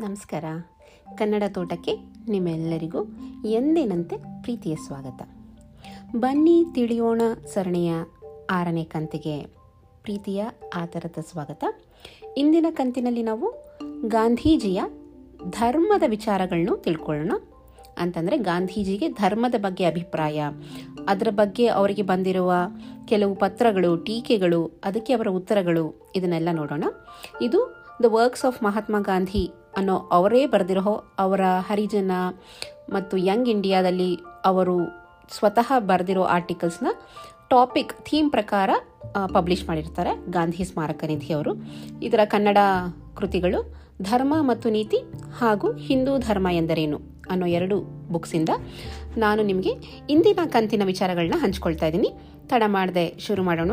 ನಮಸ್ಕಾರ. ಕನ್ನಡ ತೋಟಕ್ಕೆ ನಿಮ್ಮೆಲ್ಲರಿಗೂ ಎಂದಿನಂತೆ ಪ್ರೀತಿಯ ಸ್ವಾಗತ. ಬನ್ನಿ ತಿಳಿಯೋಣ ಸರಣಿಯ ಆರನೇ ಕಂತಿಗೆ ಪ್ರೀತಿಯ ಆತರದ ಸ್ವಾಗತ. ಇಂದಿನ ಕಂತಿನಲ್ಲಿ ನಾವು ಗಾಂಧೀಜಿಯ ಧರ್ಮದ ವಿಚಾರಗಳನ್ನು ತಿಳ್ಕೊಳ್ಳೋಣ. ಅಂತಂದರೆ ಗಾಂಧೀಜಿಗೆ ಧರ್ಮದ ಬಗ್ಗೆ ಅಭಿಪ್ರಾಯ, ಅದರ ಬಗ್ಗೆ ಅವರಿಗೆ ಬಂದಿರುವ ಕೆಲವು ಪತ್ರಗಳು, ಟೀಕೆಗಳು, ಅದಕ್ಕೆ ಅವರ ಉತ್ತರಗಳು, ಇದನ್ನೆಲ್ಲ ನೋಡೋಣ. ಇದು the works of Mahatma Gandhi ಅನ್ನೋ ಅವರೇ ಬರೆದಿರೋ ಅವರ ಹರಿಜನ ಮತ್ತು ಯಂಗ್ ಇಂಡಿಯಾದಲ್ಲಿ ಅವರು ಸ್ವತಃ ಬರೆದಿರೋ ಆರ್ಟಿಕಲ್ಸ್ನ ಟಾಪಿಕ್, ಥೀಮ್ ಪ್ರಕಾರ ಪಬ್ಲಿಷ್ ಮಾಡಿರ್ತಾರೆ ಗಾಂಧಿ ಸ್ಮಾರಕ ನಿಧಿಯವರು ಇದರ ಕನ್ನಡ ಕೃತಿಗಳು ಧರ್ಮ ಮತ್ತು ನೀತಿ ಹಾಗೂ ಹಿಂದೂ ಧರ್ಮ ಎಂದರೇನು ಅನ್ನೋ ಎರಡು ಬುಕ್ಸಿಂದ ನಾನು ನಿಮಗೆ ಇಂದಿನ ಕಂತಿನ ವಿಚಾರಗಳನ್ನ ಹಂಚ್ಕೊಳ್ತಾ ಇದ್ದೀನಿ. ತಡ ಮಾಡದೆ ಶುರು ಮಾಡೋಣ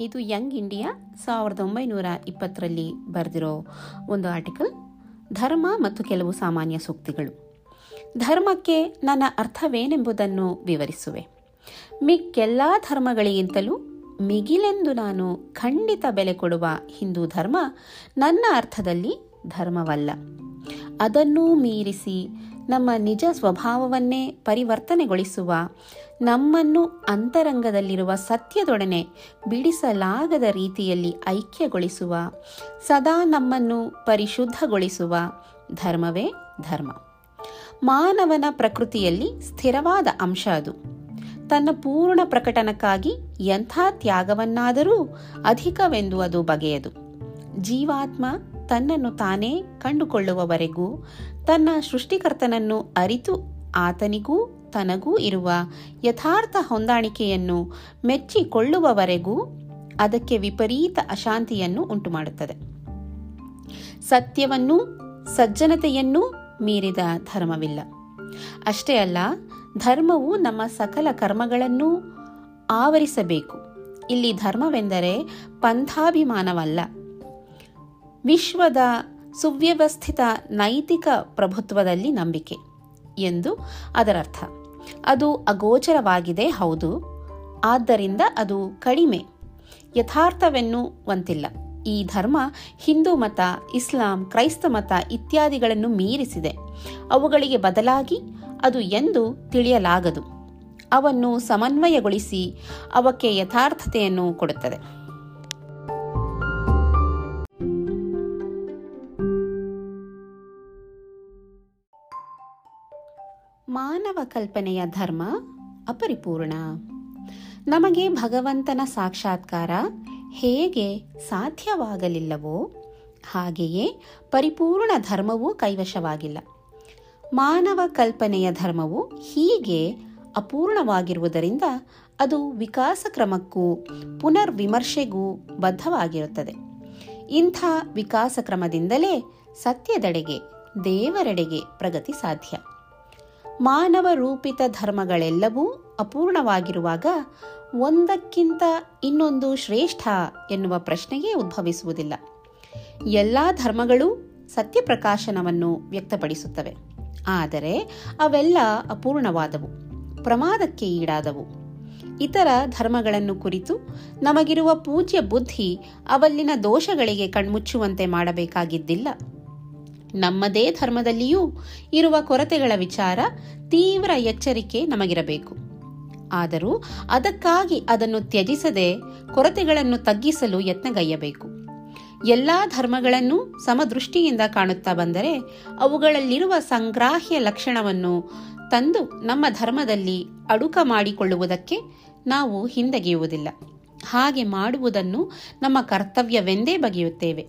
ಇದು ಯಂಗ್ ಇಂಡಿಯಾ ಸಾವಿರದ ಒಂಬೈನೂರ ಇಪ್ಪತ್ತರಲ್ಲಿ ಬರೆದಿರೋ ಒಂದು ಆರ್ಟಿಕಲ್, ಧರ್ಮ ಮತ್ತು ಕೆಲವು ಸಾಮಾನ್ಯ ಸೂಕ್ತಿಗಳು. ಧರ್ಮಕ್ಕೆ ನನ್ನ ಅರ್ಥವೇನೆಂಬುದನ್ನು ವಿವರಿಸುವೆ. ಮಿಕ್ಕೆಲ್ಲ ಧರ್ಮಗಳಿಗಿಂತಲೂ ಮಿಗಿಲೆಂದು ನಾನು ಖಂಡಿತ ಬೆಲೆ ಕೊಡುವ ಹಿಂದೂ ಧರ್ಮ ನನ್ನ ಅರ್ಥದಲ್ಲಿ ಧರ್ಮವಲ್ಲ. ಅದನ್ನೂ ಮೀರಿಸಿ ನಮ್ಮ ನಿಜ ಸ್ವಭಾವವನ್ನೇ ಪರಿವರ್ತನೆಗೊಳಿಸುವ ನಮ್ಮನ್ನು ಅಂತರಂಗದಲ್ಲಿರುವ ಸತ್ಯದೊಡನೆ ಬಿಡಿಸಲಾಗದ ರೀತಿಯಲ್ಲಿ ಐಕ್ಯಗೊಳಿಸುವ, ಸದಾ ನಮ್ಮನ್ನು ಪರಿಶುದ್ಧಗೊಳಿಸುವ ಧರ್ಮವೇ ಧರ್ಮ. ಮಾನವನ ಪ್ರಕೃತಿಯಲ್ಲಿ ಸ್ಥಿರವಾದ ಅಂಶ ಅದು. ತನ್ನ ಪೂರ್ಣ ಪ್ರಕಟನಕ್ಕಾಗಿ ಎಂಥ ತ್ಯಾಗವನ್ನಾದರೂ ಅಧಿಕವೆಂದು ಅದು ಬಗೆಯದು. ಜೀವಾತ್ಮ ತನ್ನನ್ನು ತಾನೇ ಕಂಡುಕೊಳ್ಳುವವರೆಗೂ, ತನ್ನ ಸೃಷ್ಟಿಕರ್ತನನ್ನು ಅರಿತು ಆತನಿಗೂ ತನಗೂ ಇರುವ ಯಥಾರ್ಥ ಹೊಂದಾಣಿಕೆಯನ್ನು ಮೆಚ್ಚಿಕೊಳ್ಳುವವರೆಗೂ ಅದಕ್ಕೆ ವಿಪರೀತ ಅಶಾಂತಿಯನ್ನು ಉಂಟುಮಾಡುತ್ತದೆ. ಸತ್ಯವನ್ನೂ ಸಜ್ಜನತೆಯನ್ನೂ ಮೀರಿದ ಧರ್ಮವಿಲ್ಲ. ಅಷ್ಟೇ ಅಲ್ಲ, ಧರ್ಮವು ನಮ್ಮ ಸಕಲ ಕರ್ಮಗಳನ್ನು ಆವರಿಸಬೇಕು. ಇಲ್ಲಿ ಧರ್ಮವೆಂದರೆ ಪಂಥಾಭಿಮಾನವಲ್ಲ. ವಿಶ್ವದ ಸುವ್ಯವಸ್ಥಿತ ನೈತಿಕ ಪ್ರಭುತ್ವದಲ್ಲಿ ನಂಬಿಕೆ ಎಂದು ಅದರರ್ಥ. ಅದು ಅಗೋಚರವಾಗಿದೆ, ಹೌದು. ಆದ್ದರಿಂದ ಅದು ಕಡಿಮೆ. ಯಥಾರ್ಥವೆನ್ನುವಂತಿಲ್ಲ. ಈ ಧರ್ಮ ಹಿಂದೂ ಮತ, ಇಸ್ಲಾಂ, ಕ್ರೈಸ್ತ ಮತ ಇತ್ಯಾದಿಗಳನ್ನು ಮೀರಿಸಿದೆ. ಅವುಗಳಿಗೆ ಬದಲಾಗಿ ಅದು ಎಂದು ತಿಳಿಯಲಾಗದು. ಅವನ್ನು ಸಮನ್ವಯಗೊಳಿಸಿ ಅವಕ್ಕೆ ಯಥಾರ್ಥತೆಯನ್ನು ಕೊಡುತ್ತದೆ. ಮಾನವ ಕಲ್ಪನೆಯ ಧರ್ಮ ಅಪರಿಪೂರ್ಣ. ನಮಗೆ ಭಗವಂತನ ಸಾಕ್ಷಾತ್ಕಾರ ಹೇಗೆ ಸಾಧ್ಯವಾಗಲಿಲ್ಲವೋ ಹಾಗೆಯೇ ಪರಿಪೂರ್ಣ ಧರ್ಮವೂ ಕೈವಶವಾಗಿಲ್ಲ. ಮಾನವ ಕಲ್ಪನೆಯ ಧರ್ಮವು ಹೀಗೆ ಅಪೂರ್ಣವಾಗಿರುವುದರಿಂದ ಅದು ವಿಕಾಸ ಕ್ರಮಕ್ಕೂ ಪುನರ್ವಿಮರ್ಶೆಗೂ ಬದ್ಧವಾಗಿರುತ್ತದೆ. ಇಂಥ ವಿಕಾಸ ಕ್ರಮದಿಂದಲೇ ಸತ್ಯದೆಡೆಗೆ, ದೇವರೆಡೆಗೆ ಪ್ರಗತಿ ಸಾಧ್ಯ. ಮಾನವ ರೂಪಿತ ಧರ್ಮಗಳೆಲ್ಲವೂ ಅಪೂರ್ಣವಾಗಿರುವಾಗ ಒಂದಕ್ಕಿಂತ ಇನ್ನೊಂದು ಶ್ರೇಷ್ಠ ಎನ್ನುವ ಪ್ರಶ್ನೆಯೇ ಉದ್ಭವಿಸುವುದಿಲ್ಲ. ಎಲ್ಲ ಧರ್ಮಗಳೂ ಸತ್ಯಪ್ರಕಾಶನವನ್ನು ವ್ಯಕ್ತಪಡಿಸುತ್ತವೆ. ಆದರೆ ಅವೆಲ್ಲ ಅಪೂರ್ಣವಾದವು, ಪ್ರಮಾದಕ್ಕೆ ಈಡಾದವು. ಇತರ ಧರ್ಮಗಳನ್ನು ಕುರಿತು ನಮಗಿರುವ ಪೂಜ್ಯ ಬುದ್ಧಿ ಅವಲ್ಲಿನ ದೋಷಗಳಿಗೆ ಕಣ್ಮುಚ್ಚುವಂತೆ ಮಾಡಬೇಕಾಗಿದ್ದಿಲ್ಲ. ನಮ್ಮದೇ ಧರ್ಮದಲ್ಲಿಯೂ ಇರುವ ಕೊರತೆಗಳ ವಿಚಾರ ತೀವ್ರ ಎಚ್ಚರಿಕೆ ನಮಗಿರಬೇಕು. ಆದರೂ ಅದಕ್ಕಾಗಿ ಅದನ್ನು ತ್ಯಜಿಸದೆ ಕೊರತೆಗಳನ್ನು ತಗ್ಗಿಸಲು ಯತ್ನಗೈಯಬೇಕು ಎಲ್ಲ ಧರ್ಮಗಳನ್ನು ಸಮದೃಷ್ಟಿಯಿಂದ ಕಾಣುತ್ತಾ ಬಂದರೆ ಅವುಗಳಲ್ಲಿರುವ ಸಂಗ್ರಾಹ್ಯ ಲಕ್ಷಣವನ್ನು ತಂದು ನಮ್ಮ ಧರ್ಮದಲ್ಲಿ ಅಡುಕ ಮಾಡಿಕೊಳ್ಳುವುದಕ್ಕೆ ನಾವು ಹಿಂದೆಗೆಯುವುದಿಲ್ಲ. ಹಾಗೆ ಮಾಡುವುದನ್ನು ನಮ್ಮ ಕರ್ತವ್ಯವೆಂದೇ ಬಗೆಯುತ್ತೇವೆ.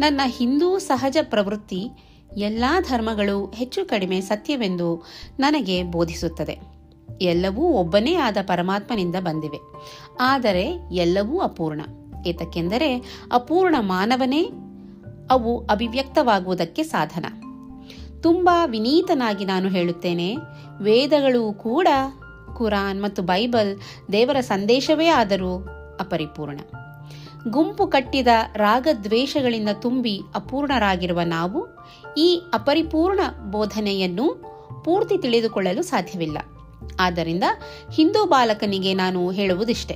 ನನ್ನ ಹಿಂದೂ ಸಹಜ ಪ್ರವೃತ್ತಿ ಎಲ್ಲ ಧರ್ಮಗಳು ಹೆಚ್ಚು ಕಡಿಮೆ ಸತ್ಯವೆಂದು ನನಗೆ ಬೋಧಿಸುತ್ತದೆ. ಎಲ್ಲವೂ ಒಬ್ಬನೇ ಆದ ಪರಮಾತ್ಮನಿಂದ ಬಂದಿವೆ. ಆದರೆ ಎಲ್ಲವೂ ಅಪೂರ್ಣ. ಏತಕ್ಕೆಂದರೆ ಅಪೂರ್ಣ ಮಾನವನೇ ಅವು ಅಭಿವ್ಯಕ್ತವಾಗುವುದಕ್ಕೆ ಸಾಧನ. ತುಂಬಾ ವಿನೀತನಾಗಿ ನಾನು ಹೇಳುತ್ತೇನೆ, ವೇದಗಳು ಕೂಡ, ಕುರಾನ್ ಮತ್ತು ಬೈಬಲ್ ದೇವರ ಸಂದೇಶವೇ ಆದರೂ ಅಪರಿಪೂರ್ಣ. ಗುಂಪು ಕಟ್ಟಿದ ರಾಗದ್ವೇಷಗಳಿಂದ ತುಂಬಿ ಅಪೂರ್ಣರಾಗಿರುವ ನಾವು ಈ ಅಪರಿಪೂರ್ಣ ಬೋಧನೆಯನ್ನು ಪೂರ್ತಿ ತಿಳಿದುಕೊಳ್ಳಲು ಸಾಧ್ಯವಿಲ್ಲ. ಆದ್ದರಿಂದ ಹಿಂದೂ ಬಾಲಕನಿಗೆ ನಾನು ಹೇಳುವುದಿಷ್ಟೆ.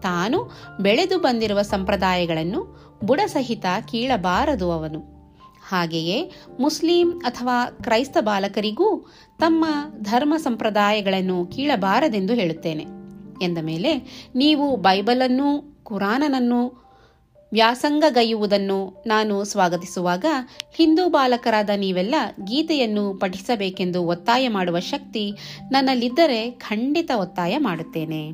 ತಾನು ಬೆಳೆದು ಬಂದಿರುವ ಸಂಪ್ರದಾಯಗಳನ್ನು ಬುಡಸಹಿತ ಕೀಳಬಾರದು ಅವನು. ಹಾಗೆಯೇ ಮುಸ್ಲಿಂ ಅಥವಾ ಕ್ರೈಸ್ತ ಬಾಲಕರಿಗೂ ತಮ್ಮ ಧರ್ಮ ಸಂಪ್ರದಾಯಗಳನ್ನು ಕೀಳಬಾರದೆಂದು ಹೇಳುತ್ತೇನೆ. ಎಂದ ಮೇಲೆ, ನೀವು ಬೈಬಲನ್ನು ಕುರಾನನನ್ನು ವ್ಯಾಸಂಗಗೈಯುವುದನ್ನು ನಾನು ಸ್ವಾಗತಿಸುವಾಗ ಹಿಂದೂ ಬಾಲಕರಾದ ನೀವೆಲ್ಲ ಗೀತೆಯನ್ನು ಪಠಿಸಬೇಕೆಂದು ಒತ್ತಾಯ ಮಾಡುವ ಶಕ್ತಿ ನನ್ನಲ್ಲಿದ್ದರೆ ಖಂಡಿತ ಒತ್ತಾಯ ಮಾಡುತ್ತೇನೆ.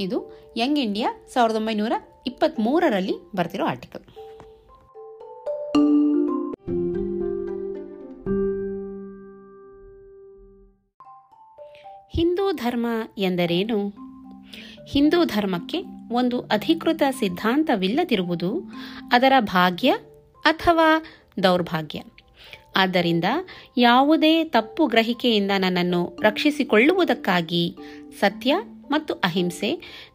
ಇದು ಯಂಗ್ ಇಂಡಿಯಾ ಸಾವಿರದ ಒಂಬೈನೂರ ಇಪ್ಪತ್ತ್ಮೂರರಲ್ಲಿ ಬರ್ತಿರೋ ಆರ್ಟಿಕಲ್. ಹಿಂದೂ ಧರ್ಮ ಎಂದರೇನು? ಹಿಂದೂ ಧರ್ಮಕ್ಕೆ ಒಂದು ಅಧಿಕೃತ ಸಿದ್ಧಾಂತವಿಲ್ಲದಿರುವುದು ಅದರ ಭಾಗ್ಯ ಅಥವಾ ದೌರ್ಭಾಗ್ಯ. ಆದ್ದರಿಂದ ಯಾವುದೇ ತಪ್ಪು ಗ್ರಹಿಕೆಯಿಂದ ನನ್ನನ್ನು ರಕ್ಷಿಸಿಕೊಳ್ಳುವುದಕ್ಕಾಗಿ ಸತ್ಯ ಮತ್ತು ಅಹಿಂಸೆ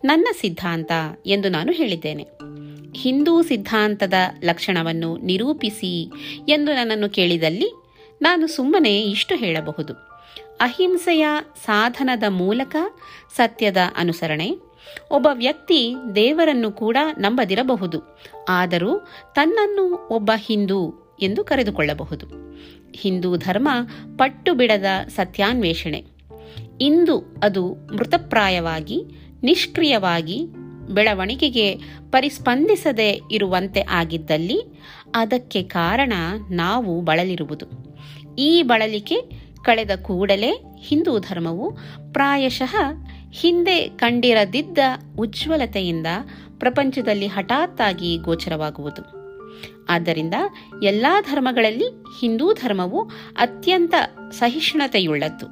ನನ್ನ ಸಿದ್ಧಾಂತ ಎಂದು ನಾನು ಹೇಳಿದ್ದೇನೆ. ಹಿಂದೂ ಸಿದ್ಧಾಂತದ ಲಕ್ಷಣವನ್ನು ನಿರೂಪಿಸಿ ಎಂದು ನನ್ನನ್ನು ಕೇಳಿದಲ್ಲಿ ನಾನು ಸುಮ್ಮನೆ ಇಷ್ಟು ಹೇಳಬಹುದು. ಅಹಿಂಸೆಯ ಸಾಧನದ ಮೂಲಕ ಸತ್ಯದ ಅನುಸರಣೆ ಒಬ್ಬ ವ್ಯಕ್ತಿ ದೇವರನ್ನು ಕೂಡ ನಂಬದಿರಬಹುದು. ಆದರೂ ತನ್ನನ್ನು ಒಬ್ಬ ಹಿಂದೂ ಎಂದು ಕರೆದುಕೊಳ್ಳಬಹುದು. ಹಿಂದೂ ಧರ್ಮ ಪಟ್ಟು ಬಿಡದ ಸತ್ಯಾನ್ವೇಷಣೆ. ಇಂದು ಅದು ಮೃತಪ್ರಾಯವಾಗಿ, ನಿಷ್ಕ್ರಿಯವಾಗಿ ಬೆಳವಣಿಗೆಗೆ ಪರಿಸ್ಪಂದಿಸದೆ ಇರುವಂತೆ ಆಗಿದ್ದಲ್ಲಿ ಅದಕ್ಕೆ ಕಾರಣ ನಾವು ಬಳಲಿರುವುದು. ಈ ಬಳಲಿಕೆ ಕಳೆದ ಕೂಡಲೇ ಹಿಂದೂ ಧರ್ಮವು ಪ್ರಾಯಶಃ ಹಿಂದೆ ಕಂಡಿರದಿದ್ದ ಉಜ್ವಲತೆಯಿಂದ ಪ್ರಪಂಚದಲ್ಲಿ ಹಠಾತ್ತಾಗಿ ಗೋಚರವಾಗುವುದು. ಆದ್ದರಿಂದ ಎಲ್ಲ ಧರ್ಮಗಳಲ್ಲಿ ಹಿಂದೂ ಧರ್ಮವು ಅತ್ಯಂತ ಸಹಿಷ್ಣುತೆಯುಳ್ಳದ್ದು.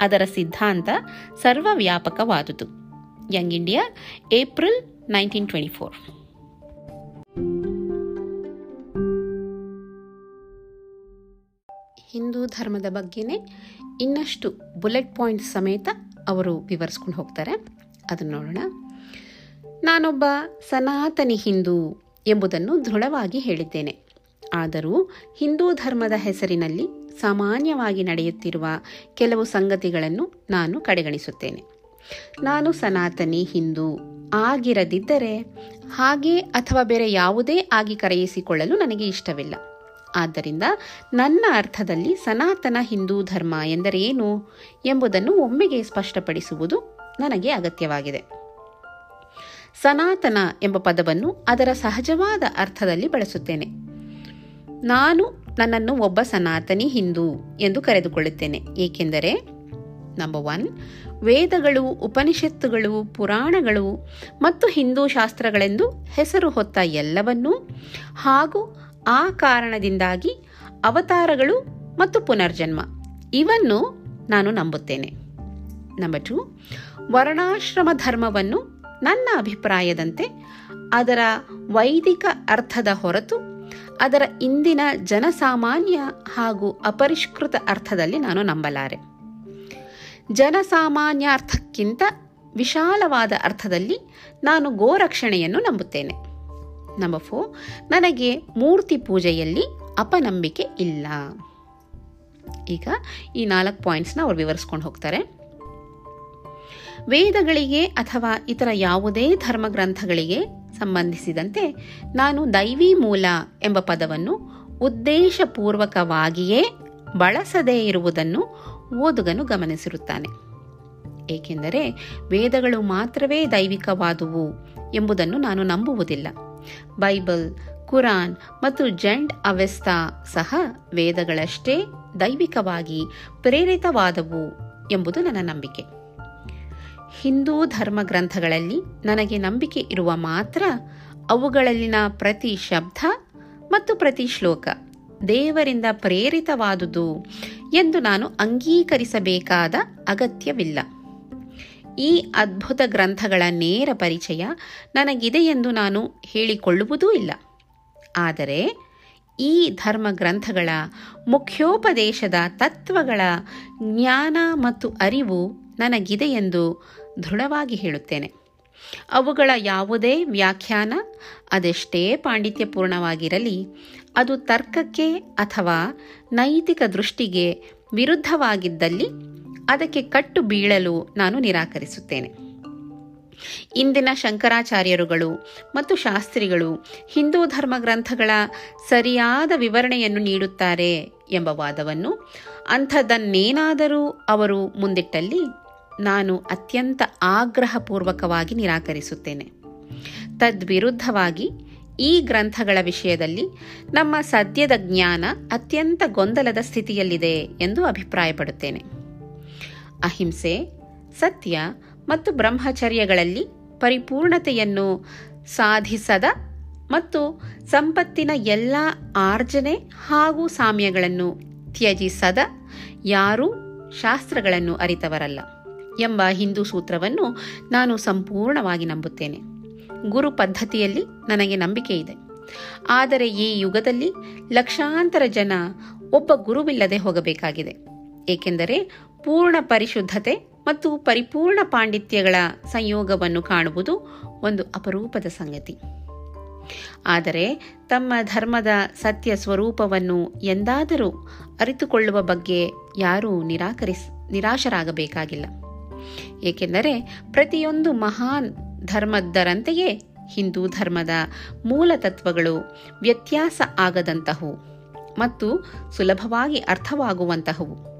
ಅದರ ಸಿದ್ಧಾಂತ ಸರ್ವವ್ಯಾಪಕವಾದುದು. Young India, April nineteen twenty four. Hindu ಧರ್ಮದ ಬಗ್ಗೆನೇ ಇನ್ನಷ್ಟು ಬುಲೆಟ್ ಪಾಯಿಂಟ್ ಸಮೇತ ಅವರು ವಿವರಿಸ್ಕೊಂಡು ಹೋಗ್ತಾರೆ. ಅದನ್ನು ನೋಡೋಣ. ನಾನೊಬ್ಬ ಸನಾತನಿ ಹಿಂದೂ ಎಂಬುದನ್ನು ದೃಢವಾಗಿ ಹೇಳಿದ್ದೇನೆ. ಆದರೂ ಹಿಂದೂ ಧರ್ಮದ ಹೆಸರಿನಲ್ಲಿ ಸಾಮಾನ್ಯವಾಗಿ ನಡೆಯುತ್ತಿರುವ ಕೆಲವು ಸಂಗತಿಗಳನ್ನು ನಾನು ಕಡೆಗಣಿಸುತ್ತೇನೆ. ನಾನು ಸನಾತನಿ ಹಿಂದೂ ಆಗಿರದಿದ್ದರೆ ಹಾಗೆ ಅಥವಾ ಬೇರೆ ಯಾವುದೇ ಆಗಿ ಕರೆಯಿಸಿಕೊಳ್ಳಲು ನನಗೆ ಇಷ್ಟವಿಲ್ಲ. ಆದ್ದರಿಂದ ನನ್ನ ಅರ್ಥದಲ್ಲಿ ಸನಾತನ ಹಿಂದೂ ಧರ್ಮ ಎಂದರೇನು ಎಂಬುದನ್ನು ಒಮ್ಮೆಗೆ ಸ್ಪಷ್ಟಪಡಿಸುವುದು ನನಗೆ ಅಗತ್ಯವಾಗಿದೆ. ಸನಾತನ ಎಂಬ ಪದವನ್ನು ಅದರ ಸಹಜವಾದ ಅರ್ಥದಲ್ಲಿ ಬಳಸುತ್ತೇನೆ. ನಾನು ನನ್ನನ್ನು ಒಬ್ಬ ಸನಾತನಿ ಹಿಂದೂ ಎಂದು ಕರೆದುಕೊಳ್ಳುತ್ತೇನೆ. ಏಕೆಂದರೆ ನಂಬರ್ ಒನ್ ವೇದಗಳು, ಉಪನಿಷತ್ತುಗಳು, ಪುರಾಣಗಳು ಮತ್ತು ಹಿಂದೂ ಶಾಸ್ತ್ರಗಳೆಂದು ಹೆಸರು ಹೊತ್ತ ಎಲ್ಲವನ್ನೂ ಹಾಗೂ ಆ ಕಾರಣದಿಂದಾಗಿ ಅವತಾರಗಳು ಮತ್ತು ಪುನರ್ಜನ್ಮ. ಇವನ್ನು ನಾನು ನಂಬುತ್ತೇನೆ. ನಂಬರ್ ಟು ವರ್ಣಾಶ್ರಮ ಧರ್ಮವನ್ನು ನನ್ನ ಅಭಿಪ್ರಾಯದಂತೆ ಅದರ ವೈದಿಕ ಅರ್ಥದ ಹೊರತು ಅದರ ಇಂದಿನ ಜನಸಾಮಾನ್ಯ ಹಾಗೂ ಅಪರಿಷ್ಕೃತ ಅರ್ಥದಲ್ಲಿ ನಾನು ನಂಬಲಾರೆ. ಜನಸಾಮಾನ್ಯ ಅರ್ಥಕ್ಕಿಂತ ವಿಶಾಲವಾದ ಅರ್ಥದಲ್ಲಿ ನಾನು ಗೋರಕ್ಷಣೆಯನ್ನು ನಂಬುತ್ತೇನೆ. ನಂಬರ್ ಫೋರ್ ನನಗೆ ಮೂರ್ತಿ ಪೂಜೆಯಲ್ಲಿ ಅಪನಂಬಿಕೆ ಇಲ್ಲ. ಈಗ ಈ ನಾಲ್ಕು ಪಾಯಿಂಟ್ಸ್ನ ಅವ್ರು ವಿವರಿಸ್ಕೊಂಡು ಹೋಗ್ತಾರೆ. ವೇದಗಳಿಗೆ ಅಥವಾ ಇತರ ಯಾವುದೇ ಧರ್ಮ ಗ್ರಂಥಗಳಿಗೆ ಸಂಬಂಧಿಸಿದಂತೆ ನಾನು ದೈವಿ ಮೂಲ ಎಂಬ ಪದವನ್ನು ಉದ್ದೇಶಪೂರ್ವಕವಾಗಿಯೇ ಬಳಸದೇ ಇರುವುದನ್ನು ಓದುಗನು ಗಮನಿಸಿರುತ್ತಾನೆ. ಏಕೆಂದರೆ ವೇದಗಳು ಮಾತ್ರವೇ ದೈವಿಕವಾದುವು ಎಂಬುದನ್ನು ನಾನು ನಂಬುವುದಿಲ್ಲ. ಬೈಬಲ್, ಕುರಾನ್ ಮತ್ತು ಜಂಡ್ ಅವೆಸ್ತಾ ಸಹ ವೇದಗಳಷ್ಟೇ ದೈವಿಕವಾಗಿ ಪ್ರೇರಿತವಾದವು ಎಂಬುದು ನನ್ನ ನಂಬಿಕೆ. ಹಿಂದೂ ಧರ್ಮ ಗ್ರಂಥಗಳಲ್ಲಿ ನನಗೆ ನಂಬಿಕೆ ಇರುವ ಮಾತ್ರ ಅವುಗಳಲ್ಲಿನ ಪ್ರತಿ ಶಬ್ದ ಮತ್ತು ಪ್ರತಿ ಶ್ಲೋಕ ದೇವರಿಂದ ಪ್ರೇರಿತವಾದುದು ಎಂದು ನಾನು ಅಂಗೀಕರಿಸಬೇಕಾದ ಅಗತ್ಯವಿಲ್ಲ. ಈ ಅದ್ಭುತ ಗ್ರಂಥಗಳ ನೇರ ಪರಿಚಯ ನನಗಿದೆ ಎಂದು ನಾನು ಹೇಳಿಕೊಳ್ಳುವುದೂ ಇಲ್ಲ. ಆದರೆ ಈ ಧರ್ಮ ಗ್ರಂಥಗಳ ಮುಖ್ಯೋಪದೇಶದ ತತ್ವಗಳ ಜ್ಞಾನ ಮತ್ತು ಅರಿವು ನನಗಿದೆ ಎಂದು ದೃಢವಾಗಿ ಹೇಳುತ್ತೇನೆ. ಅವುಗಳ ಯಾವುದೇ ವ್ಯಾಖ್ಯಾನ ಅದೆಷ್ಟೇ ಪಾಂಡಿತ್ಯಪೂರ್ಣವಾಗಿರಲಿ, ಅದು ತರ್ಕಕ್ಕೆ ಅಥವಾ ನೈತಿಕ ದೃಷ್ಟಿಗೆ ವಿರುದ್ಧವಾಗಿದ್ದಲ್ಲಿ ಅದಕ್ಕೆ ಕಟ್ಟು ಬೀಳಲು ನಾನು ನಿರಾಕರಿಸುತ್ತೇನೆ. ಇಂದಿನ ಶಂಕರಾಚಾರ್ಯರುಗಳು ಮತ್ತು ಶಾಸ್ತ್ರಿಗಳು ಹಿಂದೂ ಧರ್ಮ ಗ್ರಂಥಗಳ ಸರಿಯಾದ ವಿವರಣೆಯನ್ನು ನೀಡುತ್ತಾರೆ ಎಂಬ ವಾದವನ್ನು ಅಂಥದ್ದನ್ನೇನಾದರೂ ಅವರು ಮುಂದಿಟ್ಟಲ್ಲಿ ನಾನು ಅತ್ಯಂತ ಆಗ್ರಹಪೂರ್ವಕವಾಗಿ ನಿರಾಕರಿಸುತ್ತೇನೆ. ತದ್ವಿರುದ್ಧವಾಗಿ ಈ ಗ್ರಂಥಗಳ ವಿಷಯದಲ್ಲಿ ನಮ್ಮ ಸದ್ಯದ ಜ್ಞಾನ ಅತ್ಯಂತ ಗೊಂದಲದ ಸ್ಥಿತಿಯಲ್ಲಿದೆ ಎಂದು ಅಭಿಪ್ರಾಯಪಡುತ್ತೇನೆ. ಅಹಿಂಸೆ, ಸತ್ಯ ಮತ್ತು ಬ್ರಹ್ಮಚರ್ಯಗಳಲ್ಲಿ ಪರಿಪೂರ್ಣತೆಯನ್ನು ಸಾಧಿಸದ ಮತ್ತು ಸಂಪತ್ತಿನ ಎಲ್ಲ ಆರ್ಜನೆ ಹಾಗೂ ಸಾಮ್ಯಗಳನ್ನು ತ್ಯಜಿಸದ ಯಾರೂ ಶಾಸ್ತ್ರಗಳನ್ನು ಅರಿತವರಲ್ಲ ಎಂಬ ಹಿಂದೂ ಸೂತ್ರವನ್ನು ನಾನು ಸಂಪೂರ್ಣವಾಗಿ ನಂಬುತ್ತೇನೆ. ಗುರು ಪದ್ಧತಿಯಲ್ಲಿ ನನಗೆ ನಂಬಿಕೆ ಇದೆ. ಆದರೆ ಈ ಯುಗದಲ್ಲಿ ಲಕ್ಷಾಂತರ ಜನ ಒಬ್ಬ ಗುರುವಿಲ್ಲದೆ ಹೋಗಬೇಕಾಗಿದೆ. ಏಕೆಂದರೆ ಪೂರ್ಣ ಪರಿಶುದ್ಧತೆ ಮತ್ತು ಪರಿಪೂರ್ಣ ಪಾಂಡಿತ್ಯಗಳ ಸಂಯೋಗವನ್ನು ಕಾಣುವುದು ಒಂದು ಅಪರೂಪದ ಸಂಗತಿ. ಆದರೆ ತಮ್ಮ ಧರ್ಮದ ಸತ್ಯ ಸ್ವರೂಪವನ್ನು ಎಂದಾದರೂ ಅರಿತುಕೊಳ್ಳುವ ಬಗ್ಗೆ ಯಾರೂ ನಿರಾಕರಿಸ್, ನಿರಾಶರಾಗಬೇಕಾಗಿಲ್ಲ. ಏಕೆಂದರೆ ಪ್ರತಿಯೊಂದು ಮಹಾನ್ ಧರ್ಮದ್ದರಂತೆಯೇ ಹಿಂದೂ ಧರ್ಮದ ಮೂಲ ತತ್ವಗಳು ವ್ಯತ್ಯಾಸ ಆಗದಂತಹವು ಮತ್ತು ಸುಲಭವಾಗಿ ಅರ್ಥವಾಗುವಂತಹವು.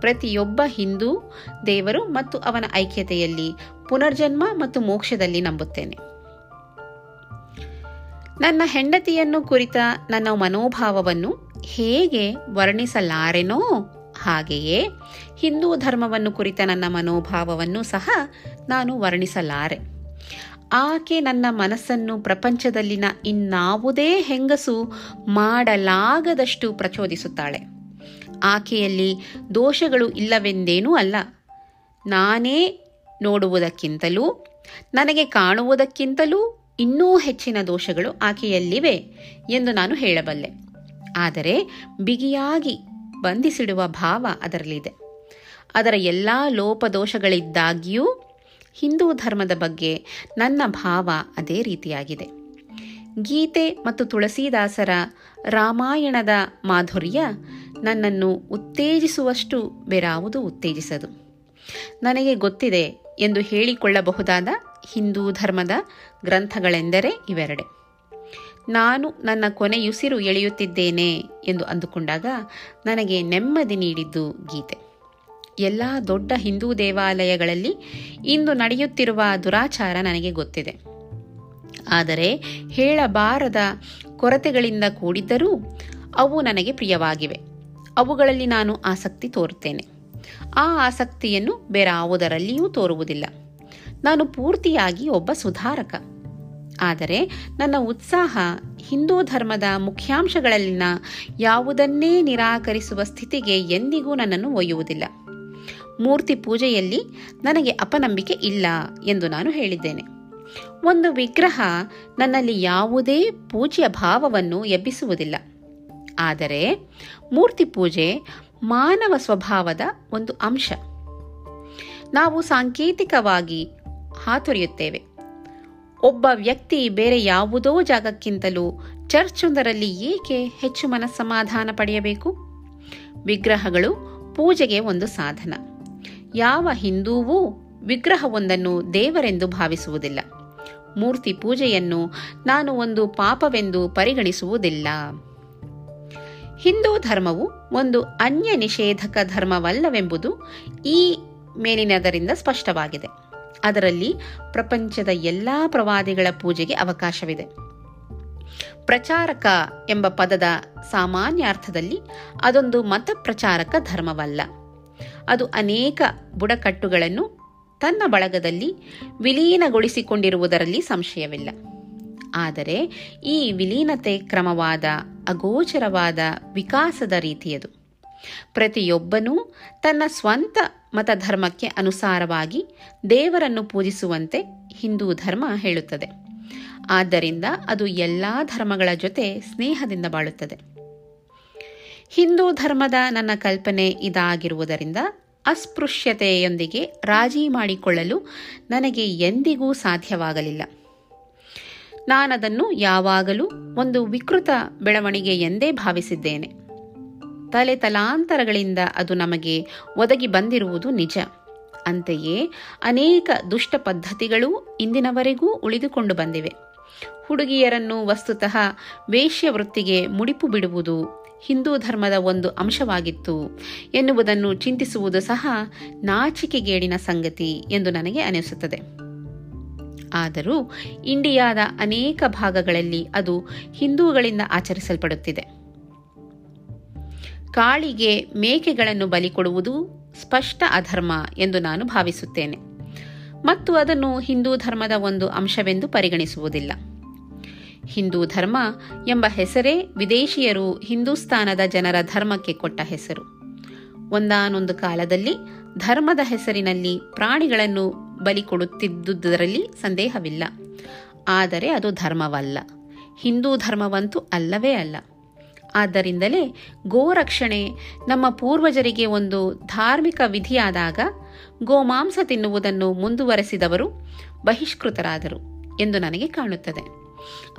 ಪ್ರತಿಯೊಬ್ಬ ಹಿಂದೂ ದೇವರು ಮತ್ತು ಅವನ ಐಕ್ಯತೆಯಲ್ಲಿ ಪುನರ್ಜನ್ಮ ಮತ್ತು ಮೋಕ್ಷದಲ್ಲಿ ನಂಬುತ್ತೇನೆ. ನನ್ನ ಹೆಂಡತಿಯನ್ನು ಕುರಿತ ನನ್ನ ಮನೋಭಾವವನ್ನು ಹೇಗೆ ವರ್ಣಿಸಲಾರೆನೋ ಹಾಗೆಯೇ ಹಿಂದೂ ಧರ್ಮವನ್ನು ಕುರಿತ ನನ್ನ ಮನೋಭಾವವನ್ನು ಸಹ ನಾನು ವರ್ಣಿಸಲಾರೆ. ಆಕೆ ನನ್ನ ಮನಸ್ಸನ್ನು ಪ್ರಪಂಚದಲ್ಲಿನ ಇನ್ನಾವುದೇ ಹೆಂಗಸು ಮಾಡಲಾಗದಷ್ಟು ಪ್ರಚೋದಿಸುತ್ತಾಳೆ. ಆಕೆಯಲ್ಲಿ ದೋಷಗಳು ಇಲ್ಲವೆಂದೇನೂ ಅಲ್ಲ. ನಾನೇ ನೋಡುವುದಕ್ಕಿಂತಲೂ, ನನಗೆ ಕಾಣುವುದಕ್ಕಿಂತಲೂ ಇನ್ನೂ ಹೆಚ್ಚಿನ ದೋಷಗಳು ಆಕೆಯಲ್ಲಿವೆ ಎಂದು ನಾನು ಹೇಳಬಲ್ಲೆ. ಆದರೆ ಬಿಗಿಯಾಗಿ ಬಂಧಿಸಿಡುವ ಭಾವ ಅದರಲ್ಲಿದೆ. ಅದರ ಎಲ್ಲ ಲೋಪದೋಷಗಳಿದ್ದಾಗಿಯೂ ಹಿಂದೂ ಧರ್ಮದ ಬಗ್ಗೆ ನನ್ನ ಭಾವ ಅದೇ ರೀತಿಯಾಗಿದೆ. ಗೀತೆ ಮತ್ತು ತುಳಸಿದಾಸರ ರಾಮಾಯಣದ ಮಾಧುರ್ಯ ನನ್ನನ್ನು ಉತ್ತೇಜಿಸುವಷ್ಟು ಬೇರಾವುದು ಉತ್ತೇಜಿಸದು. ನನಗೆ ಗೊತ್ತಿದೆ ಎಂದು ಹೇಳಿಕೊಳ್ಳಬಹುದಾದ ಹಿಂದೂ ಧರ್ಮದ ಗ್ರಂಥಗಳೆಂದರೆ ಇವೆರಡೆ. ನಾನು ನನ್ನ ಕೊನೆಯುಸಿರು ಎಳೆಯುತ್ತಿದ್ದೇನೆ ಎಂದು ಅಂದುಕೊಂಡಾಗ ನನಗೆ ನೆಮ್ಮದಿ ನೀಡಿದ್ದು ಗೀತೆ. ಎಲ್ಲ ದೊಡ್ಡ ಹಿಂದೂ ದೇವಾಲಯಗಳಲ್ಲಿ ಇಂದು ನಡೆಯುತ್ತಿರುವ ದುರಾಚಾರ ನನಗೆ ಗೊತ್ತಿದೆ. ಆದರೆ ಹೇಳಬಾರದ ಕೊರತೆಗಳಿಂದ ಕೂಡಿದ್ದರೂ ಅವು ನನಗೆ ಪ್ರಿಯವಾಗಿವೆ. ಅವುಗಳಲ್ಲಿ ನಾನು ಆಸಕ್ತಿ ತೋರುತ್ತೇನೆ. ಆ ಆಸಕ್ತಿಯನ್ನು ಬೇರಾವುದರಲ್ಲಿಯೂ ತೋರುವುದಿಲ್ಲ. ನಾನು ಪೂರ್ತಿಯಾಗಿ ಒಬ್ಬ ಸುಧಾರಕ. ಆದರೆ ನನ್ನ ಉತ್ಸಾಹ ಹಿಂದೂ ಧರ್ಮದ ಮುಖ್ಯಾಂಶಗಳಲ್ಲಿನ ಯಾವುದನ್ನೇ ನಿರಾಕರಿಸುವ ಸ್ಥಿತಿಗೆ ಎಂದಿಗೂ ನನ್ನನ್ನು ಒಯ್ಯುವುದಿಲ್ಲ. ಮೂರ್ತಿ ಪೂಜೆಯಲ್ಲಿ ನನಗೆ ಅಪನಂಬಿಕೆ ಇಲ್ಲ ಎಂದು ನಾನು ಹೇಳಿದ್ದೇನೆ. ಒಂದು ವಿಗ್ರಹ ನನ್ನಲ್ಲಿ ಯಾವುದೇ ಪೂಜ್ಯ ಭಾವವನ್ನು ಎಬ್ಬಿಸುವುದಿಲ್ಲ. ಆದರೆ ಮೂರ್ತಿ ಪೂಜೆ ಮಾನವ ಸ್ವಭಾವದ ಒಂದು ಅಂಶ. ನಾವು ಸಾಂಕೇತಿಕವಾಗಿ ಹಾತೊರೆಯುತ್ತೇವೆ. ಒಬ್ಬ ವ್ಯಕ್ತಿ ಬೇರೆ ಯಾವುದೋ ಜಾಗಕ್ಕಿಂತಲೂ ಚರ್ಚೊಂದರಲ್ಲಿ ಏಕೆ ಹೆಚ್ಚು ಮನಸ್ಸಮಾಧಾನ ಪಡೆಯಬೇಕು? ವಿಗ್ರಹಗಳು ಪೂಜೆಗೆ ಒಂದು ಸಾಧನ. ಯಾವ ಹಿಂದೂವೂ ವಿಗ್ರಹವೊಂದನ್ನು ದೇವರೆಂದು ಭಾವಿಸುವುದಿಲ್ಲ. ಮೂರ್ತಿ ಪೂಜೆಯನ್ನು ನಾನು ಒಂದು ಪಾಪವೆಂದು ಪರಿಗಣಿಸುವುದಿಲ್ಲ. ಹಿಂದೂ ಧರ್ಮವು ಒಂದು ಅನ್ಯ ನಿಷೇಧಕ ಧರ್ಮವಲ್ಲವೆಂಬುದು ಈ ಮೇಲಿನದರಿಂದ ಸ್ಪಷ್ಟವಾಗಿದೆ. ಅದರಲ್ಲಿ ಪ್ರಪಂಚದ ಎಲ್ಲಾ ಪ್ರವಾದಿಗಳ ಪೂಜೆಗೆ ಅವಕಾಶವಿದೆ. ಪ್ರಚಾರಕ ಎಂಬ ಪದದ ಸಾಮಾನ್ಯ ಅರ್ಥದಲ್ಲಿ ಅದೊಂದು ಮತ ಪ್ರಚಾರಕ ಧರ್ಮವಲ್ಲ. ಅದು ಅನೇಕ ಬುಡಕಟ್ಟುಗಳನ್ನು ತನ್ನ ಬಳಗದಲ್ಲಿ ವಿಲೀನಗೊಳಿಸಿಕೊಂಡಿರುವುದರಲ್ಲಿ ಸಂಶಯವಿಲ್ಲ. ಆದರೆ ಈ ವಿಲೀನತೆ ಕ್ರಮವಾದ ಅಗೋಚರವಾದ ವಿಕಾಸದ ರೀತಿಯದು. ಪ್ರತಿಯೊಬ್ಬನೂ ತನ್ನ ಸ್ವಂತ ಮತಧರ್ಮಕ್ಕೆ ಅನುಸಾರವಾಗಿ ದೇವರನ್ನು ಪೂಜಿಸುವಂತೆ ಹಿಂದೂ ಧರ್ಮ ಹೇಳುತ್ತದೆ. ಆದ್ದರಿಂದ ಅದು ಎಲ್ಲ ಧರ್ಮಗಳ ಜೊತೆ ಸ್ನೇಹದಿಂದ ಬಾಳುತ್ತದೆ. ಹಿಂದೂ ಧರ್ಮದ ನನ್ನ ಕಲ್ಪನೆ ಇದಾಗಿರುವುದರಿಂದ ಅಸ್ಪೃಶ್ಯತೆಯೊಂದಿಗೆ ರಾಜಿ ಮಾಡಿಕೊಳ್ಳಲು ನನಗೆ ಎಂದಿಗೂ ಸಾಧ್ಯವಾಗಲಿಲ್ಲ. ನಾನದನ್ನು ಯಾವಾಗಲೂ ಒಂದು ವಿಕೃತ ಬೆಳವಣಿಗೆ ಎಂದೇ ಭಾವಿಸಿದ್ದೇನೆ. ತಲೆ ತಲಾಂತರಗಳಿಂದ ಅದು ನಮಗೆ ಒದಗಿ ಬಂದಿರುವುದು ನಿಜ. ಅಂತೆಯೇ ಅನೇಕ ದುಷ್ಟ ಪದ್ಧತಿಗಳು ಇಂದಿನವರೆಗೂ ಉಳಿದುಕೊಂಡು ಬಂದಿವೆ. ಹುಡುಗಿಯರನ್ನು ವಸ್ತುತಃ ವೇಶ್ಯವೃತ್ತಿಗೆ ಮುಡಿಪು ಬಿಡುವುದು ಹಿಂದೂ ಧರ್ಮದ ಒಂದು ಅಂಶವಾಗಿತ್ತು ಎನ್ನುವುದನ್ನು ಚಿಂತಿಸುವುದು ಸಹ ನಾಚಿಕೆಗೇಡಿನ ಸಂಗತಿ ಎಂದು ನನಗೆ ಅನಿಸುತ್ತದೆ. ಆದರೂ ಇಂಡಿಯಾದ ಅನೇಕ ಭಾಗಗಳಲ್ಲಿ ಅದು ಹಿಂದೂಗಳಿಂದ ಆಚರಿಸಲ್ಪಡುತ್ತಿದೆ. ಕಾಳಿಗೆ ಮೇಕೆಗಳನ್ನು ಬಲಿ ಕೊಡುವುದು ಸ್ಪಷ್ಟ ಅಧರ್ಮ ಎಂದು ನಾನು ಭಾವಿಸುತ್ತೇನೆ. ಮತ್ತು ಅದನ್ನು ಹಿಂದೂ ಧರ್ಮದ ಒಂದು ಅಂಶವೆಂದು ಪರಿಗಣಿಸುವುದಿಲ್ಲ. ಹಿಂದೂ ಧರ್ಮ ಎಂಬ ಹೆಸರೇ ವಿದೇಶಿಯರು ಹಿಂದೂಸ್ತಾನದ ಜನರ ಧರ್ಮಕ್ಕೆ ಕೊಟ್ಟ ಹೆಸರು. ಒಂದಾನೊಂದು ಕಾಲದಲ್ಲಿ ಧರ್ಮದ ಹೆಸರಿನಲ್ಲಿ ಪ್ರಾಣಿಗಳನ್ನು ಬಲಿ ಕೊಡುತ್ತಿದ್ದುದರಲ್ಲಿ ಸಂದೇಹವಿಲ್ಲ. ಆದರೆ ಅದು ಧರ್ಮವಲ್ಲ. ಹಿಂದೂ ಧರ್ಮವಂತೂ ಅಲ್ಲವೇ ಅಲ್ಲ. ಆದ್ದರಿಂದಲೇ ಗೋರಕ್ಷಣೆ ನಮ್ಮ ಪೂರ್ವಜರಿಗೆ ಒಂದು ಧಾರ್ಮಿಕ ವಿಧಿಯಾದಾಗ ಗೋಮಾಂಸ ತಿನ್ನುವುದನ್ನು ಮುಂದುವರೆಸಿದವರು ಬಹಿಷ್ಕೃತರಾದರು ಎಂದು ನನಗೆ ಕಾಣುತ್ತದೆ.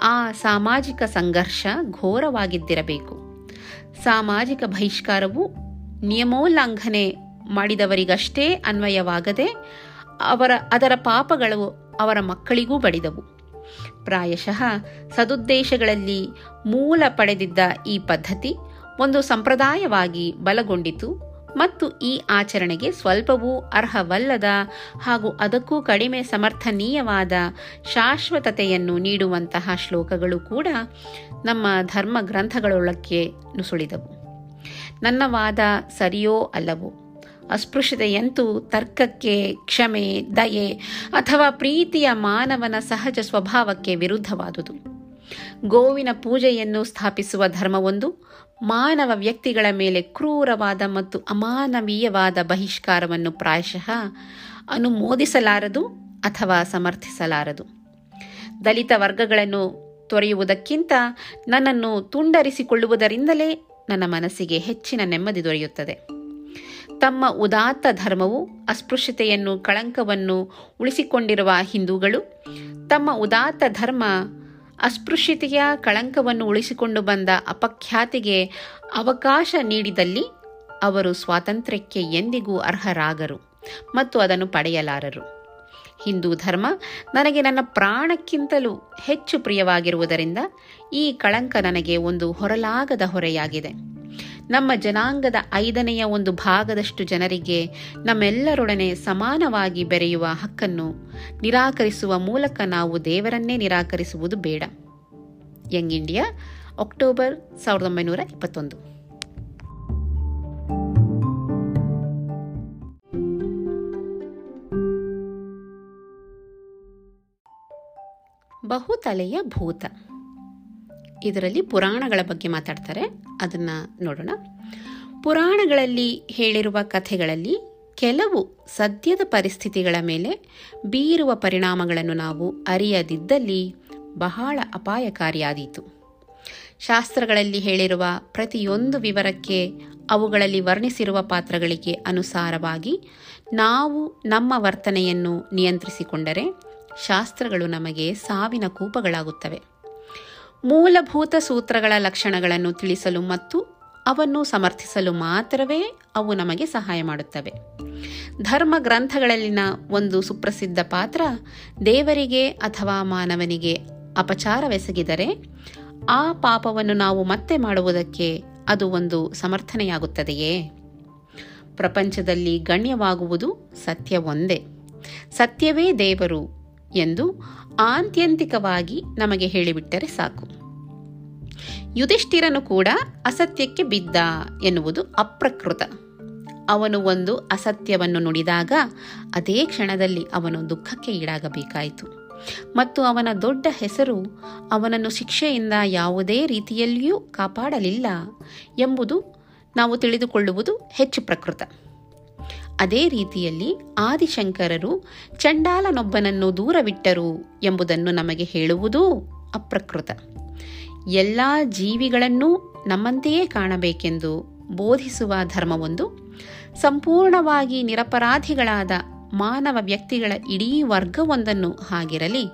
ಆ ಸಾಮಾಜಿಕ ಸಂಘರ್ಷ ಘೋರವಾಗಿದ್ದಿರಬೇಕು. ಸಾಮಾಜಿಕ ಬಹಿಷ್ಕಾರವು ನಿಯಮೋಲ್ಲಂಘನೆ ಮಾಡಿದವರಿಗಷ್ಟೇ ಅನ್ವಯವಾಗದೆ ಅವರ, ಅದರ ಪಾಪಗಳು ಅವರ ಮಕ್ಕಳಿಗೂ ಬಡಿದವು. ಪ್ರಾಯಶಃ ಸದುದ್ದೇಶಗಳಲ್ಲಿ ಮೂಲ ಪಡೆದಿದ್ದ ಈ ಪದ್ಧತಿ ಒಂದು ಸಂಪ್ರದಾಯವಾಗಿ ಬಲಗೊಂಡಿತು ಮತ್ತು ಈ ಆಚರಣೆಗೆ ಸ್ವಲ್ಪವೂ ಅರ್ಹವಲ್ಲದ ಹಾಗೂ ಅದಕ್ಕೂ ಕಡಿಮೆ ಸಮರ್ಥನೀಯವಾದ ಶಾಶ್ವತತೆಯನ್ನು ನೀಡುವಂತಹ ಶ್ಲೋಕಗಳು ಕೂಡ ನಮ್ಮ ಧರ್ಮ ಗ್ರಂಥಗಳೊಳಕ್ಕೆ ನುಸುಳಿದವು. ನನ್ನ ವಾದ ಸರಿಯೋ ಅಲ್ಲವೋ? ಅಸ್ಪೃಶ್ಯತೆಯಂತೂ ತರ್ಕಕ್ಕೆ, ಕ್ಷಮೆ, ದಯೆ ಅಥವಾ ಪ್ರೀತಿಯ ಮಾನವನ ಸಹಜ ಸ್ವಭಾವಕ್ಕೆ ವಿರುದ್ಧವಾದುದು. ಗೋವಿನ ಪೂಜೆಯನ್ನು ಸ್ಥಾಪಿಸುವ ಧರ್ಮವೊಂದು ಮಾನವ ವ್ಯಕ್ತಿಗಳ ಮೇಲೆ ಕ್ರೂರವಾದ ಮತ್ತು ಅಮಾನವೀಯವಾದ ಬಹಿಷ್ಕಾರವನ್ನು ಪ್ರಾಯಶಃ ಅನುಮೋದಿಸಲಾರದು ಅಥವಾ ಸಮರ್ಥಿಸಲಾರದು. ದಲಿತ ವರ್ಗಗಳನ್ನು ತೊರೆಯುವುದಕ್ಕಿಂತ ನನ್ನನ್ನು ತುಂಡರಿಸಿಕೊಳ್ಳುವುದರಿಂದಲೇ ನನ್ನ ಮನಸ್ಸಿಗೆ ಹೆಚ್ಚಿನ ನೆಮ್ಮದಿ ದೊರೆಯುತ್ತದೆ. ತಮ್ಮ ಉದಾತ್ತ ಧರ್ಮವು, ಅಸ್ಪೃಶ್ಯತೆಯನ್ನು, ಕಳಂಕವನ್ನು ಉಳಿಸಿಕೊಂಡಿರುವ ಹಿಂದೂಗಳು, ತಮ್ಮ ಉದಾತ್ತ ಧರ್ಮ, ಅಸ್ಪೃಶ್ಯತೆಯ ಕಳಂಕವನ್ನು ಉಳಿಸಿಕೊಂಡು ಬಂದ ಅಪಖ್ಯಾತಿಗೆ ಅವಕಾಶ ನೀಡಿದಲ್ಲಿ ಅವರು ಸ್ವಾತಂತ್ರ್ಯಕ್ಕೆ ಎಂದಿಗೂ ಅರ್ಹರಾಗರು ಮತ್ತು ಅದನ್ನು ಪಡೆಯಲಾರರು. ಹಿಂದೂ ಧರ್ಮ ನನಗೆ ನನ್ನ ಪ್ರಾಣಕ್ಕಿಂತಲೂ ಹೆಚ್ಚು ಪ್ರಿಯವಾಗಿರುವುದರಿಂದ ಈ ಕಳಂಕ ನನಗೆ ಒಂದು ಹೊರಲಾಗದ ಹೊರೆಯಾಗಿದೆ. ನಮ್ಮ ಜನಾಂಗದ ಐದನೆಯ ಒಂದು ಭಾಗದಷ್ಟು ಜನರಿಗೆ ನಮ್ಮೆಲ್ಲರೊಡನೆ ಸಮಾನವಾಗಿ ಬೆರೆಯುವ ಹಕ್ಕನ್ನು ನಿರಾಕರಿಸುವ ಮೂಲಕ ನಾವು ದೇವರನ್ನೇ ನಿರಾಕರಿಸುವುದು ಬೇಡ. ಯಂಗ್ ಇಂಡಿಯಾ, ಅಕ್ಟೋಬರ್ ಸಾವಿರದ ಒಂಬೈನೂರ ಇಪ್ಪತ್ತೊಂದು. ಬಹುತಲೆಯ ಭೂತ. ಇದರಲ್ಲಿ ಪುರಾಣಗಳ ಬಗ್ಗೆ ಮಾತಾಡ್ತಾರೆ. ಅದನ್ನು ನೋಡೋಣ. ಪುರಾಣಗಳಲ್ಲಿ ಹೇಳಿರುವ ಕಥೆಗಳಲ್ಲಿ ಕೆಲವು ಸದ್ಯದ ಪರಿಸ್ಥಿತಿಗಳ ಮೇಲೆ ಬೀರುವ ಪರಿಣಾಮಗಳನ್ನು ನಾವು ಅರಿಯದಿದ್ದಲ್ಲಿ ಬಹಳ ಅಪಾಯಕಾರಿಯಾದೀತು. ಶಾಸ್ತ್ರಗಳಲ್ಲಿ ಹೇಳಿರುವ ಪ್ರತಿಯೊಂದು ವಿವರಕ್ಕೆ ಅವುಗಳಲ್ಲಿ ವರ್ಣಿಸಿರುವ ಪಾತ್ರಗಳಿಗೆ ಅನುಸಾರವಾಗಿ ನಾವು ನಮ್ಮ ವರ್ತನೆಯನ್ನು ನಿಯಂತ್ರಿಸಿಕೊಂಡರೆ ಶಾಸ್ತ್ರಗಳು ನಮಗೆ ಸಾವಿನ ಕೂಪಗಳಾಗುತ್ತವೆ. ಮೂಲಭೂತ ಸೂತ್ರಗಳ ಲಕ್ಷಣಗಳನ್ನು ತಿಳಿಸಲು ಮತ್ತು ಅವನ್ನು ಸಮರ್ಥಿಸಲು ಮಾತ್ರವೇ ಅವು ನಮಗೆ ಸಹಾಯ ಮಾಡುತ್ತವೆ. ಧರ್ಮ ಗ್ರಂಥಗಳಲ್ಲಿನ ಒಂದು ಸುಪ್ರಸಿದ್ಧ ಪಾತ್ರ, ದೇವರಿಗೆ ಅಥವಾ ಮಾನವನಿಗೆ ಅಪಚಾರವೆಸಗಿದರೆ ಆ ಪಾಪವನ್ನು ನಾವು ಮತ್ತೆ ಮಾಡುವುದಕ್ಕೆ ಅದು ಒಂದು ಸಮರ್ಥನೆಯಾಗುತ್ತದೆಯೇ? ಪ್ರಪಂಚದಲ್ಲಿ ಗಣ್ಯವಾಗುವುದು ಸತ್ಯ ಒಂದೇ ಸತ್ಯವೇ ದೇವರು ಎಂದು ಆಂತ್ಯಂತಿಕವಾಗಿ ನಮಗೆ ಹೇಳಿಬಿಟ್ಟರೆ ಸಾಕು. ಯುಧಿಷ್ಠಿರನು ಕೂಡ ಅಸತ್ಯಕ್ಕೆ ಬಿದ್ದ ಎನ್ನುವುದು ಅಪ್ರಕೃತ. ಅವನು ಒಂದು ಅಸತ್ಯವನ್ನು ನುಡಿದಾಗ ಅದೇ ಕ್ಷಣದಲ್ಲಿ ಅವನು ದುಃಖಕ್ಕೆ ಈಡಾಗಬೇಕಾಯಿತು. ಮತ್ತು ಅವನ ದೊಡ್ಡ ಹೆಸರು ಅವನನ್ನು ಶಿಕ್ಷೆಯಿಂದ ಯಾವುದೇ ರೀತಿಯಲ್ಲಿಯೂ ಕಾಪಾಡಲಿಲ್ಲ ಎಂಬುದು ನಾವು ತಿಳಿದುಕೊಳ್ಳುವುದು ಹೆಚ್ಚು ಪ್ರಕೃತ. ಅದೇ ರೀತಿಯಲ್ಲಿ ಆದಿಶಂಕರರು ಚಂಡಾಲನೊಬ್ಬನನ್ನು ದೂರವಿಟ್ಟರು ಎಂಬುದನ್ನು ನಮಗೆ ಹೇಳುವುದೂ ಅಪ್ರಕೃತ. ಎಲ್ಲ ಜೀವಿಗಳನ್ನೂ ನಮ್ಮಂತೆಯೇ ಕಾಣಬೇಕೆಂದು ಬೋಧಿಸುವ ಧರ್ಮವೊಂದು ಸಂಪೂರ್ಣವಾಗಿ ನಿರಪರಾಧಿಗಳಾದ ಮಾನವ ವ್ಯಕ್ತಿಗಳ ಇಡೀ ವರ್ಗವೊಂದನ್ನು ಹಾಗಿರಲಿ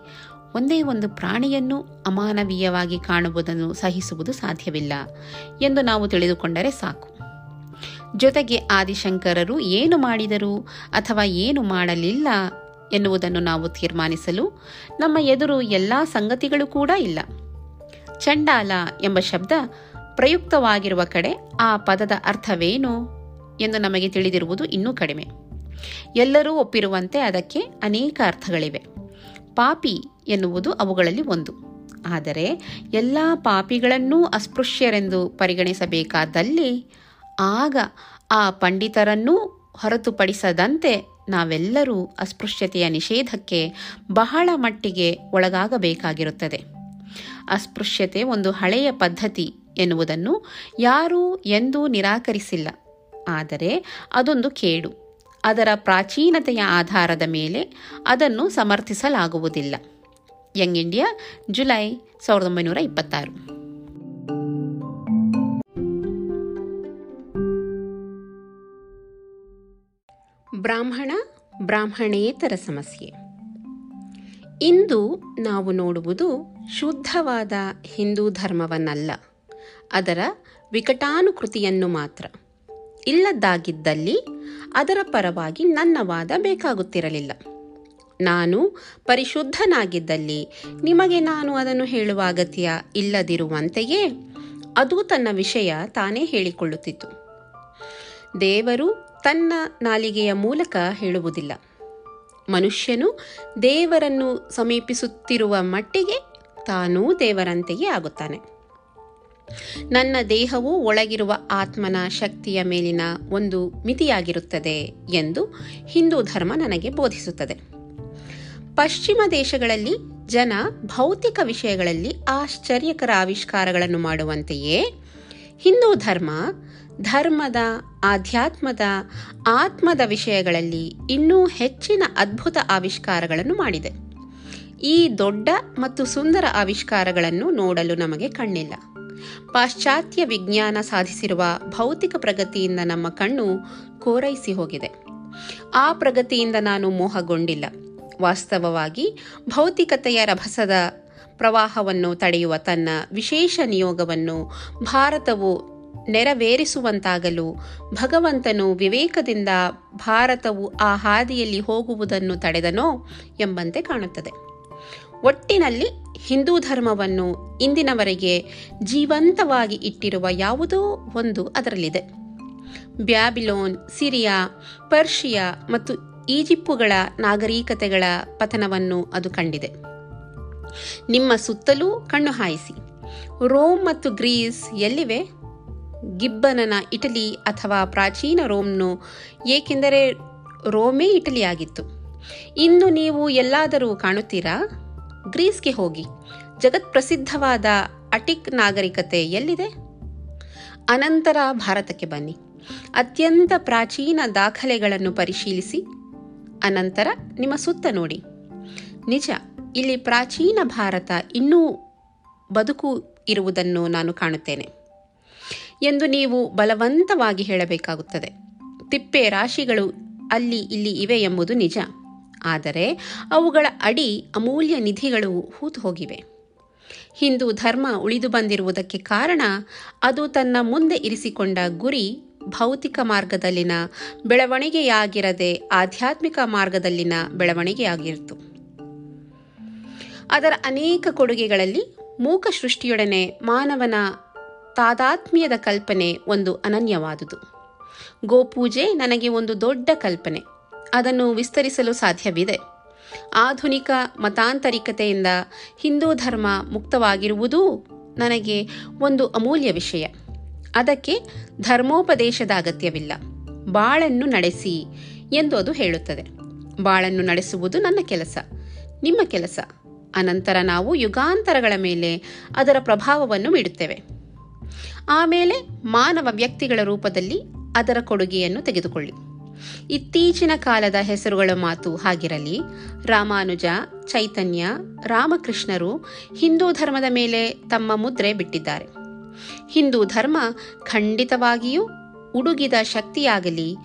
ಒಂದೇ ಒಂದು ಪ್ರಾಣಿಯನ್ನು ಅಮಾನವೀಯವಾಗಿ ಕಾಣುವುದನ್ನು ಸಹಿಸುವುದು ಸಾಧ್ಯವಿಲ್ಲ ಎಂದು ನಾವು ತಿಳಿದುಕೊಂಡರೆ ಸಾಕು. ಜೊತೆಗೆ ಆದಿಶಂಕರರು ಏನು ಮಾಡಿದರು ಅಥವಾ ಏನು ಮಾಡಲಿಲ್ಲ ಎನ್ನುವುದನ್ನು ನಾವು ತೀರ್ಮಾನಿಸಲು ನಮ್ಮ ಎದುರು ಎಲ್ಲ ಸಂಗತಿಗಳು ಕೂಡ ಇಲ್ಲ. ಚಂಡಾಲ ಎಂಬ ಶಬ್ದ ಪ್ರಯುಕ್ತವಾಗಿರುವ ಕಡೆ ಆ ಪದದ ಅರ್ಥವೇನು ಎಂದು ನಮಗೆ ತಿಳಿದಿರುವುದು ಇನ್ನೂ ಕಡಿಮೆ. ಎಲ್ಲರೂ ಒಪ್ಪಿರುವಂತೆ ಅದಕ್ಕೆ ಅನೇಕ ಅರ್ಥಗಳಿವೆ. ಪಾಪಿ ಎನ್ನುವುದು ಅವುಗಳಲ್ಲಿ ಒಂದು. ಆದರೆ ಎಲ್ಲ ಪಾಪಿಗಳನ್ನೂ ಅಸ್ಪೃಶ್ಯರೆಂದು ಪರಿಗಣಿಸಬೇಕಾದಲ್ಲಿ ಆಗ ಆ ಪಂಡಿತರನ್ನೂ ಹೊರತುಪಡಿಸದಂತೆ ನಾವೆಲ್ಲರೂ ಅಸ್ಪೃಶ್ಯತೆಯ ನಿಷೇಧಕ್ಕೆ ಬಹಳ ಮಟ್ಟಿಗೆ ಒಳಗಾಗಬೇಕಾಗಿರುತ್ತದೆ. ಅಸ್ಪೃಶ್ಯತೆ ಒಂದು ಹಳೆಯ ಪದ್ಧತಿ ಎನ್ನುವುದನ್ನು ಯಾರೂ ಎಂದೂ ನಿರಾಕರಿಸಿಲ್ಲ. ಆದರೆ ಅದೊಂದು ಕೇಡು. ಅದರ ಪ್ರಾಚೀನತೆಯ ಆಧಾರದ ಮೇಲೆ ಅದನ್ನು ಸಮರ್ಥಿಸಲಾಗುವುದಿಲ್ಲ. ಯಂಗ್ ಇಂಡಿಯಾ, ಜುಲೈ ಸಾವಿರದ ಒಂಬೈನೂರ ಇಪ್ಪತ್ತಾರು. ಬ್ರಾಹ್ಮಣ ಬ್ರಾಹ್ಮಣೇತರ ಸಮಸ್ಯೆ. ಇಂದು ನಾವು ನೋಡುವುದು ಶುದ್ಧವಾದ ಹಿಂದೂ ಧರ್ಮವನ್ನಲ್ಲ, ಅದರ ವಿಕಟಾನುಕೃತಿಯನ್ನು ಮಾತ್ರ. ಇಲ್ಲದ್ದಾಗಿದ್ದಲ್ಲಿ ಅದರ ಪರವಾಗಿ ನನ್ನ ವಾದ ಬೇಕಾಗುತ್ತಿರಲಿಲ್ಲ. ನಾನು ಪರಿಶುದ್ಧನಾಗಿದ್ದಲ್ಲಿ ನಿಮಗೆ ನಾನು ಅದನ್ನು ಹೇಳುವ ಅಗತ್ಯ ಇಲ್ಲದಿರುವಂತೆಯೇ ಅದು ತನ್ನ ವಿಷಯ ತಾನೇ ಹೇಳಿಕೊಳ್ಳುತ್ತಿತ್ತು. ದೇವರು ತನ್ನ ನಾಲಿಗೆಯ ಮೂಲಕ ಹೇಳುವುದಿಲ್ಲ. ಮನುಷ್ಯನು ದೇವರನ್ನು ಸಮೀಪಿಸುತ್ತಿರುವ ಮಟ್ಟಿಗೆ ತಾನೂ ದೇವರಂತೆಯೇ ಆಗುತ್ತಾನೆ. ನನ್ನ ದೇಹವು ಒಳಗಿರುವ ಆತ್ಮನ ಶಕ್ತಿಯ ಮೇಲಿನ ಒಂದು ಮಿತಿಯಾಗಿರುತ್ತದೆ ಎಂದು ಹಿಂದೂ ಧರ್ಮ ನನಗೆ ಬೋಧಿಸುತ್ತದೆ. ಪಶ್ಚಿಮ ದೇಶಗಳಲ್ಲಿ ಜನ ಭೌತಿಕ ವಿಷಯಗಳಲ್ಲಿ ಆಶ್ಚರ್ಯಕರ ಆವಿಷ್ಕಾರಗಳನ್ನು ಮಾಡುವಂತೆಯೇ ಹಿಂದೂ ಧರ್ಮ ಧರ್ಮದ, ಆಧ್ಯಾತ್ಮದ, ಆತ್ಮದ ವಿಷಯಗಳಲ್ಲಿ ಇನ್ನೂ ಹೆಚ್ಚಿನ ಅದ್ಭುತ ಆವಿಷ್ಕಾರಗಳನ್ನು ಮಾಡಿದೆ. ಈ ದೊಡ್ಡ ಮತ್ತು ಸುಂದರ ಆವಿಷ್ಕಾರಗಳನ್ನು ನೋಡಲು ನಮಗೆ ಕಣ್ಣಿಲ್ಲ. ಪಾಶ್ಚಾತ್ಯ ವಿಜ್ಞಾನ ಸಾಧಿಸಿರುವ ಭೌತಿಕ ಪ್ರಗತಿಯಿಂದ ನಮ್ಮ ಕಣ್ಣು ಕೋರೈಸಿ ಹೋಗಿದೆ. ಆ ಪ್ರಗತಿಯಿಂದ ನಾನು ಮೋಹಗೊಂಡಿಲ್ಲ. ವಾಸ್ತವವಾಗಿ ಭೌತಿಕತೆಯ ರಭಸದ ಪ್ರವಾಹವನ್ನು ತಡೆಯುವ ತನ್ನ ವಿಶೇಷ ನಿಯೋಗವನ್ನು ಭಾರತವು ನೆರವೇರಿಸುವಂತಾಗಲು ಭಗವಂತನು ವಿವೇಕದಿಂದ ಭಾರತವು ಆ ಹಾದಿಯಲ್ಲಿ ಹೋಗುವುದನ್ನು ತಡೆದನೋ ಎಂಬಂತೆ ಕಾಣುತ್ತದೆ. ಒಟ್ಟಿನಲ್ಲಿ ಹಿಂದೂ ಧರ್ಮವನ್ನು ಇಂದಿನವರೆಗೆ ಜೀವಂತವಾಗಿ ಇಟ್ಟಿರುವ ಯಾವುದೋ ಒಂದು ಅದರಲ್ಲಿದೆ. ಬ್ಯಾಬಿಲೋನ್, ಸಿರಿಯಾ, ಪರ್ಷಿಯಾ ಮತ್ತು ಈಜಿಪ್ಪುಗಳ ನಾಗರಿಕತೆಗಳ ಪತನವನ್ನು ಅದು ಕಂಡಿದೆ. ನಿಮ್ಮ ಸುತ್ತಲೂ ಕಣ್ಣು ಹಾಯಿಸಿ. ರೋಮ್ ಮತ್ತು ಗ್ರೀಸ್ ಎಲ್ಲಿವೆ? ಗಿಬ್ಬನನ ಇಟಲಿ ಅಥವಾ ಪ್ರಾಚೀನ ರೋಮ್ನು, ಏಕೆಂದರೆ ರೋಮೇ ಇಟಲಿ ಆಗಿತ್ತು ಇನ್ನು ನೀವು ಎಲ್ಲಾದರೂ ಕಾಣುತ್ತೀರಾ? ಗ್ರೀಸ್ಗೆ ಹೋಗಿ. ಜಗತ್ ಪ್ರಸಿದ್ಧವಾದ ಅಟಿಕ್ ನಾಗರಿಕತೆ ಎಲ್ಲಿದೆ? ಅನಂತರ ಭಾರತಕ್ಕೆ ಬನ್ನಿ. ಅತ್ಯಂತ ಪ್ರಾಚೀನ ದಾಖಲೆಗಳನ್ನು ಪರಿಶೀಲಿಸಿ. ಅನಂತರ ನಿಮ್ಮ ಸುತ್ತ ನೋಡಿ. ನಿಜ, ಇಲ್ಲಿ ಪ್ರಾಚೀನ ಭಾರತ ಇನ್ನೂ ಬದುಕು ಇರುವುದನ್ನು ನಾನು ಕಾಣುತ್ತೇನೆ. ಎಂದು ನೀವು ಬಲವಂತವಾಗಿ ಹೇಳಬೇಕಾಗುತ್ತದೆ. ತಿಪ್ಪೆ ರಾಶಿಗಳು ಅಲ್ಲಿ ಇಲ್ಲಿ ಇವೆ ಎಂಬುದು ನಿಜ. ಆದರೆ ಅವುಗಳ ಅಡಿ ಅಮೂಲ್ಯ ನಿಧಿಗಳು ಹೂತು ಹೋಗಿವೆ ಹಿಂದೂ ಧರ್ಮ ಉಳಿದು ಬಂದಿರುವುದಕ್ಕೆ ಕಾರಣ ಅದು ತನ್ನ ಮುಂದೆ ಇರಿಸಿಕೊಂಡ ಗುರಿ ಭೌತಿಕ ಮಾರ್ಗದಲ್ಲಿನ ಬೆಳವಣಿಗೆಯಾಗಿರದೆ ಆಧ್ಯಾತ್ಮಿಕ ಮಾರ್ಗದಲ್ಲಿನ ಬೆಳವಣಿಗೆಯಾಗಿತ್ತು. ಅದರ ಅನೇಕ ಕೊಡುಗೆಗಳಲ್ಲಿ ಮೂಕ ಸೃಷ್ಟಿಯೊಡನೆ ಮಾನವನ ತಾದಾತ್ಮ್ಯದ ಕಲ್ಪನೆ ಒಂದು ಅನನ್ಯವಾದುದು. ಗೋಪೂಜೆ ನನಗೆ ಒಂದು ದೊಡ್ಡ ಕಲ್ಪನೆ. ಅದನ್ನು ವಿಸ್ತರಿಸಲು ಸಾಧ್ಯವಿದೆ. ಆಧುನಿಕ ಮತಾಂತರಿಕತೆಯಿಂದ ಹಿಂದೂ ಧರ್ಮ ಮುಕ್ತವಾಗಿರುವುದೂ ನನಗೆ ಒಂದು ಅಮೂಲ್ಯ ವಿಷಯ. ಅದಕ್ಕೆ ಧರ್ಮೋಪದೇಶದ ಅಗತ್ಯವಿಲ್ಲ. ಬಾಳನ್ನು ನಡೆಸಿ ಎಂದು ಅದು ಹೇಳುತ್ತದೆ. ಬಾಳನ್ನು ನಡೆಸುವುದು ನನ್ನ ಕೆಲಸ, ನಿಮ್ಮ ಕೆಲಸ. ಅನಂತರ ನಾವು ಯುಗಾಂತರಗಳ ಮೇಲೆ ಅದರ ಪ್ರಭಾವವನ್ನು ಬಿಡುತ್ತೇವೆ. ಆಮೇಲೆ ಮಾನವ ವ್ಯಕ್ತಿಗಳ ರೂಪದಲ್ಲಿ ಅದರ ಕೊಡುಗೆಯನ್ನು ತೆಗೆದುಕೊಳ್ಳಿ. ಇತ್ತೀಚಿನ ಕಾಲದ ಹೆಸರುಗಳ ಮಾತು ಹಾಗಿರಲಿ, ರಾಮಾನುಜ, ಚೈತನ್ಯ, ರಾಮಕೃಷ್ಣರು ಹಿಂದೂ ಧರ್ಮದ ಮೇಲೆ ತಮ್ಮ ಮುದ್ರೆ ಬಿಟ್ಟಿದ್ದಾರೆ. ಹಿಂದೂ ಧರ್ಮ ಖಂಡಿತವಾಗಿಯೂ ಉಡುಗಿದ ಶಕ್ತಿಯಾಗಲಿ,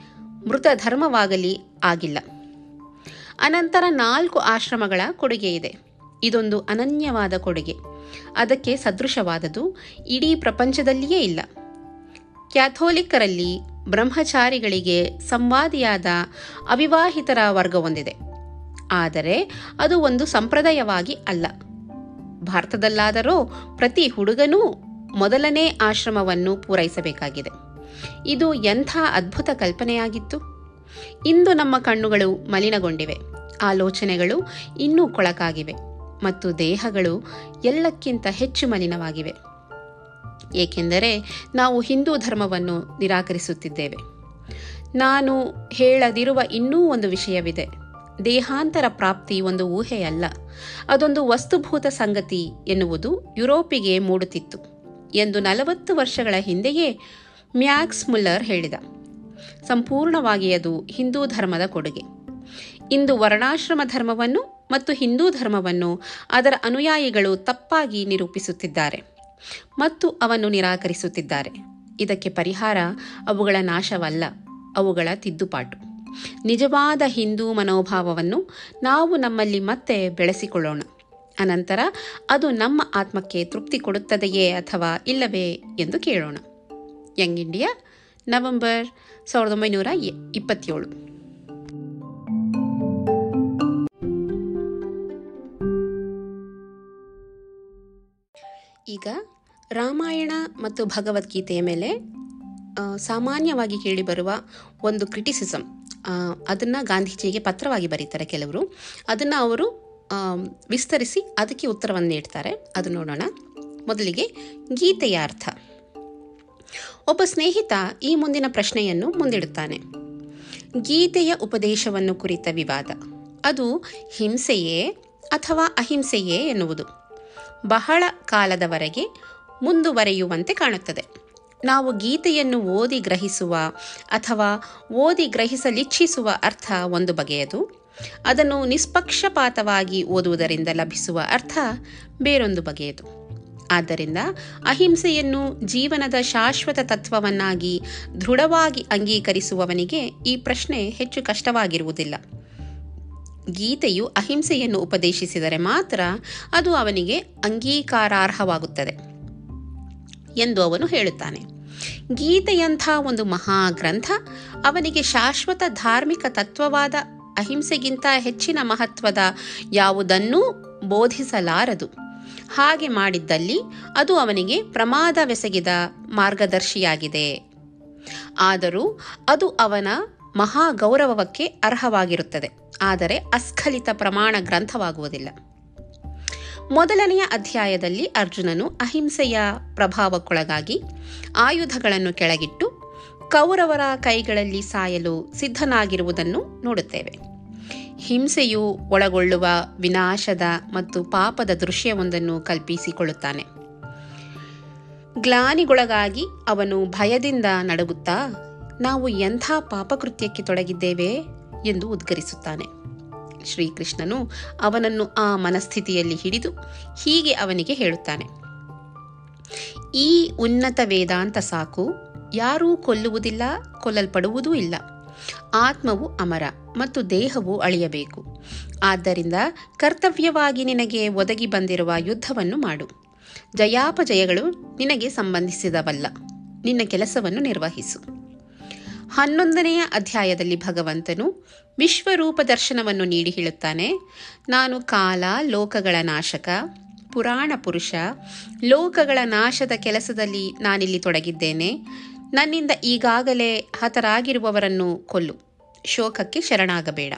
ಮೃತ ಧರ್ಮವಾಗಲಿ ಆಗಿಲ್ಲ. ಅನಂತರ ನಾಲ್ಕು ಆಶ್ರಮಗಳ ಕೊಡುಗೆ ಇದೆ ಇದೊಂದು ಅನನ್ಯವಾದ ಕೊಡುಗೆ. ಅದಕ್ಕೆ ಸದೃಶವಾದದು ಇಡೀ ಪ್ರಪಂಚದಲ್ಲಿಯೇ ಇಲ್ಲ. ಕ್ಯಾಥೋಲಿಕ್ಕರಲ್ಲಿ ಬ್ರಹ್ಮಚಾರಿಗಳಿಗೆ ಸಂವಾದಿಯಾದ ಅವಿವಾಹಿತರ ವರ್ಗವೊಂದಿದೆ. ಆದರೆ ಅದು ಒಂದು ಸಂಪ್ರದಾಯವಾಗಿ ಅಲ್ಲ. ಭಾರತದಲ್ಲಾದರೂ ಪ್ರತಿ ಹುಡುಗನೂ ಮೊದಲನೇ ಆಶ್ರಮವನ್ನು ಪೂರೈಸಬೇಕಾಗಿದೆ. ಇದು ಎಂಥ ಅದ್ಭುತ ಕಲ್ಪನೆಯಾಗಿತ್ತು. ಇಂದು ನಮ್ಮ ಕಣ್ಣುಗಳು ಮಲಿನಗೊಂಡಿವೆ. ಆಲೋಚನೆಗಳು ಇನ್ನೂ ಕೊಳಕಾಗಿವೆ. ಮತ್ತು ದೇಹಗಳು ಎಲ್ಲಕ್ಕಿಂತ ಹೆಚ್ಚು ಮಲಿನವಾಗಿವೆ. ಏಕೆಂದರೆ ನಾವು ಹಿಂದೂ ಧರ್ಮವನ್ನು ನಿರಾಕರಿಸುತ್ತಿದ್ದೇವೆ. ನಾನು ಹೇಳದಿರುವ ಇನ್ನೂ ಒಂದು ವಿಷಯವಿದೆ. ದೇಹಾಂತರ ಪ್ರಾಪ್ತಿ ಒಂದು ಊಹೆಯಲ್ಲ. ಅದೊಂದು ವಸ್ತುಭೂತ ಸಂಗತಿ ಎನ್ನುವುದು ಯುರೋಪಿಗೆ ಮೂಡುತ್ತಿತ್ತು ಎಂದು ನಲವತ್ತು ವರ್ಷಗಳ ಹಿಂದೆಯೇ ಮ್ಯಾಕ್ಸ್ ಮುಲ್ಲರ್ ಹೇಳಿದ. ಸಂಪೂರ್ಣವಾಗಿ ಅದು ಹಿಂದೂ ಧರ್ಮದ ಕೊಡುಗೆ. ಇಂದು ವರ್ಣಾಶ್ರಮ ಧರ್ಮವನ್ನು ಮತ್ತು ಹಿಂದೂ ಧರ್ಮವನ್ನು ಅದರ ಅನುಯಾಯಿಗಳು ತಪ್ಪಾಗಿ ನಿರೂಪಿಸುತ್ತಿದ್ದಾರೆ ಮತ್ತು ಅವನ್ನು ನಿರಾಕರಿಸುತ್ತಿದ್ದಾರೆ. ಇದಕ್ಕೆ ಪರಿಹಾರ ಅವುಗಳ ನಾಶವಲ್ಲ, ಅವುಗಳ ತಿದ್ದುಪಾಟು. ನಿಜವಾದ ಹಿಂದೂ ಮನೋಭಾವವನ್ನು ನಾವು ನಮ್ಮಲ್ಲಿ ಮತ್ತೆ ಬೆಳೆಸಿಕೊಳ್ಳೋಣ. ಅನಂತರ ಅದು ನಮ್ಮ ಆತ್ಮಕ್ಕೆ ತೃಪ್ತಿ ಕೊಡುತ್ತದೆಯೇ ಅಥವಾ ಇಲ್ಲವೇ ಎಂದು ಕೇಳೋಣ. ಯಂಗ್ ಇಂಡಿಯಾ, ನವೆಂಬರ್ ಸಾವಿರದ ಒಂಬೈನೂರ ಇಪ್ಪತ್ತೇಳು. ಈಗ ರಾಮಾಯಣ ಮತ್ತು ಭಗವದ್ಗೀತೆಯ ಮೇಲೆ ಸಾಮಾನ್ಯವಾಗಿ ಕೇಳಿಬರುವ ಒಂದು ಕ್ರಿಟಿಸಿಸಮ್ ಅದನ್ನು ಗಾಂಧೀಜಿಗೆ ಪತ್ರವಾಗಿ ಬರೀತಾರೆ ಕೆಲವರು. ಅದನ್ನು ಅವರು ವಿಸ್ತರಿಸಿ ಅದಕ್ಕೆ ಉತ್ತರವನ್ನು ನೀಡ್ತಾರೆ. ಅದು ನೋಡೋಣ. ಮೊದಲಿಗೆ ಗೀತೆಯ ಅರ್ಥ ಒಬ್ಬ ಸ್ನೇಹಿತ ಈ ಮುಂದಿನ ಪ್ರಶ್ನೆಯನ್ನು ಮುಂದಿಡುತ್ತಾನೆ. ಗೀತೆಯ ಉಪದೇಶವನ್ನು ಕುರಿತ ವಿವಾದ. ಅದು ಹಿಂಸೆಯೇ ಅಥವಾ ಅಹಿಂಸೆಯೇ ಎನ್ನುವುದು? ಬಹಳ ಕಾಲದವರೆಗೆ ಮುಂದುವರೆಯುವಂತೆ ಕಾಣುತ್ತದೆ. ನಾವು ಗೀತೆಯನ್ನು ಓದಿ ಗ್ರಹಿಸುವ ಅಥವಾ ಓದಿ ಗ್ರಹಿಸಲಿಚ್ಛಿಸುವ ಅರ್ಥ ಒಂದು ಬಗೆಯದು. ಅದನ್ನು ನಿಷ್ಪಕ್ಷಪಾತವಾಗಿ ಓದುವುದರಿಂದ ಲಭಿಸುವ ಅರ್ಥ ಬೇರೊಂದು ಬಗೆಯದು. ಆದ್ದರಿಂದ ಅಹಿಂಸೆಯನ್ನು ಜೀವನದ ಶಾಶ್ವತ ತತ್ವವನ್ನಾಗಿ ದೃಢವಾಗಿ ಅಂಗೀಕರಿಸುವವನಿಗೆ ಈ ಪ್ರಶ್ನೆ ಹೆಚ್ಚು ಕಷ್ಟವಾಗಿರುವುದಿಲ್ಲ. ಗೀತೆಯು ಅಹಿಂಸೆಯನ್ನು ಉಪದೇಶಿಸಿದರೆ ಮಾತ್ರ ಅದು ಅವನಿಗೆ ಅಂಗೀಕಾರಾರ್ಹವಾಗುತ್ತದೆ ಎಂದು ಅವನು ಹೇಳುತ್ತಾನೆ. ಗೀತೆಯಂಥ ಒಂದು ಮಹಾಗ್ರಂಥ ಅವನಿಗೆ ಶಾಶ್ವತ ಧಾರ್ಮಿಕ ತತ್ವವಾದ ಅಹಿಂಸೆಗಿಂತ ಹೆಚ್ಚಿನ ಮಹತ್ವದ ಯಾವುದನ್ನೂ ಬೋಧಿಸಲಾರದು. ಹಾಗೆ ಮಾಡಿದ್ದಲ್ಲಿ ಅದು ಅವನಿಗೆ ಪ್ರಮಾದವೆಸಗಿದ ಮಾರ್ಗದರ್ಶಿಯಾಗಿದೆ. ಆದರೂ ಅದು ಅವನ ಮಹಾ ಗೌರವಕ್ಕೆ ಅರ್ಹವಾಗಿರುತ್ತದೆ. ಆದರೆ ಅಸ್ಖಲಿತ ಪ್ರಮಾಣ ಗ್ರಂಥವಾಗುವುದಿಲ್ಲ. ಮೊದಲನೆಯ ಅಧ್ಯಾಯದಲ್ಲಿ ಅರ್ಜುನನು ಅಹಿಂಸೆಯ ಪ್ರಭಾವಕ್ಕೊಳಗಾಗಿ ಆಯುಧಗಳನ್ನು ಕೆಳಗಿಟ್ಟು ಕೌರವರ ಕೈಗಳಲ್ಲಿ ಸಾಯಲು ಸಿದ್ಧನಾಗಿರುವುದನ್ನು ನೋಡುತ್ತೇವೆ. ಹಿಂಸೆಯು ಒಳಗೊಳ್ಳುವ ವಿನಾಶದ ಮತ್ತು ಪಾಪದ ದೃಶ್ಯವೊಂದನ್ನು ಕಲ್ಪಿಸಿಕೊಳ್ಳುತ್ತಾನೆ. ಗ್ಲಾನಿಗೊಳಗಾಗಿ ಅವನು ಭಯದಿಂದ ನಡುಗುತ್ತಾ ನಾವು ಎಂಥ ಪಾಪಕೃತ್ಯಕ್ಕೆ ತೊಡಗಿದ್ದೇವೆ ಎಂದು ಉದ್ಗರಿಸುತ್ತಾನೆ. ಶ್ರೀಕೃಷ್ಣನು ಅವನನ್ನು ಆ ಮನಸ್ಥಿತಿಯಲ್ಲಿ ಹಿಡಿದು ಹೀಗೆ ಅವನಿಗೆ ಹೇಳುತ್ತಾನೆ. ಈ ಉನ್ನತ ವೇದಾಂತ ಸಾಕು, ಯಾರೂ ಕೊಲ್ಲುವುದಿಲ್ಲ, ಕೊಲ್ಲಲ್ಪಡುವುದೂ ಇಲ್ಲ. ಆತ್ಮವು ಅಮರ ಮತ್ತು ದೇಹವು ಅಳಿಯಬೇಕು. ಆದ್ದರಿಂದ ಕರ್ತವ್ಯವಾಗಿ ನಿನಗೆ ಒದಗಿ ಬಂದಿರುವ ಯುದ್ಧವನ್ನು ಮಾಡು. ಜಯಾಪಜಯಗಳು ನಿನಗೆ ಸಂಬಂಧಿಸಿದವಲ್ಲ, ನಿನ್ನ ಕೆಲಸವನ್ನು ನಿರ್ವಹಿಸು. ಹನ್ನೊಂದನೆಯ ಅಧ್ಯಾಯದಲ್ಲಿ ಭಗವಂತನು ವಿಶ್ವರೂಪ ದರ್ಶನವನ್ನು ನೀಡಿ ಹೇಳುತ್ತಾನೆ, ನಾನು ಕಾಲ, ಲೋಕಗಳ ನಾಶಕ, ಪುರಾಣ ಪುರುಷ, ಲೋಕಗಳ ನಾಶದ ಕೆಲಸದಲ್ಲಿ ನಾನಿಲ್ಲಿ ತೊಡಗಿದ್ದೇನೆ. ನನ್ನಿಂದ ಈಗಾಗಲೇ ಹತರಾಗಿರುವವರನ್ನು ಕೊಲ್ಲು. ಶೋಕಕ್ಕೆ ಶರಣಾಗಬೇಡ.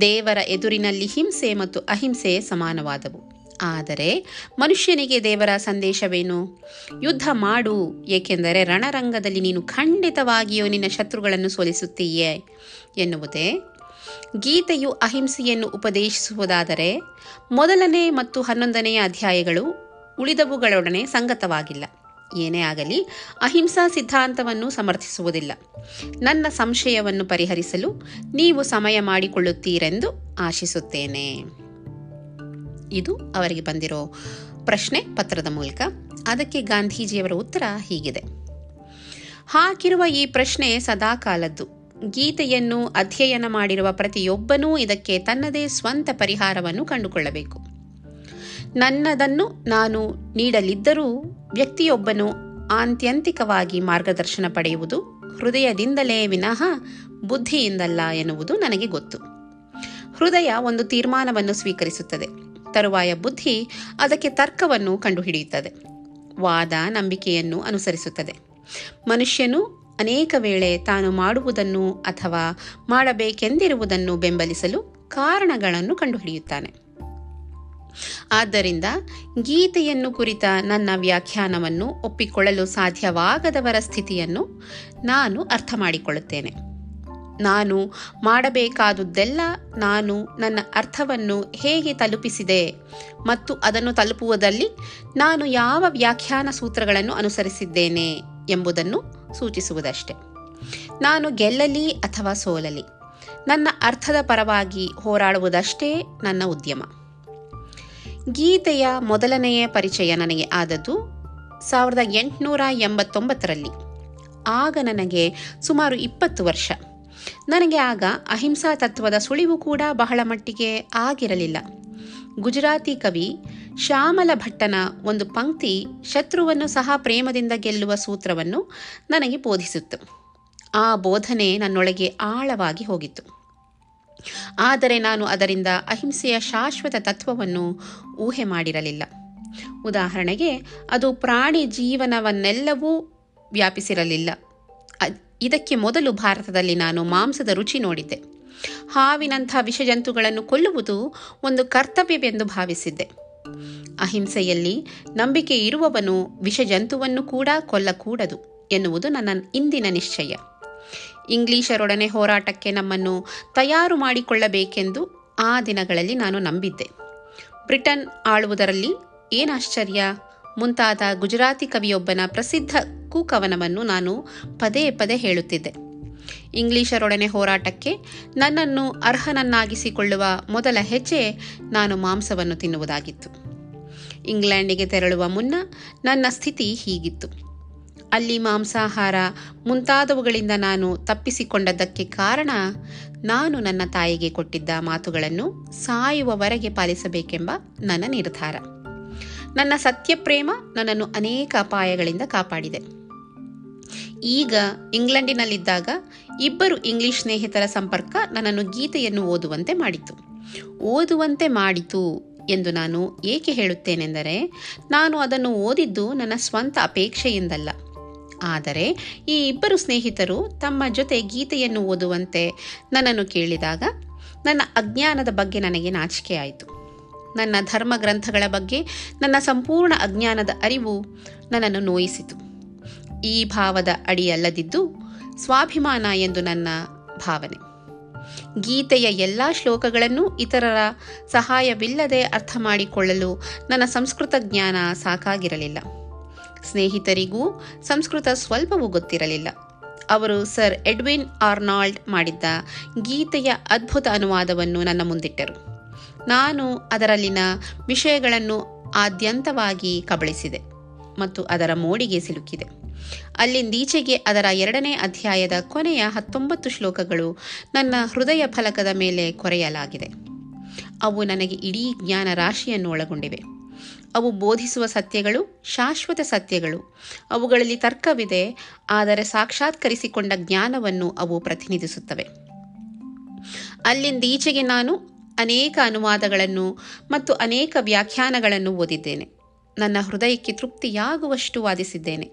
ದೇವರ ಎದುರಿನಲ್ಲಿ ಹಿಂಸೆ ಮತ್ತು ಅಹಿಂಸೆ ಸಮಾನವಾದವು. ಆದರೆ ಮನುಷ್ಯನಿಗೆ ದೇವರ ಸಂದೇಶವೇನು? ಯುದ್ಧ ಮಾಡು, ಏಕೆಂದರೆ ರಣರಂಗದಲ್ಲಿ ನೀನು ಖಂಡಿತವಾಗಿಯೂ ನಿನ್ನ ಶತ್ರುಗಳನ್ನು ಸೋಲಿಸುತ್ತೀಯೇ ಎನ್ನುವುದೇ. ಗೀತೆಯು ಅಹಿಂಸೆಯನ್ನು ಉಪದೇಶಿಸುವುದಾದರೆ ಮೊದಲನೇ ಮತ್ತು ಹನ್ನೊಂದನೆಯ ಅಧ್ಯಾಯಗಳು ಉಳಿದವುಗಳೊಡನೆ ಸಂಗತವಾಗಿಲ್ಲ. ಏನೇ ಆಗಲಿ, ಅಹಿಂಸಾ ಸಿದ್ಧಾಂತವನ್ನು ಸಮರ್ಥಿಸುವುದಿಲ್ಲ. ನನ್ನ ಸಂಶಯವನ್ನು ಪರಿಹರಿಸಲು ನೀವು ಸಮಯ ಮಾಡಿಕೊಳ್ಳುತ್ತೀರೆಂದು ಆಶಿಸುತ್ತೇನೆ. ಇದು ಅವರಿಗೆ ಬಂದಿರೋ ಪ್ರಶ್ನೆ ಪತ್ರದ ಮೂಲಕ. ಅದಕ್ಕೆ ಗಾಂಧೀಜಿಯವರ ಉತ್ತರ ಹೀಗಿದೆ. ಹಾಕಿರುವ ಈ ಪ್ರಶ್ನೆ ಸದಾಕಾಲದ್ದು. ಗೀತೆಯನ್ನು ಅಧ್ಯಯನ ಮಾಡಿರುವ ಪ್ರತಿಯೊಬ್ಬನೂ ಇದಕ್ಕೆ ತನ್ನದೇ ಸ್ವಂತ ಪರಿಹಾರವನ್ನು ಕಂಡುಕೊಳ್ಳಬೇಕು. ನನ್ನದನ್ನು ನಾನು ನೀಡಲಿದ್ದರೂ ವ್ಯಕ್ತಿಯೊಬ್ಬನು ಆಂತ್ಯಂತಿಕವಾಗಿ ಮಾರ್ಗದರ್ಶನ ಪಡೆಯುವುದು ಹೃದಯದಿಂದಲೇ ವಿನಃ ಬುದ್ಧಿಯಿಂದಲ್ಲ ಎನ್ನುವುದು ನನಗೆ ಗೊತ್ತು. ಹೃದಯ ಒಂದು ತೀರ್ಮಾನವನ್ನು ಸ್ವೀಕರಿಸುತ್ತದೆ. ತರುವಾಯ ಬುದ್ಧಿ ಅದಕ್ಕೆ ತರ್ಕವನ್ನು ಕಂಡುಹಿಡಿಯುತ್ತದೆ. ವಾದ ನಂಬಿಕೆಯನ್ನು ಅನುಸರಿಸುತ್ತದೆ. ಮನುಷ್ಯನು ಅನೇಕ ವೇಳೆ ತಾನು ಮಾಡುವುದನ್ನು ಅಥವಾ ಮಾಡಬೇಕೆಂದಿರುವುದನ್ನು ಬೆಂಬಲಿಸಲು ಕಾರಣಗಳನ್ನು ಕಂಡುಹಿಡಿಯುತ್ತಾನೆ. ಆದ್ದರಿಂದ ಗೀತೆಯನ್ನು ಕುರಿತ ನನ್ನ ವ್ಯಾಖ್ಯಾನವನ್ನು ಒಪ್ಪಿಕೊಳ್ಳಲು ಸಾಧ್ಯವಾಗದವರ ಸ್ಥಿತಿಯನ್ನು ನಾನು ಅರ್ಥ ಮಾಡಿಕೊಳ್ಳುತ್ತೇನೆ ನಾನು ಮಾಡಬೇಕಾದುದೆಲ್ಲ ನಾನು ನನ್ನ ಅರ್ಥವನ್ನು ಹೇಗೆ ತಲುಪಿಸಿದೆ ಮತ್ತು ಅದನ್ನು ತಲುಪುವುದಲ್ಲಿ ನಾನು ಯಾವ ವ್ಯಾಖ್ಯಾನ ಸೂತ್ರಗಳನ್ನು ಅನುಸರಿಸಿದ್ದೇನೆ ಎಂಬುದನ್ನು ಸೂಚಿಸುವುದಷ್ಟೆ. ನಾನು ಗೆಲ್ಲಲಿ ಅಥವಾ ಸೋಲಲಿ? ನನ್ನ ಅರ್ಥದ ಪರವಾಗಿ ಹೋರಾಡುವುದಷ್ಟೇ ನನ್ನ ಉದ್ಯಮ. ಗೀತೆಯ ಮೊದಲನೆಯ ಪರಿಚಯ ನನಗೆ ಆದದ್ದು ಸಾವಿರದ ಎಂಟುನೂರ ಎಂಬತ್ತೊಂಬತ್ತರಲ್ಲಿ. ಆಗ ನನಗೆ ಸುಮಾರು ಇಪ್ಪತ್ತು ವರ್ಷ. ನನಗೆ ಆಗ ಅಹಿಂಸಾ ತತ್ವದ ಸುಳಿವು ಕೂಡ ಬಹಳ ಮಟ್ಟಿಗೆ ಆಗಿರಲಿಲ್ಲ. ಗುಜರಾತಿ ಕವಿ ಶ್ಯಾಮಲ ಭಟ್ಟನ ಒಂದು ಪಂಕ್ತಿ ಶತ್ರುವನ್ನು ಸಹ ಪ್ರೇಮದಿಂದ ಗೆಲ್ಲುವ ಸೂತ್ರವನ್ನು ನನಗೆ ಬೋಧಿಸಿತ್ತು. ಆ ಬೋಧನೆ ನನ್ನೊಳಗೆ ಆಳವಾಗಿ ಹೋಗಿತ್ತು. ಆದರೆ ನಾನು ಅದರಿಂದ ಅಹಿಂಸೆಯ ಶಾಶ್ವತ ತತ್ವವನ್ನು ಊಹೆ ಮಾಡಿರಲಿಲ್ಲ. ಉದಾಹರಣೆಗೆ, ಅದು ಪ್ರಾಣಿ ಜೀವನವನ್ನೆಲ್ಲವೂ ವ್ಯಾಪಿಸಿರಲಿಲ್ಲ. ಇದಕ್ಕೆ ಮೊದಲು ಭಾರತದಲ್ಲಿ ನಾನು ಮಾಂಸದ ರುಚಿ ನೋಡಿದ್ದೆ. ಹಾವಿನಂಥ ವಿಷಜಂತುಗಳನ್ನು ಕೊಲ್ಲುವುದು ಒಂದು ಕರ್ತವ್ಯವೆಂದು ಭಾವಿಸಿದ್ದೆ. ಅಹಿಂಸೆಯಲ್ಲಿ ನಂಬಿಕೆ ಇರುವವನು ವಿಷಜಂತುವನ್ನು ಕೂಡ ಕೊಲ್ಲಕೂಡದು ಎನ್ನುವುದು ನನ್ನ ಇಂದಿನ ನಿಶ್ಚಯ. ಇಂಗ್ಲಿಷರೊಡನೆ ಹೋರಾಟಕ್ಕೆ ನಮ್ಮನ್ನು ತಯಾರು ಮಾಡಿಕೊಳ್ಳಬೇಕೆಂದು ಆ ದಿನಗಳಲ್ಲಿ ನಾನು ನಂಬಿದ್ದೆ. ಬ್ರಿಟನ್ ಆಳುವುದರಲ್ಲಿ ಏನಾಶ್ಚರ್ಯ ಮುಂತಾದ ಗುಜರಾತಿ ಕವಿಯೊಬ್ಬನ ಪ್ರಸಿದ್ಧ ಕೂಕವನವನ್ನು ನಾನು ಪದೇ ಪದೇ ಹೇಳುತ್ತಿದ್ದೆ. ಇಂಗ್ಲಿಷರೊಡನೆ ಹೋರಾಟಕ್ಕೆ ನನ್ನನ್ನು ಅರ್ಹನನ್ನಾಗಿಸಿಕೊಳ್ಳುವ ಮೊದಲ ಹೆಜ್ಜೆ ನಾನು ಮಾಂಸವನ್ನು ತಿನ್ನುವುದಾಗಿತ್ತು. ಇಂಗ್ಲೆಂಡಿಗೆ ತೆರಳುವ ಮುನ್ನ ನನ್ನ ಸ್ಥಿತಿ ಹೀಗಿತ್ತು. ಅಲ್ಲಿ ಮಾಂಸಾಹಾರ ಮುಂತಾದವುಗಳಿಂದ ನಾನು ತಪ್ಪಿಸಿಕೊಂಡದ್ದಕ್ಕೆ ಕಾರಣ ನಾನು ನನ್ನ ತಾಯಿಗೆ ಕೊಟ್ಟಿದ್ದ ಮಾತುಗಳನ್ನು ಸಾಯುವವರೆಗೆ ಪಾಲಿಸಬೇಕೆಂಬ ನನ್ನ ನಿರ್ಧಾರ. ನನ್ನ ಸತ್ಯಪ್ರೇಮ ನನ್ನನ್ನು ಅನೇಕ ಅಪಾಯಗಳಿಂದ ಕಾಪಾಡಿದೆ. ಈಗ ಇಂಗ್ಲೆಂಡಿನಲ್ಲಿದ್ದಾಗ ಇಬ್ಬರು ಇಂಗ್ಲಿಷ್ ಸ್ನೇಹಿತರ ಸಂಪರ್ಕ ನನ್ನನ್ನು ಗೀತೆಯನ್ನು ಓದುವಂತೆ ಮಾಡಿತು. ಓದುವಂತೆ ಮಾಡಿತು ಎಂದು ನಾನು ಏಕೆ ಹೇಳುತ್ತೇನೆಂದರೆ, ನಾನು ಅದನ್ನು ಓದಿದ್ದು ನನ್ನ ಸ್ವಂತ ಅಪೇಕ್ಷೆಯಿಂದಲ್ಲ. ಆದರೆ ಈ ಇಬ್ಬರು ಸ್ನೇಹಿತರು ತಮ್ಮ ಜೊತೆ ಗೀತೆಯನ್ನು ಓದುವಂತೆ ನನ್ನನ್ನು ಕೇಳಿದಾಗ ನನ್ನ ಅಜ್ಞಾನದ ಬಗ್ಗೆ ನನಗೆ ನಾಚಿಕೆಯಾಯಿತು. ನನ್ನ ಧರ್ಮ ಗ್ರಂಥಗಳ ಬಗ್ಗೆ ನನ್ನ ಸಂಪೂರ್ಣ ಅಜ್ಞಾನದ ಅರಿವು ನನ್ನನ್ನು ನೋಯಿಸಿತು. ಈ ಭಾವದ ಅಡಿಯಲ್ಲದಿದ್ದು ಸ್ವಾಭಿಮಾನ ಎಂದು ನನ್ನ ಭಾವನೆ. ಗೀತೆಯ ಎಲ್ಲ ಶ್ಲೋಕಗಳನ್ನು ಇತರರ ಸಹಾಯವಿಲ್ಲದೆ ಅರ್ಥ ಮಾಡಿಕೊಳ್ಳಲು ನನ್ನ ಸಂಸ್ಕೃತ ಜ್ಞಾನ ಸಾಕಾಗಿರಲಿಲ್ಲ. ಸ್ನೇಹಿತರಿಗೂ ಸಂಸ್ಕೃತ ಸ್ವಲ್ಪವೂ ಗೊತ್ತಿರಲಿಲ್ಲ. ಅವರು ಸರ್ ಎಡ್ವಿನ್ ಆರ್ನಾಲ್ಡ್ ಮಾಡಿದ್ದ ಗೀತೆಯ ಅದ್ಭುತ ಅನುವಾದವನ್ನು ನನ್ನ ಮುಂದಿಟ್ಟರು. ನಾನು ಅದರಲ್ಲಿನ ವಿಷಯಗಳನ್ನು ಆದ್ಯಂತವಾಗಿ ಕಬಳಿಸಿದೆ ಮತ್ತು ಅದರ ಮೋಡಿಗೆ ಸಿಲುಕಿದೆ. ಅಲ್ಲಿಂದೀಚೆಗೆ ಅದರ ಎರಡನೇ ಅಧ್ಯಾಯದ ಕೊನೆಯ ಹತ್ತೊಂಬತ್ತು ಶ್ಲೋಕಗಳು ನನ್ನ ಹೃದಯ ಫಲಕದ ಮೇಲೆ ಕೊರೆಯಲಾಗಿದೆ. ಅವು ನನಗೆ ಇಡೀ ಜ್ಞಾನ ರಾಶಿಯನ್ನು ಒಳಗೊಂಡಿವೆ. ಅವು ಬೋಧಿಸುವ ಸತ್ಯಗಳು ಶಾಶ್ವತ ಸತ್ಯಗಳು. ಅವುಗಳಲ್ಲಿ ತರ್ಕವಿದೆ, ಆದರೆ ಸಾಕ್ಷಾತ್ಕರಿಸಿಕೊಂಡ ಜ್ಞಾನವನ್ನು ಅವು ಪ್ರತಿನಿಧಿಸುತ್ತವೆ. ಅಲ್ಲಿಂದೀಚೆಗೆ ನಾನು ಅನೇಕ ಅನುವಾದಗಳನ್ನು ಮತ್ತು ಅನೇಕ ವ್ಯಾಖ್ಯಾನಗಳನ್ನು ಓದಿದ್ದೇನೆ. ನನ್ನ ಹೃದಯಕ್ಕೆ ತೃಪ್ತಿಯಾಗುವಷ್ಟು ವಾದಿಸಿದ್ದೇನೆ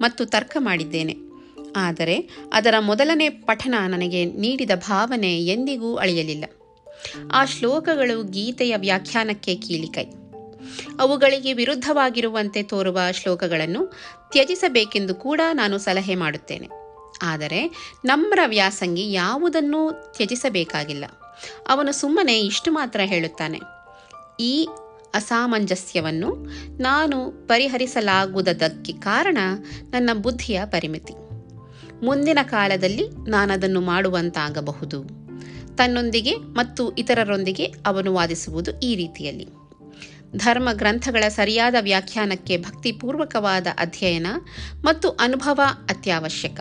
ಮತ್ತು ತರ್ಕ ಮಾಡಿದ್ದೇನೆ. ಆದರೆ ಅದರ ಮೊದಲನೇ ಪಠನ ನನಗೆ ನೀಡಿದ ಭಾವನೆ ಎಂದಿಗೂ ಅಳಿಯಲಿಲ್ಲ. ಆ ಶ್ಲೋಕಗಳು ಗೀತೆಯ ವ್ಯಾಖ್ಯಾನಕ್ಕೆ ಕೀಲಿಕೈ. ಅವುಗಳಿಗೆ ವಿರುದ್ಧವಾಗಿರುವಂತೆ ತೋರುವ ಶ್ಲೋಕಗಳನ್ನು ತ್ಯಜಿಸಬೇಕೆಂದು ಕೂಡ ನಾನು ಸಲಹೆ ಮಾಡುತ್ತೇನೆ. ಆದರೆ ನಮ್ರ ವ್ಯಾಸಂಗಿ ಯಾವುದನ್ನೂ ತ್ಯಜಿಸಬೇಕಾಗಿಲ್ಲ. ಅವನು ಸುಮ್ಮನೆ ಇಷ್ಟು ಮಾತ್ರ ಹೇಳುತ್ತಾನೆ. ಈ ಅಸಾಮಂಜಸ್ಯವನ್ನು ನಾನು ಪರಿಹರಿಸಲಾಗುವುದಕ್ಕೆ ಕಾರಣ ನನ್ನ ಬುದ್ಧಿಯ ಪರಿಮಿತಿ. ಮುಂದಿನ ಕಾಲದಲ್ಲಿ ನಾನದನ್ನು ಮಾಡುವಂತಾಗಬಹುದು. ತನ್ನೊಂದಿಗೆ ಮತ್ತು ಇತರರೊಂದಿಗೆ ಅವನು ವಾದಿಸುವುದು ಈ ರೀತಿಯಲ್ಲಿ. ಧರ್ಮ ಗ್ರಂಥಗಳ ಸರಿಯಾದ ವ್ಯಾಖ್ಯಾನಕ್ಕೆ ಭಕ್ತಿಪೂರ್ವಕವಾದ ಅಧ್ಯಯನ ಮತ್ತು ಅನುಭವ ಅತ್ಯವಶ್ಯಕ.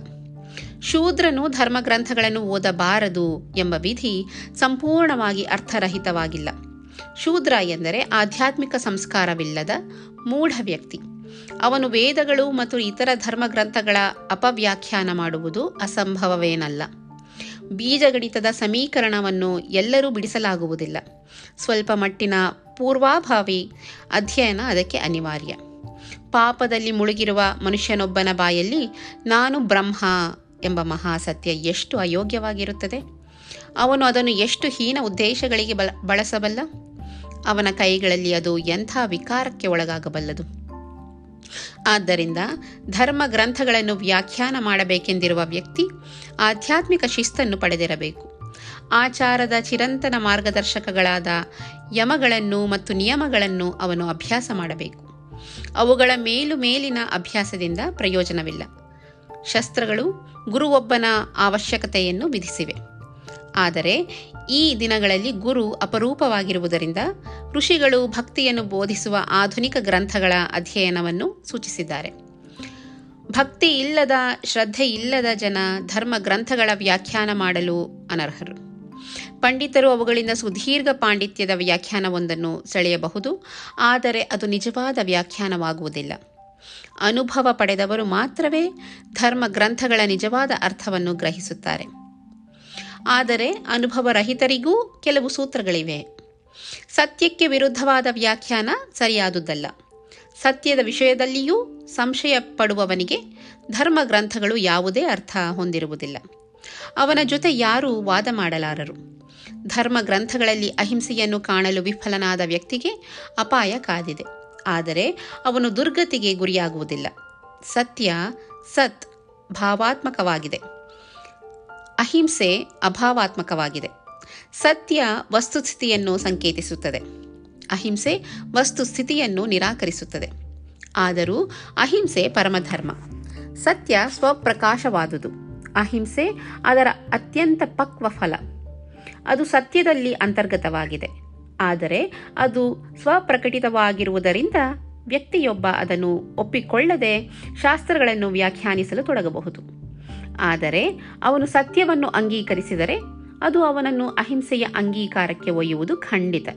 ಶೂದ್ರನು ಧರ್ಮಗ್ರಂಥಗಳನ್ನು ಓದಬಾರದು ಎಂಬ ವಿಧಿ ಸಂಪೂರ್ಣವಾಗಿ ಅರ್ಥರಹಿತವಾಗಿಲ್ಲ. ಶೂದ್ರ ಎಂದರೆ ಆಧ್ಯಾತ್ಮಿಕ ಸಂಸ್ಕಾರವಿಲ್ಲದ ಮೂಢ ವ್ಯಕ್ತಿ. ಅವನು ವೇದಗಳು ಮತ್ತು ಇತರ ಧರ್ಮ ಗ್ರಂಥಗಳ ಅಪವ್ಯಾಖ್ಯಾನ ಮಾಡುವುದು ಅಸಂಭವವೇನಲ್ಲ. ಬೀಜಗಣಿತದ ಸಮೀಕರಣವನ್ನು ಎಲ್ಲರೂ ಬಿಡಿಸಲಾಗುವುದಿಲ್ಲ. ಸ್ವಲ್ಪ ಮಟ್ಟಿನ ಪೂರ್ವಾಭಾವಿ ಅಧ್ಯಯನ ಅದಕ್ಕೆ ಅನಿವಾರ್ಯ. ಪಾಪದಲ್ಲಿ ಮುಳುಗಿರುವ ಮನುಷ್ಯನೊಬ್ಬನ ಬಾಯಲ್ಲಿ, ನಾನು ಬ್ರಹ್ಮ ಎಂಬ ಮಹಾಸತ್ಯ ಎಷ್ಟು ಅಯೋಗ್ಯವಾಗಿರುತ್ತದೆ? ಅವನು ಅದನ್ನು ಎಷ್ಟು ಹೀನ ಉದ್ದೇಶಗಳಿಗೆ ಬಲ ಬಳಸಬಲ್ಲ? ಅವನ ಕೈಗಳಲ್ಲಿ ಅದು ಎಂಥ ವಿಕಾರಕ್ಕೆ ಒಳಗಾಗಬಲ್ಲದು? ಆದ್ದರಿಂದ ಧರ್ಮ ಗ್ರಂಥಗಳನ್ನು ವ್ಯಾಖ್ಯಾನ ಮಾಡಬೇಕೆಂದಿರುವ ವ್ಯಕ್ತಿ ಆಧ್ಯಾತ್ಮಿಕ ಶಿಸ್ತನ್ನು ಪಡೆದಿರಬೇಕು. ಆಚಾರದ ಚಿರಂತನ ಮಾರ್ಗದರ್ಶಕಗಳಾದ ಯಮಗಳನ್ನು ಮತ್ತು ನಿಯಮಗಳನ್ನು ಅವನು ಅಭ್ಯಾಸ ಮಾಡಬೇಕು. ಅವುಗಳ ಮೇಲು ಮೇಲಿನ ಅಭ್ಯಾಸದಿಂದ ಪ್ರಯೋಜನವಿಲ್ಲ. ಶಸ್ತ್ರಗಳು ಗುರುವೊಬ್ಬನ ಅವಶ್ಯಕತೆಯನ್ನು ವಿಧಿಸಿವೆ. ಆದರೆ ಈ ದಿನಗಳಲ್ಲಿ ಗುರು ಅಪರೂಪವಾಗಿರುವುದರಿಂದ ಋಷಿಗಳು ಭಕ್ತಿಯನ್ನು ಬೋಧಿಸುವ ಆಧುನಿಕ ಗ್ರಂಥಗಳ ಅಧ್ಯಯನವನ್ನು ಸೂಚಿಸಿದ್ದಾರೆ. ಭಕ್ತಿ ಇಲ್ಲದ, ಶ್ರದ್ಧೆ ಇಲ್ಲದ ಜನ ಧರ್ಮ ಗ್ರಂಥಗಳ ವ್ಯಾಖ್ಯಾನ ಮಾಡಲು ಅನರ್ಹರು. ಪಂಡಿತರು ಅವುಗಳಿಂದ ಸುದೀರ್ಘ ಪಾಂಡಿತ್ಯದ ವ್ಯಾಖ್ಯಾನವೊಂದನ್ನು ಸೆಳೆಯಬಹುದು, ಆದರೆ ಅದು ನಿಜವಾದ ವ್ಯಾಖ್ಯಾನವಾಗುವುದಿಲ್ಲ. ಅನುಭವ ಪಡೆದವರು ಮಾತ್ರವೇ ಧರ್ಮ ಗ್ರಂಥಗಳ ನಿಜವಾದ ಅರ್ಥವನ್ನು ಗ್ರಹಿಸುತ್ತಾರೆ. ಆದರೆ ಅನುಭವ ರಹಿತರಿಗೂ ಕೆಲವು ಸೂತ್ರಗಳಿವೆ. ಸತ್ಯಕ್ಕೆ ವಿರುದ್ಧವಾದ ವ್ಯಾಖ್ಯಾನ ಸರಿಯಾದುದಲ್ಲ. ಸತ್ಯದ ವಿಷಯದಲ್ಲಿಯೂ ಸಂಶಯ ಪಡುವವನಿಗೆ ಧರ್ಮ ಗ್ರಂಥಗಳು ಯಾವುದೇ ಅರ್ಥ ಹೊಂದಿರುವುದಿಲ್ಲ. ಅವನ ಜೊತೆ ಯಾರೂ ವಾದ ಮಾಡಲಾರರು. ಧರ್ಮ ಗ್ರಂಥಗಳಲ್ಲಿ ಅಹಿಂಸೆಯನ್ನು ಕಾಣಲು ವಿಫಲನಾದ ವ್ಯಕ್ತಿಗೆ ಅಪಾಯ ಕಾದಿದೆ. ಆದರೆ ಅವನು ದುರ್ಗತಿಗೆ ಗುರಿಯಾಗುವುದಿಲ್ಲ. ಸತ್ಯ ಸತ್ ಭಾವಾತ್ಮಕವಾಗಿದೆ. ಅಹಿಂಸೆ ಅಭಾವಾತ್ಮಕವಾಗಿದೆ. ಸತ್ಯ ವಸ್ತುಸ್ಥಿತಿಯನ್ನು ಸಂಕೇತಿಸುತ್ತದೆ. ಅಹಿಂಸೆ ವಸ್ತುಸ್ಥಿತಿಯನ್ನು ನಿರಾಕರಿಸುತ್ತದೆ. ಆದರೂ ಅಹಿಂಸೆ ಪರಮಧರ್ಮ. ಸತ್ಯ ಸ್ವಪ್ರಕಾಶವಾದುದು. ಅಹಿಂಸೆ ಅದರ ಅತ್ಯಂತ ಪಕ್ವ ಫಲ ಅದು ಸತ್ಯದಲ್ಲಿ ಅಂತರ್ಗತವಾಗಿದೆ. ಆದರೆ ಅದು ಸ್ವಪ್ರಕಟಿತವಾಗಿರುವುದರಿಂದ ವ್ಯಕ್ತಿಯೊಬ್ಬ ಅದನ್ನು ಒಪ್ಪಿಕೊಳ್ಳದೆ ಶಾಸ್ತ್ರಗಳನ್ನು ವ್ಯಾಖ್ಯಾನಿಸಲು ತೊಡಗಬಹುದು. ಆದರೆ ಅವನು ಸತ್ಯವನ್ನು ಅಂಗೀಕರಿಸಿದರೆ ಅದು ಅವನನ್ನು ಅಹಿಂಸೆಯ ಅಂಗೀಕಾರಕ್ಕೆ ಒಯ್ಯುವುದು ಖಂಡಿತ.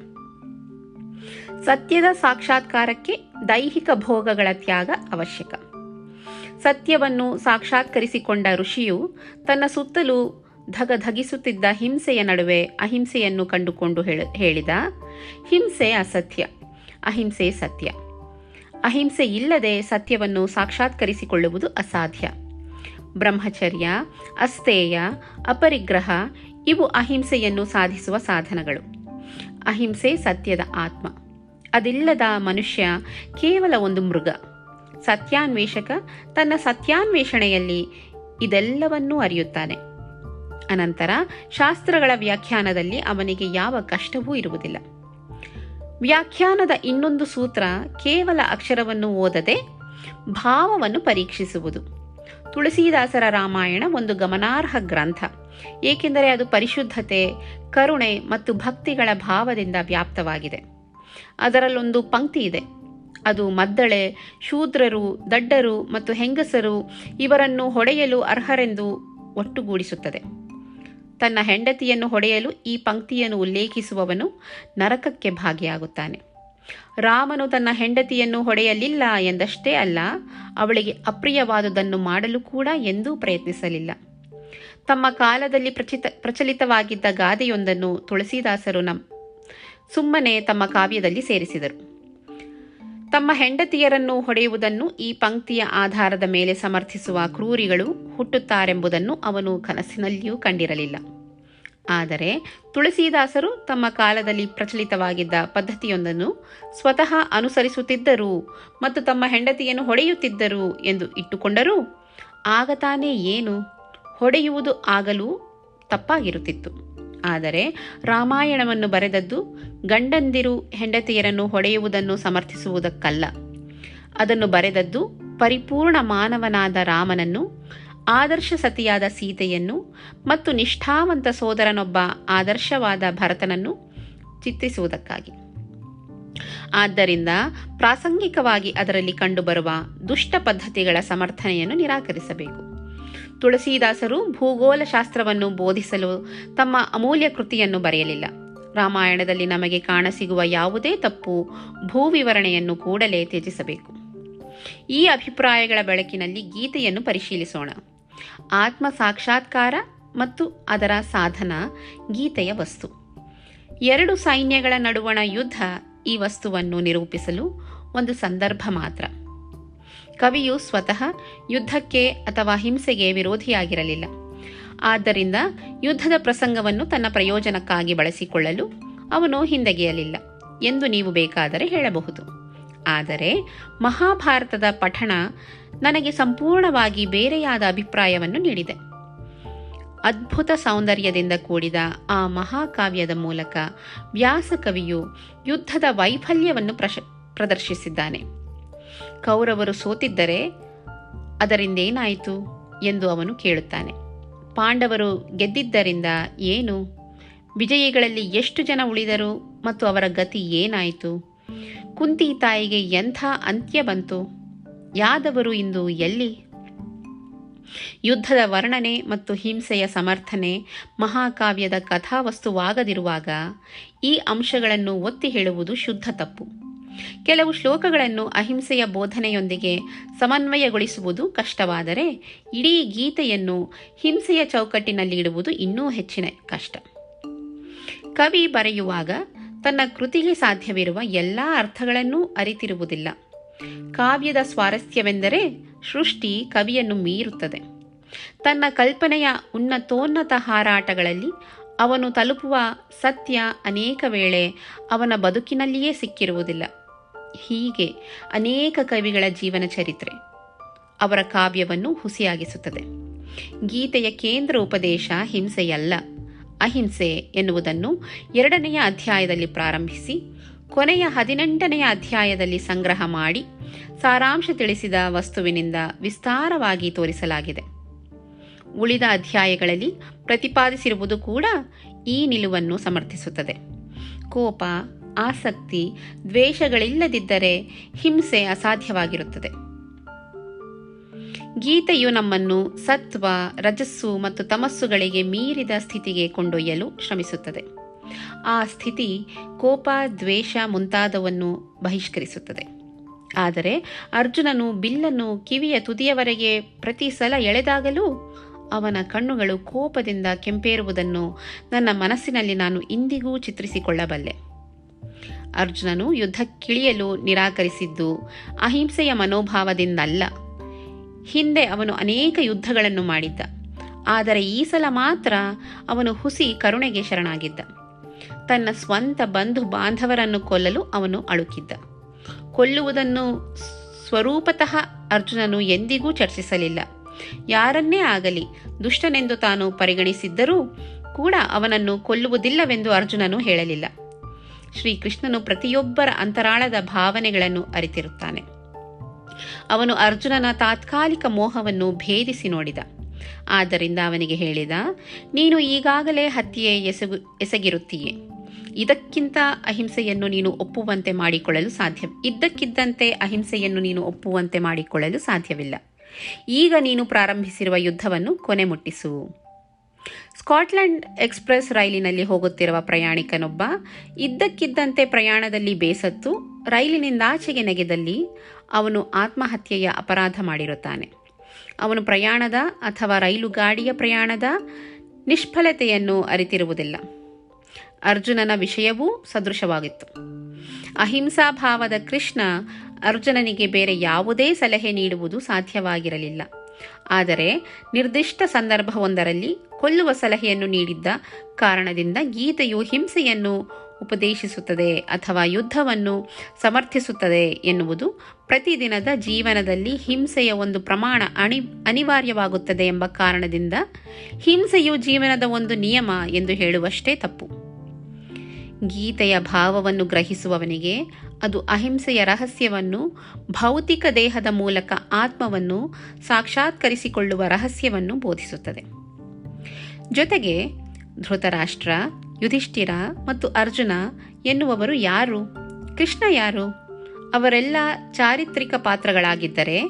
ಸತ್ಯದ ಸಾಕ್ಷಾತ್ಕಾರಕ್ಕೆ ದೈಹಿಕ ಭೋಗಗಳ ತ್ಯಾಗ ಅವಶ್ಯಕ. ಸತ್ಯವನ್ನು ಸಾಕ್ಷಾತ್ಕರಿಸಿಕೊಂಡ ಋಷಿಯು ತನ್ನ ಸುತ್ತಲೂ ಧಗಧಗಿಸುತ್ತಿದ್ದ ಹಿಂಸೆಯ ನಡುವೆ ಅಹಿಂಸೆಯನ್ನು ಕಂಡುಕೊಂಡು ಹೇಳಿದ, ಹಿಂಸೆ ಅಸತ್ಯ, ಅಹಿಂಸೆ ಸತ್ಯ. ಅಹಿಂಸೆ ಇಲ್ಲದೆ ಸತ್ಯವನ್ನು ಸಾಕ್ಷಾತ್ಕರಿಸಿಕೊಳ್ಳುವುದು ಅಸಾಧ್ಯ. ಬ್ರಹ್ಮಚರ್ಯ ಅಸ್ತೇಯ ಅಪರಿಗ್ರಹ ಇವು ಅಹಿಂಸೆಯನ್ನು ಸಾಧಿಸುವ ಸಾಧನಗಳು. ಅಹಿಂಸೆ ಸತ್ಯದ ಆತ್ಮ. ಅದಿಲ್ಲದ ಮನುಷ್ಯ ಕೇವಲ ಒಂದು ಮೃಗ. ಸತ್ಯಾನ್ವೇಷಕ ತನ್ನ ಸತ್ಯಾನ್ವೇಷಣೆಯಲ್ಲಿ ಇದೆಲ್ಲವನ್ನೂ ಅರಿಯುತ್ತಾನೆ. ಅನಂತರ ಶಾಸ್ತ್ರಗಳ ವ್ಯಾಖ್ಯಾನದಲ್ಲಿ ಅವನಿಗೆ ಯಾವ ಕಷ್ಟವೂ ಇರುವುದಿಲ್ಲ. ವ್ಯಾಖ್ಯಾನದ ಇನ್ನೊಂದು ಸೂತ್ರ ಕೇವಲ ಅಕ್ಷರವನ್ನು ಓದದೆ ಭಾವವನ್ನು ಪರೀಕ್ಷಿಸುವುದು. ತುಳಸಿದಾಸರ ರಾಮಾಯಣ ಒಂದು ಗಮನಾರ್ಹ ಗ್ರಂಥ. ಏಕೆಂದರೆ ಅದು ಪರಿಶುದ್ಧತೆ, ಕರುಣೆ ಮತ್ತು ಭಕ್ತಿಗಳ ಭಾವದಿಂದ ವ್ಯಾಪ್ತವಾಗಿದೆ. ಅದರಲ್ಲೊಂದು ಪಂಕ್ತಿ ಇದೆ. ಅದು ಮದ್ದಳೆ, ಶೂದ್ರರು, ದಡ್ಡರು ಮತ್ತು ಹೆಂಗಸರು ಇವರನ್ನು ಹೊಡೆಯಲು ಅರ್ಹರೆಂದು ಒಟ್ಟುಗೂಡಿಸುತ್ತದೆ. ತನ್ನ ಹೆಂಡತಿಯನ್ನು ಹೊಡೆಯಲು ಈ ಪಂಕ್ತಿಯನ್ನು ಉಲ್ಲೇಖಿಸುವವನು ನರಕಕ್ಕೆ ಭಾಗಿಯಾಗುತ್ತಾನೆ. ರಾಮನು ತನ್ನ ಹೆಂಡತಿಯನ್ನು ಹೊಡೆಯಲಿಲ್ಲ ಎಂದಷ್ಟೇ ಅಲ್ಲ, ಅವಳಿಗೆ ಅಪ್ರಿಯವಾದುದನ್ನು ಮಾಡಲು ಕೂಡ ಎಂದೂ ಪ್ರಯತ್ನಿಸಲಿಲ್ಲ. ತಮ್ಮ ಕಾಲದಲ್ಲಿ ಪ್ರಚಿತ, ಪ್ರಚಲಿತವಾಗಿದ್ದ ಗಾದೆಯೊಂದನ್ನು ತುಳಸಿದಾಸರು ನಮ್, ಸುಮ್ಮನೆ ತಮ್ಮ ಕಾವ್ಯದಲ್ಲಿ ಸೇರಿಸಿದರು. ತಮ್ಮ ಹೆಂಡತಿಯರನ್ನು ಹೊಡೆಯುವುದನ್ನು ಈ ಪಂಕ್ತಿಯ ಆಧಾರದ ಮೇಲೆ ಸಮರ್ಥಿಸುವ ಕ್ರೂರಿಗಳು ಹುಟ್ಟುತ್ತಾರೆಂಬುದನ್ನು ಅವನು ಕನಸಿನಲ್ಲಿಯೂ ಕಂಡಿರಲಿಲ್ಲ. ಆದರೆ ತುಳಸಿದಾಸರು ತಮ್ಮ ಕಾಲದಲ್ಲಿ ಪ್ರಚಲಿತವಾಗಿದ್ದ ಪದ್ಧತಿಯೊಂದನ್ನು ಸ್ವತಃ ಅನುಸರಿಸುತ್ತಿದ್ದರು ಮತ್ತು ತಮ್ಮ ಹೆಂಡತಿಯನ್ನು ಹೊಡೆಯುತ್ತಿದ್ದರು ಎಂದು ಇಟ್ಟುಕೊಂಡರು ಆಗ ತಾನೇ ಏನು? ಹೊಡೆಯುವುದು ಆಗಲೂ ತಪ್ಪಾಗಿರುತ್ತಿತ್ತು. ಆದರೆ ರಾಮಾಯಣವನ್ನು ಬರೆದದ್ದು ಗಂಡಂದಿರು ಹೆಂಡತಿಯರನ್ನು ಹೊಡೆಯುವುದನ್ನು ಸಮರ್ಥಿಸುವುದಕ್ಕಲ್ಲ. ಅದನ್ನು ಬರೆದದ್ದು ಪರಿಪೂರ್ಣ ಮಾನವನಾದ ರಾಮನನ್ನು, ಆದರ್ಶ ಸತಿಯಾದ ಸೀತೆಯನ್ನು ಮತ್ತು ನಿಷ್ಠಾವಂತ ಸೋದರನೊಬ್ಬ ಆದರ್ಶವಾದ ಭರತನನ್ನು ಚಿತ್ರಿಸುವುದಕ್ಕಾಗಿ. ಆದ್ದರಿಂದ ಪ್ರಾಸಂಗಿಕವಾಗಿ ಅದರಲ್ಲಿ ಕಂಡುಬರುವ ದುಷ್ಟ ಪದ್ಧತಿಗಳ ಸಮರ್ಥನೆಯನ್ನು ನಿರಾಕರಿಸಬೇಕು. ತುಳಸೀದಾಸರು ಭೂಗೋಳ ಶಾಸ್ತ್ರವನ್ನು ಬೋಧಿಸಲು ತಮ್ಮ ಅಮೂಲ್ಯ ಕೃತಿಯನ್ನು ಬರೆಯಲಿಲ್ಲ. ರಾಮಾಯಣದಲ್ಲಿ ನಮಗೆ ಕಾಣಸಿಗುವ ಯಾವುದೇ ತಪ್ಪು ಭೂವಿವರಣೆಯನ್ನು ಕೂಡಲೇ ತ್ಯಜಿಸಬೇಕು. ಈ ಅಭಿಪ್ರಾಯಗಳ ಬೆಳಕಿನಲ್ಲಿ ಗೀತೆಯನ್ನು ಪರಿಶೀಲಿಸೋಣ. ಆತ್ಮ ಸಾಕ್ಷಾತ್ಕಾರ ಮತ್ತು ಅದರ ಸಾಧನ ಗೀತೆಯ ವಸ್ತು. ಎರಡು ಸೈನ್ಯಗಳ ನಡುವಣ ಯುದ್ಧ ಈ ವಸ್ತುವನ್ನು ನಿರೂಪಿಸಲು ಒಂದು ಸಂದರ್ಭ ಮಾತ್ರ. ಕವಿಯು ಸ್ವತಃ ಯುದ್ಧಕ್ಕೆ ಅಥವಾ ಹಿಂಸೆಗೆ ವಿರೋಧಿಯಾಗಿರಲಿಲ್ಲ. ಆದ್ದರಿಂದ ಯುದ್ಧದ ಪ್ರಸಂಗವನ್ನು ತನ್ನ ಪ್ರಯೋಜನಕ್ಕಾಗಿ ಬಳಸಿಕೊಳ್ಳಲು ಅವನು ಹಿಂದೆಗೆಯಲಿಲ್ಲ ಎಂದು ನೀವು ಬೇಕಾದರೆ ಹೇಳಬಹುದು. ಆದರೆ ಮಹಾಭಾರತದ ಪಠಣ ನನಗೆ ಸಂಪೂರ್ಣವಾಗಿ ಬೇರೆಯಾದ ಅಭಿಪ್ರಾಯವನ್ನು ನೀಡಿದೆ. ಅದ್ಭುತ ಸೌಂದರ್ಯದಿಂದ ಕೂಡಿದ ಆ ಮಹಾಕಾವ್ಯದ ಮೂಲಕ ವ್ಯಾಸಕವಿಯು ಯುದ್ಧದ ವೈಫಲ್ಯವನ್ನು ಪ್ರಶ, ಪ್ರದರ್ಶಿಸಿದ್ದಾನೆ. ಕೌರವರು ಸೋತಿದ್ದರೆ ಅದರಿಂದೇನಾಯಿತು ಎಂದು ಅವನು ಕೇಳುತ್ತಾನೆ. ಪಾಂಡವರು ಗೆದ್ದಿದ್ದರಿಂದ ಏನು? ವಿಜಯಿಗಳಲ್ಲಿ ಎಷ್ಟು ಜನ ಉಳಿದರು ಮತ್ತು ಅವರ ಗತಿ ಏನಾಯಿತು? ಕುಂತಿ ತಾಯಿಗೆ ಎಂಥ ಅಂತ್ಯ ಬಂತು? ಯಾದವರು ಇಂದು ಎಲ್ಲಿ? ಯುದ್ಧದ ವರ್ಣನೆ ಮತ್ತು ಹಿಂಸೆಯ ಸಮರ್ಥನೆ, ಮಹಾಕಾವ್ಯದ ಕಥಾವಸ್ತುವಾಗದಿರುವಾಗ ಈ ಅಂಶಗಳನ್ನು ಒತ್ತಿ ಹೇಳುವುದು ಶುದ್ಧ ತಪ್ಪು. ಕೆಲವು ಶ್ಲೋಕಗಳನ್ನು ಅಹಿಂಸೆಯ ಬೋಧನೆಯೊಂದಿಗೆ ಸಮನ್ವಯಗೊಳಿಸುವುದು ಕಷ್ಟವಾದರೆ ಇಡೀ ಗೀತೆಯನ್ನು ಹಿಂಸೆಯ ಚೌಕಟ್ಟಿನಲ್ಲಿ ಇಡುವುದು ಇನ್ನೂ ಹೆಚ್ಚಿನ ಕಷ್ಟ. ಕವಿ ಬರೆಯುವಾಗ ತನ್ನ ಕೃತಿಗೆ ಸಾಧ್ಯವಿರುವ ಎಲ್ಲ ಅರ್ಥಗಳನ್ನೂ ಅರಿತಿರುವುದಿಲ್ಲ. ಕಾವ್ಯದ ಸ್ವಾರಸ್ಯವೆಂದರೆ ಸೃಷ್ಟಿ ಕವಿಯನ್ನು ಮೀರುತ್ತದೆ. ತನ್ನ ಕಲ್ಪನೆಯ ಉನ್ನತೋನ್ನತ ಹಾರಾಟಗಳಲ್ಲಿ ಅವನು ತಲುಪುವ ಸತ್ಯ ಅನೇಕ ವೇಳೆ ಅವನ ಬದುಕಿನಲ್ಲಿಯೇ ಸಿಕ್ಕಿರುವುದಿಲ್ಲ. ಹೀಗೆ ಅನೇಕ ಕವಿಗಳ ಜೀವನ ಚರಿತ್ರೆ ಅವರ ಕಾವ್ಯವನ್ನು ಹುಸಿಯಾಗಿಸುತ್ತದೆ. ಗೀತೆಯ ಕೇಂದ್ರ ಉಪದೇಶ ಹಿಂಸೆಯಲ್ಲ, ಅಹಿಂಸೆ ಎನ್ನುವುದನ್ನು ಎರಡನೆಯ ಅಧ್ಯಾಯದಲ್ಲಿ ಪ್ರಾರಂಭಿಸಿ, ಕೊನೆಯ ಹದಿನೆಂಟನೆಯ ಅಧ್ಯಾಯದಲ್ಲಿ ಸಂಗ್ರಹ ಮಾಡಿ, ಸಾರಾಂಶ ತಿಳಿಸಿದ ವಸ್ತುವಿನಿಂದ ವಿಸ್ತಾರವಾಗಿ ತೋರಿಸಲಾಗಿದೆ. ಉಳಿದ ಅಧ್ಯಾಯಗಳಲ್ಲಿ ಪ್ರತಿಪಾದಿಸಿರುವುದು ಕೂಡ ಈ ನಿಲುವನ್ನು ಸಮರ್ಥಿಸುತ್ತದೆ. ಕೋಪ ಆಸಕ್ತಿ ದ್ವೇಷಗಳಿಲ್ಲದಿದ್ದರೆ ಹಿಂಸೆ ಅಸಾಧ್ಯವಾಗಿರುತ್ತದೆ. ಗೀತೆಯು ನಮ್ಮನ್ನು ಸತ್ವ, ರಜಸ್ಸು ಮತ್ತು ತಮಸ್ಸುಗಳಿಗೆ ಮೀರಿದ ಸ್ಥಿತಿಗೆ ಕೊಂಡೊಯ್ಯಲು ಶ್ರಮಿಸುತ್ತದೆ. ಆ ಸ್ಥಿತಿ ಕೋಪ, ದ್ವೇಷ ಮುಂತಾದವನ್ನು ಬಹಿಷ್ಕರಿಸುತ್ತದೆ. ಆದರೆ ಅರ್ಜುನನು ಬಿಲ್ಲನ್ನು ಕಿವಿಯ ತುದಿಯವರೆಗೆ ಪ್ರತಿ ಸಲ ಎಳೆದಾಗಲೂ ಅವನ ಕಣ್ಣುಗಳು ಕೋಪದಿಂದ ಕೆಂಪೇರುವುದನ್ನು ನನ್ನ ಮನಸ್ಸಿನಲ್ಲಿ ನಾನು ಇಂದಿಗೂ ಚಿತ್ರಿಸಿಕೊಳ್ಳಬಲ್ಲೆ. ಅರ್ಜುನನು ಯುದ್ಧಕ್ಕಿಳಿಯಲು ನಿರಾಕರಿಸಿದ್ದು ಅಹಿಂಸೆಯ ಮನೋಭಾವದಿಂದಲ್ಲ. ಹಿಂದೆ ಅವನು ಅನೇಕ ಯುದ್ಧಗಳನ್ನು ಮಾಡಿದ್ದ. ಆದರೆ ಈ ಸಲ ಮಾತ್ರ ಅವನು ಹುಸಿ ಕರುಣೆಗೆ ಶರಣಾಗಿದ್ದ. ತನ್ನ ಸ್ವಂತ ಬಂಧು ಬಾಂಧವರನ್ನು ಕೊಲ್ಲಲು ಅವನು ಅಳುಕಿದ್ದ. ಕೊಲ್ಲುವುದನ್ನು ಸ್ವರೂಪತಃ ಅರ್ಜುನನು ಎಂದಿಗೂ ಚರ್ಚಿಸಲಿಲ್ಲ. ಯಾರನ್ನೇ ಆಗಲಿ ದುಷ್ಟನೆಂದು ತಾನು ಪರಿಗಣಿಸಿದ್ದರೂ ಕೂಡ ಅವನನ್ನು ಕೊಲ್ಲುವುದಿಲ್ಲವೆಂದು ಅರ್ಜುನನು ಹೇಳಲಿಲ್ಲ. ಶ್ರೀಕೃಷ್ಣನು ಪ್ರತಿಯೊಬ್ಬರ ಅಂತರಾಳದ ಭಾವನೆಗಳನ್ನು ಅರಿತಿರುತ್ತಾನೆ. ಅವನು ಅರ್ಜುನನ ತಾತ್ಕಾಲಿಕ ಮೋಹವನ್ನು ಭೇದಿಸಿ ನೋಡಿದ. ಆದ್ದರಿಂದ ಅವನಿಗೆ ಹೇಳಿದ, ನೀನು ಈಗಾಗಲೇ ಹತ್ಯೆ ಎಸಗು, ಎಸಗಿರುತ್ತೀಯೆ. ಇದಕ್ಕಿಂತ ಅಹಿಂಸೆಯನ್ನು ನೀನು ಒಪ್ಪುವಂತೆ ಮಾಡಿಕೊಳ್ಳಲು ಸಾಧ್ಯ, ಇದ್ದಕ್ಕಿದ್ದಂತೆ ಅಹಿಂಸೆಯನ್ನು ನೀನು ಒಪ್ಪುವಂತೆ ಮಾಡಿಕೊಳ್ಳಲು ಸಾಧ್ಯವಿಲ್ಲ. ಈಗ ನೀನು ಪ್ರಾರಂಭಿಸಿರುವ ಯುದ್ಧವನ್ನು ಕೊನೆ ಮುಟ್ಟಿಸು. ಸ್ಕಾಟ್ಲೆಂಡ್ ಎಕ್ಸ್ಪ್ರೆಸ್ ರೈಲಿನಲ್ಲಿ ಹೋಗುತ್ತಿರುವ ಪ್ರಯಾಣಿಕನೊಬ್ಬ ಇದ್ದಕ್ಕಿದ್ದಂತೆ ಪ್ರಯಾಣದಲ್ಲಿ ಬೇಸತ್ತು ರೈಲಿನಿಂದಾಚೆಗೆ ನೆಗೆದಲ್ಲಿ ಅವನು ಆತ್ಮಹತ್ಯೆಯ ಅಪರಾಧ ಮಾಡಿರುತ್ತಾನೆ. ಅವನು ಪ್ರಯಾಣದ ಅಥವಾ ರೈಲು ಗಾಡಿಯ ಪ್ರಯಾಣದ ನಿಷ್ಫಲತೆಯನ್ನು ಅರಿತಿರುವುದಿಲ್ಲ. ಅರ್ಜುನನ ವಿಷಯವೂ ಸದೃಶವಾಗಿತ್ತು. ಅಹಿಂಸಾಭಾವದ ಕೃಷ್ಣ ಅರ್ಜುನನಿಗೆ ಬೇರೆ ಯಾವುದೇ ಸಲಹೆ ನೀಡುವುದು ಸಾಧ್ಯವಾಗಿರಲಿಲ್ಲ. ಆದರೆ ನಿರ್ದಿಷ್ಟ ಸಂದರ್ಭವೊಂದರಲ್ಲಿ ಕೊಲ್ಲುವ ಸಲಹೆಯನ್ನು ನೀಡಿದ್ದ ಕಾರಣದಿಂದ ಗೀತೆಯು ಹಿಂಸೆಯನ್ನು ಉಪದೇಶಿಸುತ್ತದೆ ಅಥವಾ ಯುದ್ಧವನ್ನು ಸಮರ್ಥಿಸುತ್ತದೆ ಎನ್ನುವುದು ಪ್ರತಿದಿನದ ಜೀವನದಲ್ಲಿ ಹಿಂಸೆಯ ಒಂದು ಪ್ರಮಾಣ ಅಣಿ, ಅನಿವಾರ್ಯವಾಗುತ್ತದೆ ಎಂಬ ಕಾರಣದಿಂದ ಹಿಂಸೆಯು ಜೀವನದ ಒಂದು ನಿಯಮ ಎಂದು ಹೇಳುವಷ್ಟೇ ತಪ್ಪು. ಗೀತೆಯ ಭಾವವನ್ನು ಗ್ರಹಿಸುವವನಿಗೆ ಅದು ಅಹಿಂಸೆಯ ರಹಸ್ಯವನ್ನು, ಭೌತಿಕ ದೇಹದ ಮೂಲಕ ಆತ್ಮವನ್ನು ಸಾಕ್ಷಾತ್ಕರಿಸಿಕೊಳ್ಳುವ ರಹಸ್ಯವನ್ನು ಬೋಧಿಸುತ್ತದೆ. ಜೊತೆಗೆ ಧೃತರಾಷ್ಟ್ರ, ಯುಧಿಷ್ಠಿರ ಮತ್ತು ಅರ್ಜುನ ಎನ್ನುವವರು ಯಾರು? ಕೃಷ್ಣ ಯಾರು? ಅವರೆಲ್ಲ ಚಾರಿತ್ರಿಕ ಪಾತ್ರಗಳಾಗಿದ್ದರೆ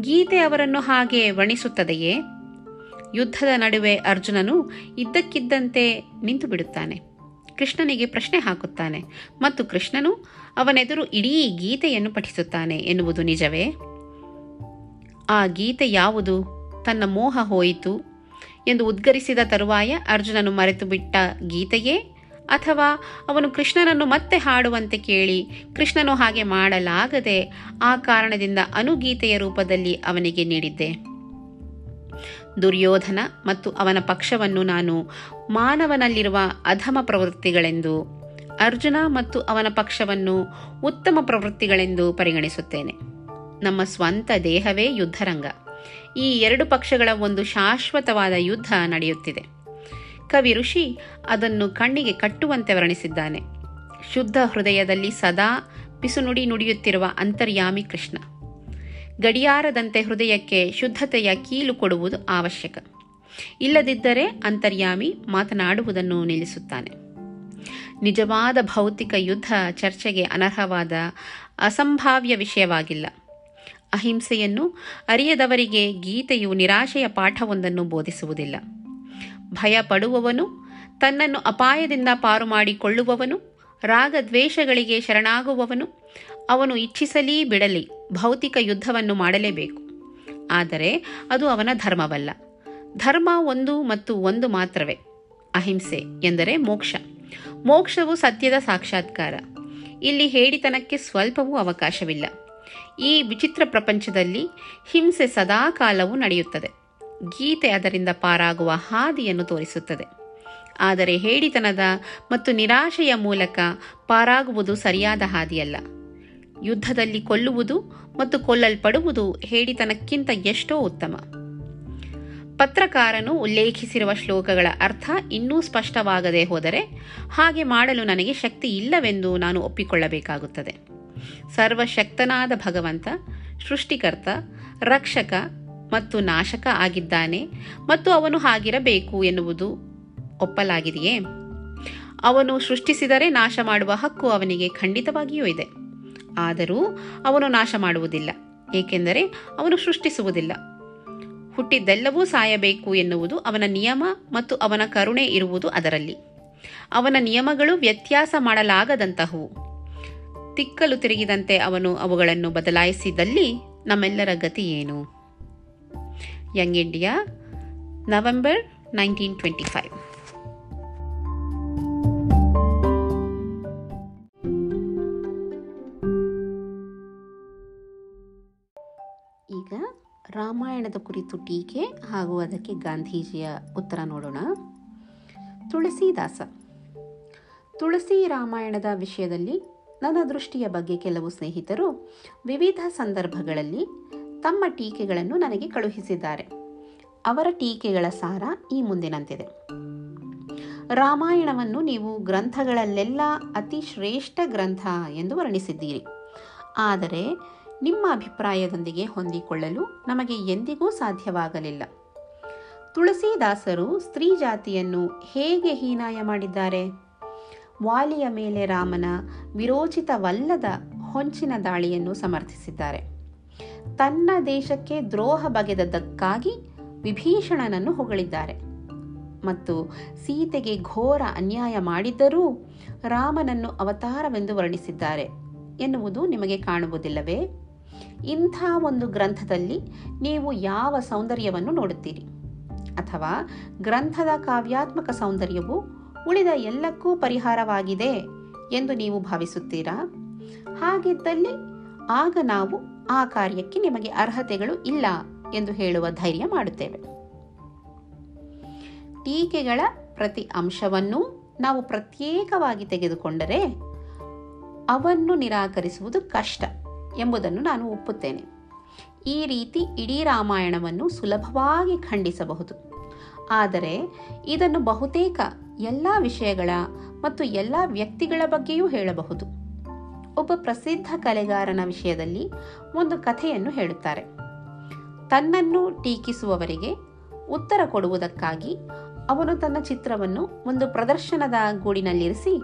ಗೀತೆ ಅವರನ್ನು ಹಾಗೆ ವರ್ಣಿಸುತ್ತದೆಯೇ? ಯುದ್ಧದ ನಡುವೆ ಅರ್ಜುನನು ಇದ್ದಕ್ಕಿದ್ದಂತೆ ನಿಂತು ಬಿಡುತ್ತಾನೆ. ಕೃಷ್ಣನಿಗೆ ಪ್ರಶ್ನೆ ಹಾಕುತ್ತಾನೆ. ಮತ್ತು ಕೃಷ್ಣನು ಅವನೆದುರು ಇಡೀ ಗೀತೆಯನ್ನು ಪಠಿಸುತ್ತಾನೆ ಎನ್ನುವುದು ನಿಜವೇ? ಆ ಗೀತೆ ಯಾವುದು? ತನ್ನ ಮೋಹ ಹೋಯಿತು. ಎಂದು ಉದ್ಗರಿಸಿದ ತರುವಾಯ ಅರ್ಜುನನು ಮರೆತು ಬಿಟ್ಟ ಗೀತೆಯೇ? ಅಥವಾ ಅವನು ಕೃಷ್ಣನನ್ನು ಮತ್ತೆ ಹಾಡುವಂತೆ ಕೇಳಿ ಕೃಷ್ಣನು ಹಾಗೆ ಮಾಡಲಾಗದೆ ಆ ಕಾರಣದಿಂದ ಅನುಗೀತೆಯ ರೂಪದಲ್ಲಿ ಅವನಿಗೆ ನೀಡಿದ್ದೆ. ದುರ್ಯೋಧನ ಮತ್ತು ಅವನ ಪಕ್ಷವನ್ನು ನಾನು ಮಾನವನಲ್ಲಿರುವ ಅಧಮ ಪ್ರವೃತ್ತಿಗಳೆಂದು, ಅರ್ಜುನ ಮತ್ತು ಅವನ ಪಕ್ಷವನ್ನು ಉತ್ತಮ ಪ್ರವೃತ್ತಿಗಳೆಂದು ಪರಿಗಣಿಸುತ್ತೇನೆ. ನಮ್ಮ ಸ್ವಂತ ದೇಹವೇ ಯುದ್ಧರಂಗ. ಈ ಎರಡು ಪಕ್ಷಗಳ ಒಂದು ಶಾಶ್ವತವಾದ ಯುದ್ಧ ನಡೆಯುತ್ತಿದೆ. ಕವಿ ಋಷಿ ಅದನ್ನು ಕಣ್ಣಿಗೆ ಕಟ್ಟುವಂತೆ ವರ್ಣಿಸಿದ್ದಾನೆ. ಶುದ್ಧ ಹೃದಯದಲ್ಲಿ ಸದಾ ಪಿಸುನುಡಿ ನುಡಿಯುತ್ತಿರುವ ಅಂತರ್ಯಾಮಿ ಕೃಷ್ಣ. ಗಡಿಯಾರದಂತೆ ಹೃದಯಕ್ಕೆ ಶುದ್ಧತೆಯ ಕೀಲು ಕೊಡುವುದು ಅವಶ್ಯಕ. ಇಲ್ಲದಿದ್ದರೆ ಅಂತರ್ಯಾಮಿ ಮಾತನಾಡುವುದನ್ನು ನಿಲ್ಲಿಸುತ್ತಾನೆ. ನಿಜವಾದ ಭೌತಿಕ ಯುದ್ಧ ಚರ್ಚೆಗೆ ಅನರ್ಹವಾದ ಅಸಂಭಾವ್ಯ ವಿಷಯವಾಗಿಲ್ಲ. ಅಹಿಂಸೆಯನ್ನು ಅರಿಯದವರಿಗೆ ಗೀತೆಯು ನಿರಾಶೆಯ ಪಾಠವೊಂದನ್ನು ಬೋಧಿಸುವುದಿಲ್ಲ. ಭಯ ಪಡುವವನು ತನ್ನನ್ನು ಅಪಾಯದಿಂದ ಪಾರು ಮಾಡಿಕೊಳ್ಳುವವನು ರಾಗದ್ವೇಷಗಳಿಗೆ ಶರಣಾಗುವವನು, ಅವನು ಇಚ್ಛಿಸಲೀ ಬಿಡಲಿ, ಭೌತಿಕ ಯುದ್ಧವನ್ನು ಮಾಡಲೇಬೇಕು. ಆದರೆ ಅದು ಅವನ ಧರ್ಮವಲ್ಲ. ಧರ್ಮ ಒಂದು ಮತ್ತು ಒಂದು ಮಾತ್ರವೇ. ಅಹಿಂಸೆ ಎಂದರೆ ಮೋಕ್ಷ. ಮೋಕ್ಷವು ಸತ್ಯದ ಸಾಕ್ಷಾತ್ಕಾರ. ಇಲ್ಲಿ ಹೇಳಿತನಕ್ಕೆ ಸ್ವಲ್ಪವೂ ಅವಕಾಶವಿಲ್ಲ. ಈ ವಿಚಿತ್ರ ಪ್ರಪಂಚದಲ್ಲಿ ಹಿಂಸೆ ಸದಾಕಾಲವೂ ನಡೆಯುತ್ತದೆ. ಗೀತೆ ಅದರಿಂದ ಪಾರಾಗುವ ಹಾದಿಯನ್ನು ತೋರಿಸುತ್ತದೆ. ಆದರೆ ಹೇಡಿತನದ ಮತ್ತು ನಿರಾಶೆಯ ಮೂಲಕ ಪಾರಾಗುವುದು ಸರಿಯಾದ ಹಾದಿಯಲ್ಲ. ಯುದ್ಧದಲ್ಲಿ ಕೊಲ್ಲುವುದು ಮತ್ತು ಕೊಲ್ಲಲ್ಪಡುವುದು ಹೇಡಿತನಕ್ಕಿಂತ ಎಷ್ಟೋ ಉತ್ತಮ. ಪತ್ರಕಾರನು ಉಲ್ಲೇಖಿಸಿರುವ ಶ್ಲೋಕಗಳ ಅರ್ಥ ಇನ್ನೂ ಸ್ಪಷ್ಟವಾಗದೇ ಹೋದರೆ ಹಾಗೆ ಮಾಡಲು ನನಗೆ ಶಕ್ತಿ ಇಲ್ಲವೆಂದು ನಾನು ಒಪ್ಪಿಕೊಳ್ಳಬೇಕಾಗುತ್ತದೆ. ಸರ್ವಶಕ್ತನಾದ ಭಗವಂತ, ಸೃಷ್ಟಿಕರ್ತ, ರಕ್ಷಕ ಮತ್ತು ನಾಶಕ ಆಗಿದ್ದಾನೆ ಮತ್ತು ಅವನು ಹಾಗಿರಬೇಕು ಎನ್ನುವುದು ಒಪ್ಪಲಾಗಿದೆಯೇ? ಅವನು ಸೃಷ್ಟಿಸಿದರೆ ನಾಶ ಮಾಡುವ ಹಕ್ಕು ಅವನಿಗೆ ಖಂಡಿತವಾಗಿಯೂ ಇದೆ. ಆದರೂ ಅವನು ನಾಶ ಮಾಡುವುದಿಲ್ಲ ಏಕೆಂದರೆ ಅವನು ಸೃಷ್ಟಿಸುವುದಿಲ್ಲ. ಹುಟ್ಟಿದ್ದೆಲ್ಲವೂ ಸಾಯಬೇಕು ಎನ್ನುವುದು ಅವನ ನಿಯಮ ಮತ್ತು ಅವನ ಕರುಣೆ ಇರುವುದು ಅದರಲ್ಲಿ. ಅವನ ನಿಯಮಗಳು ವ್ಯತ್ಯಾಸ ಮಾಡಲಾಗದಂತಹವು. ತಿಕ್ಕಲು ತಿರುಗಿದಂತೆ ಅವನು ಅವುಗಳನ್ನು ಬದಲಾಯಿಸಿದಲ್ಲಿ ನಮ್ಮೆಲ್ಲರ ಗತಿ ಏನು? Young India, November nineteen twenty five. ಈಗ ರಾಮಾಯಣದ ಕುರಿತು ಟೀಕೆ ಹಾಗೂ ಅದಕ್ಕೆ ಗಾಂಧೀಜಿಯ ಉತ್ತರ ನೋಡೋಣ. ತುಳಸಿದಾಸ. ತುಳಸಿ ರಾಮಾಯಣದ ವಿಷಯದಲ್ಲಿ ನನ್ನ ದೃಷ್ಟಿಯ ಬಗ್ಗೆ ಕೆಲವು ಸ್ನೇಹಿತರು ವಿವಿಧ ಸಂದರ್ಭಗಳಲ್ಲಿ ತಮ್ಮ ಟೀಕೆಗಳನ್ನು ನನಗೆ ಕಳುಹಿಸಿದ್ದಾರೆ. ಅವರ ಟೀಕೆಗಳ ಸಾರ ಈ ಮುಂದಿನಂತಿದೆ. ರಾಮಾಯಣವನ್ನು ನೀವು ಗ್ರಂಥಗಳಲ್ಲೆಲ್ಲ ಅತಿ ಶ್ರೇಷ್ಠ ಗ್ರಂಥ ಎಂದು ವರ್ಣಿಸಿದ್ದೀರಿ. ಆದರೆ ನಿಮ್ಮ ಅಭಿಪ್ರಾಯದೊಂದಿಗೆ ಹೊಂದಿಕೊಳ್ಳಲು ನಮಗೆ ಎಂದಿಗೂ ಸಾಧ್ಯವಾಗಲಿಲ್ಲ. ತುಳಸಿದಾಸರು ಸ್ತ್ರೀ ಜಾತಿಯನ್ನು ಹೇಗೆ ಹೀನಾಯ ಮಾಡಿದ್ದಾರೆ? ವಾಲಿಯ ಮೇಲೆ ರಾಮನ ವಿರೋಚಿತವಲ್ಲದ ಹೊಂಚಿನ ದಾಳಿಯನ್ನು ಸಮರ್ಥಿಸಿದ್ದಾರೆ. ತನ್ನ ದೇಶಕ್ಕೆ ದ್ರೋಹ ಬಗೆದದ್ದಕ್ಕಾಗಿ ವಿಭೀಷಣನನ್ನು ಹೊಗಳಿದ್ದಾರೆ. ಮತ್ತು ಸೀತೆಗೆ ಘೋರ ಅನ್ಯಾಯ ಮಾಡಿದ್ದರೂ ರಾಮನನ್ನು ಅವತಾರವೆಂದು ವರ್ಣಿಸಿದ್ದಾರೆ ಎನ್ನುವುದು ನಿಮಗೆ ಕಾಣುವುದಿಲ್ಲವೇ? ಇಂಥ ಒಂದು ಗ್ರಂಥದಲ್ಲಿ ನೀವು ಯಾವ ಸೌಂದರ್ಯವನ್ನು ನೋಡುತ್ತೀರಿ? ಅಥವಾ ಗ್ರಂಥದ ಕಾವ್ಯಾತ್ಮಕ ಸೌಂದರ್ಯವು ಉಳಿದ ಎಲ್ಲಕ್ಕೂ ಪರಿಹಾರವಾಗಿದೆ ಎಂದು ನೀವು ಭಾವಿಸುತ್ತೀರಾ? ಹಾಗಿದ್ದಲ್ಲಿ ಆಗ ನಾವು ಆ ಕಾರ್ಯಕ್ಕೆ ನಿಮಗೆ ಅರ್ಹತೆಗಳು ಇಲ್ಲ ಎಂದು ಹೇಳುವ ಧೈರ್ಯ ಮಾಡುತ್ತೇವೆ. ಟೀಕೆಗಳ ಪ್ರತಿ ಅಂಶವನ್ನು ನಾವು ಪ್ರತ್ಯೇಕವಾಗಿ ತೆಗೆದುಕೊಂಡರೆ ಅವನ್ನು ನಿರಾಕರಿಸುವುದು ಕಷ್ಟ ಎಂಬುದನ್ನು ನಾನು ಒಪ್ಪುತ್ತೇನೆ. ಈ ರೀತಿ ಇಡೀ ರಾಮಾಯಣವನ್ನು ಸುಲಭವಾಗಿ ಖಂಡಿಸಬಹುದು. ಆದರೆ ಇದನ್ನು ಬಹುತೇಕ ಎಲ್ಲ ವಿಷಯಗಳ ಮತ್ತು ಎಲ್ಲ ವ್ಯಕ್ತಿಗಳ ಬಗ್ಗೆಯೂ ಹೇಳಬಹುದು. ಒಬ್ಬ ಪ್ರಸಿದ್ಧ ಕಲೆಗಾರನ ವಿಷಯದಲ್ಲಿ ಒಂದು ಕಥೆಯನ್ನು ಹೇಳುತ್ತಾರೆ. ತನ್ನನ್ನು ಟೀಕಿಸುವವರಿಗೆ ಉತ್ತರ ಕೊಡುವುದಕ್ಕಾಗಿ ಅವನು ತನ್ನ ಚಿತ್ರವನ್ನು ಒಂದು ಪ್ರದರ್ಶನದ ಗೂಡಿನಲ್ಲಿರಿಸಿ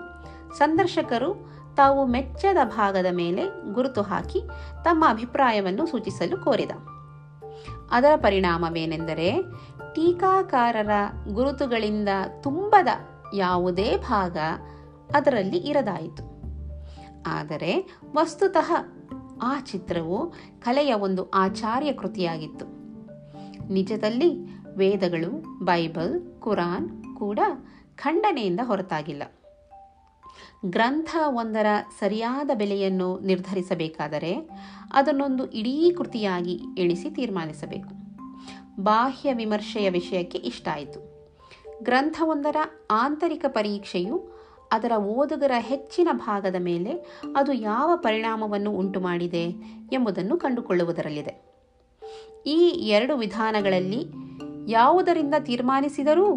ಸಂದರ್ಶಕರು ತಾವು ಮೆಚ್ಚದ ಭಾಗದ ಮೇಲೆ ಗುರುತು ಹಾಕಿ ತಮ್ಮ ಅಭಿಪ್ರಾಯವನ್ನು ಸೂಚಿಸಲು ಕೋರಿದ. ಅದರ ಪರಿಣಾಮವೇನೆಂದರೆ ಟೀಕಾಕಾರರ ಗುರುತುಗಳಿಂದ ತುಂಬದ ಯಾವುದೇ ಭಾಗ ಅದರಲ್ಲಿ ಇರದಾಯಿತು. ಆದರೆ ವಸ್ತುತಃ ಆ ಚಿತ್ರವು ಕಲೆಯ ಒಂದು ಆಚಾರ್ಯ ಕೃತಿಯಾಗಿತ್ತು. ನಿಜದಲ್ಲಿ ವೇದಗಳು, ಬೈಬಲ್, ಕುರಾನ್ ಕೂಡ ಖಂಡನೆಯಿಂದ ಹೊರತಾಗಿಲ್ಲ. ಗ್ರಂಥ ಒಂದರ ಸರಿಯಾದ ಬೆಲೆಯನ್ನು ನಿರ್ಧರಿಸಬೇಕಾದರೆ ಅದನ್ನೊಂದು ಇಡೀ ಕೃತಿಯಾಗಿ ಎಣಿಸಿ ತೀರ್ಮಾನಿಸಬೇಕು. ಬಾಹ್ಯ ವಿಮರ್ಶೆಯ ವಿಷಯಕ್ಕೆ ಇಷ್ಟ ಆಯಿತು. ಗ್ರಂಥವೊಂದರ ಆಂತರಿಕ ಪರೀಕ್ಷೆಯು ಅದರ ಓದುಗರ ಹೆಚ್ಚಿನ ಭಾಗದ ಮೇಲೆ ಅದು ಯಾವ ಪರಿಣಾಮವನ್ನು ಉಂಟು ಮಾಡಿದೆ ಎಂಬುದನ್ನು ಕಂಡುಕೊಳ್ಳುವುದರಲ್ಲಿದೆ. ಈ ಎರಡು ವಿಧಾನಗಳಲ್ಲಿ ಯಾವುದರಿಂದ ತೀರ್ಮಾನಿಸಿದರೂ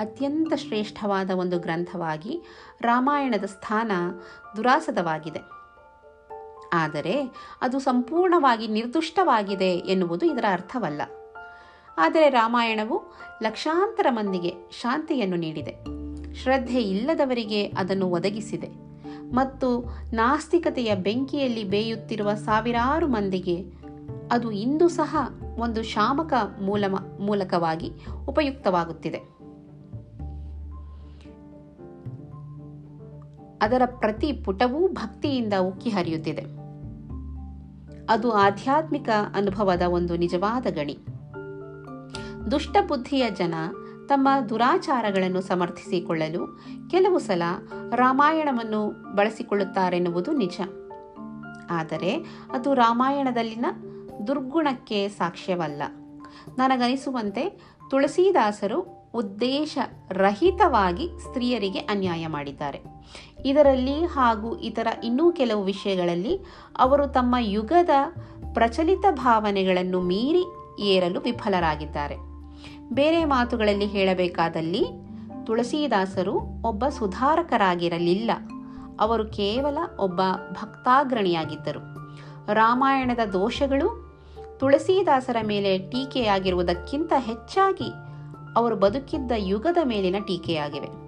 ಅತ್ಯಂತ ಶ್ರೇಷ್ಠವಾದ ಒಂದು ಗ್ರಂಥವಾಗಿ ರಾಮಾಯಣದ ಸ್ಥಾನ ದುರಾಸದವಾಗಿದೆ. ಆದರೆ ಅದು ಸಂಪೂರ್ಣವಾಗಿ ನಿರ್ದುಷ್ಟವಾಗಿದೆ ಎನ್ನುವುದು ಇದರ ಅರ್ಥವಲ್ಲ. ಆದರೆ ರಾಮಾಯಣವು ಲಕ್ಷಾಂತರ ಮಂದಿಗೆ ಶಾಂತಿಯನ್ನು ನೀಡಿದೆ. ಶ್ರದ್ಧೆ ಇಲ್ಲದವರಿಗೆ ಅದನ್ನು ಒದಗಿಸಿದೆ. ಮತ್ತು ನಾಸ್ತಿಕತೆಯ ಬೆಂಕಿಯಲ್ಲಿ ಬೇಯುತ್ತಿರುವ ಸಾವಿರಾರು ಮಂದಿಗೆ ಅದು ಇಂದು ಸಹ ಒಂದು ಶಾಮಕ ಮೂಲ ಮೂಲಕವಾಗಿ ಉಪಯುಕ್ತವಾಗುತ್ತಿದೆ. ಅದರ ಪ್ರತಿ ಪುಟವೂ ಭಕ್ತಿಯಿಂದ ಉಕ್ಕಿ ಹರಿಯುತ್ತಿದೆ ಅದು ಆಧ್ಯಾತ್ಮಿಕ ಅನುಭವದ ಒಂದು ನಿಜವಾದ ಗಣಿ. ದುಷ್ಟಬುದ್ಧಿಯ ಜನ ತಮ್ಮ ದುರಾಚಾರಗಳನ್ನು ಸಮರ್ಥಿಸಿಕೊಳ್ಳಲು ಕೆಲವು ಸಲ ರಾಮಾಯಣವನ್ನು ಬಳಸಿಕೊಳ್ಳುತ್ತಾರೆನ್ನುವುದು ನಿಜ. ಆದರೆ ಅದು ರಾಮಾಯಣದಲ್ಲಿನ ದುರ್ಗುಣಕ್ಕೆ ಸಾಕ್ಷ್ಯವಲ್ಲ. ನನಗನಿಸುವಂತೆ ತುಳಸಿದಾಸರು ಉದ್ದೇಶ ರಹಿತವಾಗಿ ಸ್ತ್ರೀಯರಿಗೆ ಅನ್ಯಾಯ ಮಾಡಿದ್ದಾರೆ. ಇದರಲ್ಲಿ ಹಾಗೂ ಇತರ ಇನ್ನೂ ಕೆಲವು ವಿಷಯಗಳಲ್ಲಿ ಅವರು ತಮ್ಮ ಯುಗದ ಪ್ರಚಲಿತ ಭಾವನೆಗಳನ್ನು ಮೀರಿ ಏರಲು ವಿಫಲರಾಗಿದ್ದಾರೆ. ಬೇರೆ ಮಾತುಗಳಲ್ಲಿ ಹೇಳಬೇಕಾದಲ್ಲಿ ತುಳಸೀದಾಸರು ಒಬ್ಬ ಸುಧಾರಕರಾಗಿರಲಿಲ್ಲ. ಅವರು ಕೇವಲ ಒಬ್ಬ ಭಕ್ತಾಗ್ರಣಿಯಾಗಿದ್ದರು. ರಾಮಾಯಣದ ದೋಷಗಳು ತುಳಸೀದಾಸರ ಮೇಲೆ ಟೀಕೆಯಾಗಿರುವುದಕ್ಕಿಂತ ಹೆಚ್ಚಾಗಿ ಅವರು ಬದುಕಿದ್ದ ಯುಗದ ಮೇಲಿನ ಟೀಕೆಯಾಗಿವೆ.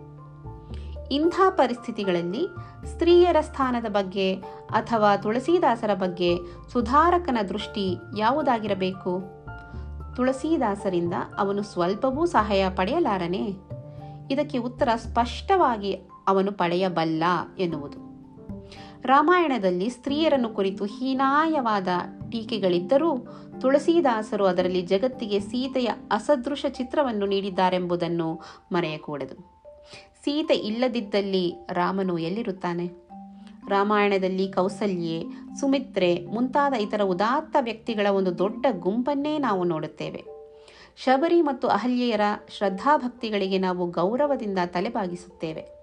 ಇಂಥ ಪರಿಸ್ಥಿತಿಗಳಲ್ಲಿ ಸ್ತ್ರೀಯರ ಸ್ಥಾನದ ಬಗ್ಗೆ ಅಥವಾ ತುಳಸೀದಾಸರ ಬಗ್ಗೆ ಸುಧಾರಕನ ದೃಷ್ಟಿ ಯಾವುದಾಗಿರಬೇಕು? ತುಳಸೀದಾಸರಿಂದ ಅವನು ಸ್ವಲ್ಪವೂ ಸಹಾಯ ಪಡೆಯಲಾರನೆ? ಇದಕ್ಕೆ ಉತ್ತರ ಸ್ಪಷ್ಟವಾಗಿ ಅವನು ಪಡೆಯಬಲ್ಲ ಎನ್ನುವುದು. ರಾಮಾಯಣದಲ್ಲಿ ಸ್ತ್ರೀಯರನ್ನು ಕುರಿತು ಹೀನಾಯವಾದ ಟೀಕೆಗಳಿದ್ದರೂ ತುಳಸಿದಾಸರು ಅದರಲ್ಲಿ ಜಗತ್ತಿಗೆ ಸೀತೆಯ ಅಸದೃಶ ಚಿತ್ರವನ್ನು ನೀಡಿದ್ದಾರೆಂಬುದನ್ನು ಮರೆಯಕೂಡದು. ಸೀತೆ ಇಲ್ಲದಿದ್ದಲ್ಲಿ ರಾಮನು ಎಲ್ಲಿರುತ್ತಾನೆ? ರಾಮಾಯಣದಲ್ಲಿ ಕೌಸಲ್ಯೆ, ಸುಮಿತ್ರೆ ಮುಂತಾದ ಇತರ ಉದಾತ್ತ ವ್ಯಕ್ತಿಗಳ ಒಂದು ದೊಡ್ಡ ಗುಂಪನ್ನೇ ನಾವು ನೋಡುತ್ತೇವೆ. ಶಬರಿ ಮತ್ತು ಅಹಲ್ಯೆಯರ ಶ್ರದ್ಧಾಭಕ್ತಿಗಳಿಗೆ ನಾವು ಗೌರವದಿಂದ ತಲೆಬಾಗಿಸುತ್ತೇವೆ.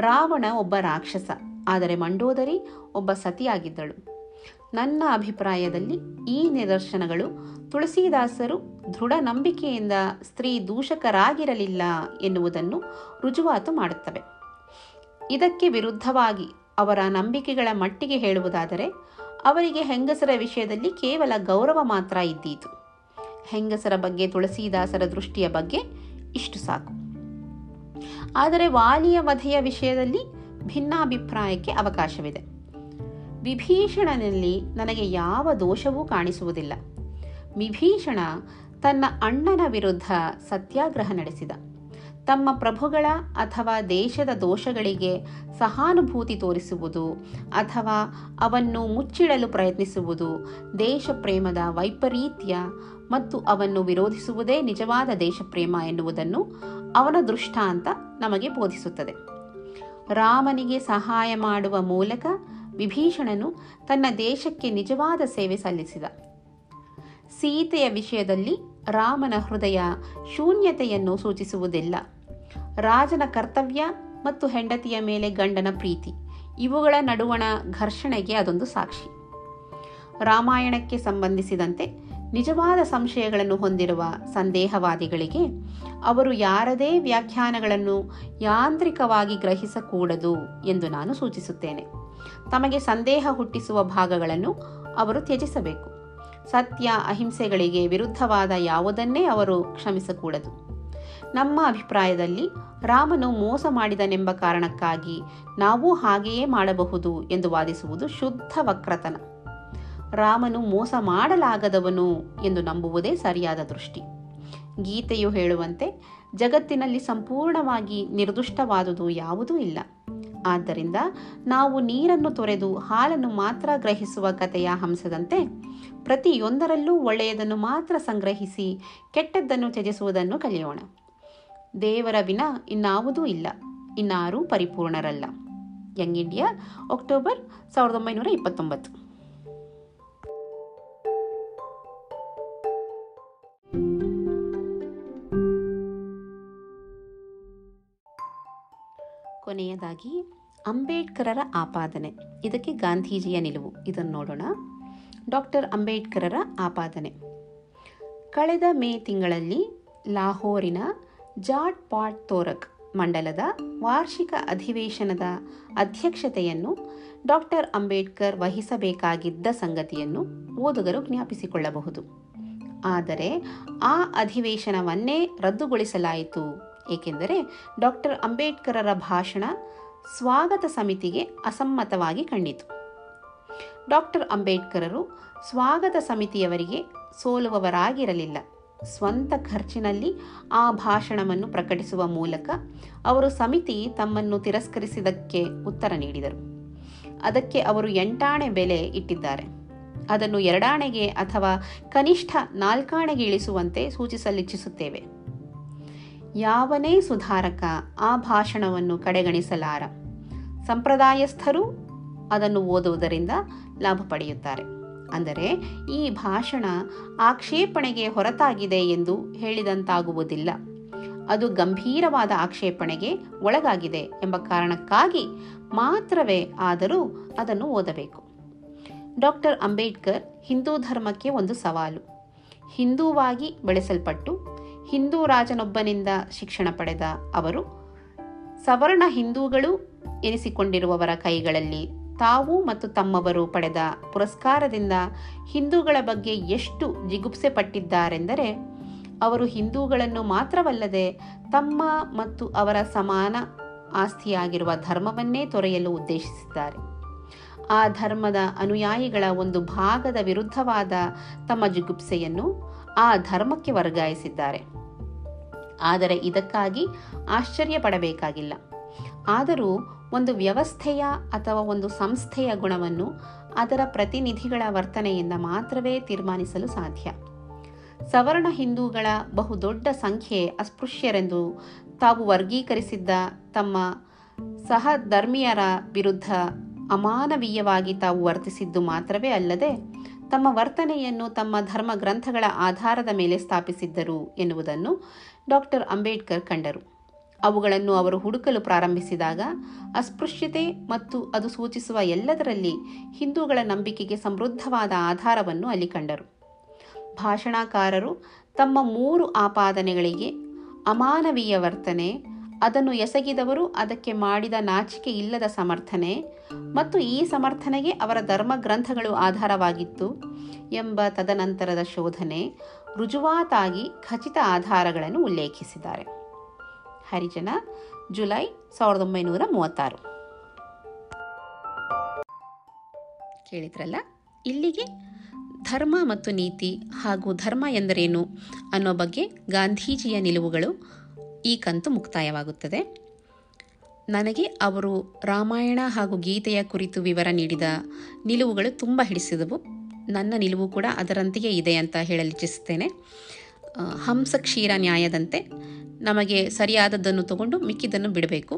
ರಾವಣ ಒಬ್ಬ ರಾಕ್ಷಸ, ಆದರೆ ಮಂಡೋದರಿ ಒಬ್ಬ ಸತಿಯಾಗಿದ್ದಳು. ನನ್ನ ಅಭಿಪ್ರಾಯದಲ್ಲಿ ಈ ನಿದರ್ಶನಗಳು ತುಳಸಿದಾಸರು ದೃಢ ನಂಬಿಕೆಯಿಂದ ಸ್ತ್ರೀ ದೂಷಕರಾಗಿರಲಿಲ್ಲ ಎನ್ನುವುದನ್ನು ರುಜುವಾತು ಮಾಡುತ್ತವೆ. ಇದಕ್ಕೆ ವಿರುದ್ಧವಾಗಿ ಅವರ ನಂಬಿಕೆಗಳ ಮಟ್ಟಿಗೆ ಹೇಳುವುದಾದರೆ, ಅವರಿಗೆ ಹೆಂಗಸರ ವಿಷಯದಲ್ಲಿ ಕೇವಲ ಗೌರವ ಮಾತ್ರ ಇದ್ದೀತು. ಹೆಂಗಸರ ಬಗ್ಗೆ ತುಳಸಿದಾಸರ ದೃಷ್ಟಿಯ ಬಗ್ಗೆ ಇಷ್ಟು ಸಾಕು. ಆದರೆ ವಾಲಿಯ ವಧೆಯ ವಿಷಯದಲ್ಲಿ ಭಿನ್ನಾಭಿಪ್ರಾಯಕ್ಕೆ ಅವಕಾಶವಿದೆ. ವಿಭೀಷಣನಲ್ಲಿ ನನಗೆ ಯಾವ ದೋಷವೂ ಕಾಣಿಸುವುದಿಲ್ಲ. ವಿಭೀಷಣ ತನ್ನ ಅಣ್ಣನ ವಿರುದ್ಧ ಸತ್ಯಾಗ್ರಹ ನಡೆಸಿದ. ತಮ್ಮ ಪ್ರಭುಗಳ ಅಥವಾ ದೇಶದ ದೋಷಗಳಿಗೆ ಸಹಾನುಭೂತಿ ತೋರಿಸುವುದು ಅಥವಾ ಅವನ್ನು ಮುಚ್ಚಿಡಲು ಪ್ರಯತ್ನಿಸುವುದು ದೇಶ ಪ್ರೇಮದ ವೈಪರೀತ್ಯ ಮತ್ತು ಅವನ್ನು ವಿರೋಧಿಸುವುದೇ ನಿಜವಾದ ದೇಶಪ್ರೇಮ ಎನ್ನುವುದನ್ನು ಅವನ ದೃಷ್ಟಾಂತ ನಮಗೆ ಬೋಧಿಸುತ್ತದೆ. ರಾಮನಿಗೆ ಸಹಾಯ ಮಾಡುವ ಮೂಲಕ ವಿಭೀಷಣನು ತನ್ನ ದೇಶಕ್ಕೆ ನಿಜವಾದ ಸೇವೆ ಸಲ್ಲಿಸಿದ. ಸೀತೆಯ ವಿಷಯದಲ್ಲಿ ರಾಮನ ಹೃದಯ ಶೂನ್ಯತೆಯನ್ನು ಸೂಚಿಸುವುದಿಲ್ಲ. ರಾಜನ ಕರ್ತವ್ಯ ಮತ್ತು ಹೆಂಡತಿಯ ಮೇಲೆ ಗಂಡನ ಪ್ರೀತಿ, ಇವುಗಳ ನಡುವಣ ಘರ್ಷಣೆಗೆ ಅದೊಂದು ಸಾಕ್ಷಿ. ರಾಮಾಯಣಕ್ಕೆ ಸಂಬಂಧಿಸಿದಂತೆ ನಿಜವಾದ ಸಂಶಯಗಳನ್ನು ಹೊಂದಿರುವ ಸಂದೇಹವಾದಿಗಳಿಗೆ ಅವರು ಯಾರದೇ ವ್ಯಾಖ್ಯಾನಗಳನ್ನು ಯಾಂತ್ರಿಕವಾಗಿ ಗ್ರಹಿಸಕೂಡದು ಎಂದು ನಾನು ಸೂಚಿಸುತ್ತೇನೆ. ತಮಗೆ ಸಂದೇಹ ಹುಟ್ಟಿಸುವ ಭಾಗಗಳನ್ನು ಅವರು ತ್ಯಜಿಸಬೇಕು. ಸತ್ಯ ಅಹಿಂಸೆಗಳಿಗೆ ವಿರುದ್ಧವಾದ ಯಾವುದನ್ನೇ ಅವರು ಕ್ಷಮಿಸಕೂಡದು. ನಮ್ಮ ಅಭಿಪ್ರಾಯದಲ್ಲಿ ರಾಮನು ಮೋಸ ಮಾಡಿದನೆಂಬ ಕಾರಣಕ್ಕಾಗಿ ನಾವು ಹಾಗೆಯೇ ಮಾಡಬಹುದು ಎಂದು ವಾದಿಸುವುದು ಶುದ್ಧ ವಕ್ರತನ. ರಾಮನು ಮೋಸ ಮಾಡಲಾಗದವನು ಎಂದು ನಂಬುವುದೇ ಸರಿಯಾದ ದೃಷ್ಟಿ. ಗೀತೆಯು ಹೇಳುವಂತೆ ಜಗತ್ತಿನಲ್ಲಿ ಸಂಪೂರ್ಣವಾಗಿ ನಿರ್ದುಷ್ಟವಾದುದು ಯಾವುದೂ ಇಲ್ಲ. ಆದ್ದರಿಂದ ನಾವು ನೀರನ್ನು ತೊರೆದು ಹಾಲನ್ನು ಮಾತ್ರ ಗ್ರಹಿಸುವ ಕಥೆಯ ಹಂಸದಂತೆ ಪ್ರತಿಯೊಂದರಲ್ಲೂ ಒಳ್ಳೆಯದನ್ನು ಮಾತ್ರ ಸಂಗ್ರಹಿಸಿ ಕೆಟ್ಟದ್ದನ್ನು ತ್ಯಜಿಸುವುದನ್ನು ಕಲಿಯೋಣ. ದೇವರ ವಿನ ಇನ್ನಾವುದೂ ಇಲ್ಲ, ಇನ್ನಾರೂ ಪರಿಪೂರ್ಣರಲ್ಲ. ಯಂಗ್ ಇಂಡಿಯಾ, ಅಕ್ಟೋಬರ್ ಸಾವಿರದ ಒಂಬೈನೂರ ಇಪ್ಪತ್ತೊಂಬತ್ತು. ಕೊನೆಯದಾಗಿ ಅಂಬೇಡ್ಕರರ ಆಪಾದನೆ. ಇದಕ್ಕೆ ಗಾಂಧೀಜಿಯ ನಿಲುವು. ಇದನ್ನು ನೋಡೋಣ. ಡಾಕ್ಟರ್ ಅಂಬೇಡ್ಕರರ ಆಪಾದನೆ. ಕಳೆದ ಮೇ ತಿಂಗಳಲ್ಲಿ ಲಾಹೋರಿನ ಜಾಟ್ ಪಾಟ್ ತೋರಕ್ ಮಂಡಲದ ವಾರ್ಷಿಕ ಅಧಿವೇಶನದ ಅಧ್ಯಕ್ಷತೆಯನ್ನು ಡಾಕ್ಟರ್ ಅಂಬೇಡ್ಕರ್ ವಹಿಸಬೇಕಾಗಿದ್ದ ಸಂಗತಿಯನ್ನು ಓದುಗರು ಜ್ಞಾಪಿಸಿಕೊಳ್ಳಬಹುದು. ಆದರೆ ಆ ಅಧಿವೇಶನವನ್ನೇ ರದ್ದುಗೊಳಿಸಲಾಯಿತು. ಏಕೆಂದರೆ ಡಾಕ್ಟರ್ ಅಂಬೇಡ್ಕರರ ಭಾಷಣ ಸ್ವಾಗತ ಸಮಿತಿಗೆ ಅಸಮ್ಮತವಾಗಿ ಕಂಡಿತು ಡಾಕ್ಟರ್ ಅಂಬೇಡ್ಕರರು ಸ್ವಾಗತ ಸಮಿತಿಯವರಿಗೆ ಸೋಲುವವರಾಗಿರಲಿಲ್ಲ. ಸ್ವಂತ ಖರ್ಚಿನಲ್ಲಿ ಆ ಭಾಷಣವನ್ನು ಪ್ರಕಟಿಸುವ ಮೂಲಕ ಅವರು ಸಮಿತಿ ತಮ್ಮನ್ನು ತಿರಸ್ಕರಿಸಿದ್ದಕ್ಕೆ ಉತ್ತರ ನೀಡಿದರು. ಅದಕ್ಕೆ ಅವರು ಎಂಟಾಣೆ ಬೆಲೆ ಇಟ್ಟಿದ್ದಾರೆ. ಅದನ್ನು ಎರಡಾಣೆಗೆ ಅಥವಾ ಕನಿಷ್ಠ ನಾಲ್ಕಾಣೆಗೆ ಇಳಿಸುವಂತೆ ಸೂಚಿಸಲಿಚ್ಛಿಸುತ್ತೇವೆ. ಯಾವನೇ ಸುಧಾರಕ ಆ ಭಾಷಣವನ್ನು ಕಡೆಗಣಿಸಲಾರ. ಸಂಪ್ರದಾಯಸ್ಥರು ಅದನ್ನು ಓದುವುದರಿಂದ ಲಾಭ ಪಡೆಯುತ್ತಾರೆ. ಅಂದರೆ ಈ ಭಾಷಣ ಆಕ್ಷೇಪಣೆಗೆ ಹೊರತಾಗಿದೆ ಎಂದು ಹೇಳಿದಂತಾಗುವುದಿಲ್ಲ. ಅದು ಗಂಭೀರವಾದ ಆಕ್ಷೇಪಣೆಗೆ ಒಳಗಾಗಿದೆ ಎಂಬ ಕಾರಣಕ್ಕಾಗಿ ಮಾತ್ರವೇ ಆದರೂ ಅದನ್ನು ಓದಬೇಕು. ಡಾಕ್ಟರ್ ಅಂಬೇಡ್ಕರ್ ಹಿಂದೂ ಧರ್ಮಕ್ಕೆ ಒಂದು ಸವಾಲು. ಹಿಂದೂವಾಗಿ ಬೆಳೆಸಲ್ಪಟ್ಟು ಹಿಂದೂ ರಾಜನೊಬ್ಬನಿಂದ ಶಿಕ್ಷಣ ಪಡೆದ ಅವರು, ಸವರ್ಣ ಹಿಂದೂಗಳು ಎನಿಸಿಕೊಂಡಿರುವವರ ಕೈಗಳಲ್ಲಿ ತಾವು ಮತ್ತು ತಮ್ಮವರು ಪಡೆದ ಪುರಸ್ಕಾರದಿಂದ ಹಿಂದೂಗಳ ಬಗ್ಗೆ ಎಷ್ಟು ಜಿಗುಪ್ಸೆ ಪಟ್ಟಿದ್ದಾರೆಂದರೆ, ಅವರು ಹಿಂದೂಗಳನ್ನು ಮಾತ್ರವಲ್ಲದೆ ತಮ್ಮ ಮತ್ತು ಅವರ ಸಮಾನ ಆಸ್ತಿಯಾಗಿರುವ ಧರ್ಮವನ್ನೇ ತೊರೆಯಲು ಉದ್ದೇಶಿಸಿದ್ದಾರೆ. ಆ ಧರ್ಮದ ಅನುಯಾಯಿಗಳ ಒಂದು ಭಾಗದ ವಿರುದ್ಧವಾದ ತಮ್ಮ ಜಿಗುಪ್ಸೆಯನ್ನು ಆ ಧರ್ಮಕ್ಕೆ ವರ್ಗಾಯಿಸಿದ್ದಾರೆ. ಆದರೆ ಇದಕ್ಕಾಗಿ ಆಶ್ಚರ್ಯ ಪಡಬೇಕಾಗಿಲ್ಲ ಆದರೂ ಒಂದು ವ್ಯವಸ್ಥೆಯ ಅಥವಾ ಒಂದು ಸಂಸ್ಥೆಯ ಗುಣವನ್ನು ಅದರ ಪ್ರತಿನಿಧಿಗಳ ವರ್ತನೆಯಿಂದ ಮಾತ್ರವೇ ತೀರ್ಮಾನಿಸಲು ಸಾಧ್ಯ. ಸವರ್ಣ ಹಿಂದೂಗಳ ಬಹುದೊಡ್ಡ ಸಂಖ್ಯೆ ಅಸ್ಪೃಶ್ಯರೆಂದು ತಾವು ವರ್ಗೀಕರಿಸಿದ್ದ ತಮ್ಮ ಸಹಧರ್ಮೀಯರ ವಿರುದ್ಧ ಅಮಾನವೀಯವಾಗಿ ತಾವು ವರ್ತಿಸಿದ್ದು ಮಾತ್ರವೇ ಅಲ್ಲದೆ ತಮ್ಮ ವರ್ತನೆಯನ್ನು ತಮ್ಮ ಧರ್ಮ ಗ್ರಂಥಗಳ ಆಧಾರದ ಮೇಲೆ ಸ್ಥಾಪಿಸಿದ್ದರು ಎನ್ನುವುದನ್ನು ಡಾಕ್ಟರ್ ಅಂಬೇಡ್ಕರ್ ಕಂಡರು. ಅವುಗಳನ್ನು ಅವರು ಹುಡುಕಲು ಪ್ರಾರಂಭಿಸಿದಾಗ ಅಸ್ಪೃಶ್ಯತೆ ಮತ್ತು ಅದು ಸೂಚಿಸುವ ಎಲ್ಲದರಲ್ಲಿ ಹಿಂದೂಗಳ ನಂಬಿಕೆಗೆ ಸಮೃದ್ಧವಾದ ಆಧಾರವನ್ನು ಅಲ್ಲಿ ಕಂಡರು. ಭಾಷಣಕಾರರು ತಮ್ಮ ಮೂರು ಆಪಾದನೆಗಳಿಗೆ ಅಮಾನವೀಯ ವರ್ತನೆ ಅದನ್ನು ಎಸಗಿದವರು ಅದಕ್ಕೆ ಮಾಡಿದ ನಾಚಿಕೆ ಇಲ್ಲದ ಸಮರ್ಥನೆ ಮತ್ತು ಈ ಸಮರ್ಥನೆಗೆ ಅವರ ಧರ್ಮ ಗ್ರಂಥಗಳು ಆಧಾರವಾಗಿತ್ತು ಎಂಬ ತದನಂತರದ ಶೋಧನೆ ರುಜುವಾತಾಗಿ ಖಚಿತ ಆಧಾರಗಳನ್ನು ಉಲ್ಲೇಖಿಸಿದ್ದಾರೆ. ಹರಿಜನ, ಜುಲೈ ಸಾವಿರದ ಒಂಬೈನೂರ ಮೂವತ್ತಾರು. ಕೇಳಿದ್ರಲ್ಲ, ಇಲ್ಲಿಗೆ ಧರ್ಮ ಮತ್ತು ನೀತಿ ಹಾಗೂ ಧರ್ಮ ಎಂದರೇನು ಅನ್ನೋ ಬಗ್ಗೆ ಗಾಂಧೀಜಿಯ ನಿಲುವುಗಳು ಈ ಕಂತು ಮುಕ್ತಾಯವಾಗುತ್ತದೆ. ನನಗೆ ಅವರು ರಾಮಾಯಣ ಹಾಗೂ ಗೀತೆಯ ಕುರಿತು ವಿವರ ನೀಡಿದ ನಿಲುವುಗಳು ತುಂಬ ಹಿಡಿಸಿದವು. ನನ್ನ ನಿಲುವು ಕೂಡ ಅದರಂತೆಯೇ ಇದೆ ಅಂತ ಹೇಳಲಿಚ್ಛಿಸುತ್ತೇನೆ. ಹಂಸ ಕ್ಷೀರ ನ್ಯಾಯದಂತೆ ನಮಗೆ ಸರಿಯಾದದ್ದನ್ನು ತಗೊಂಡು ಮಿಕ್ಕಿದ್ದನ್ನು ಬಿಡಬೇಕು.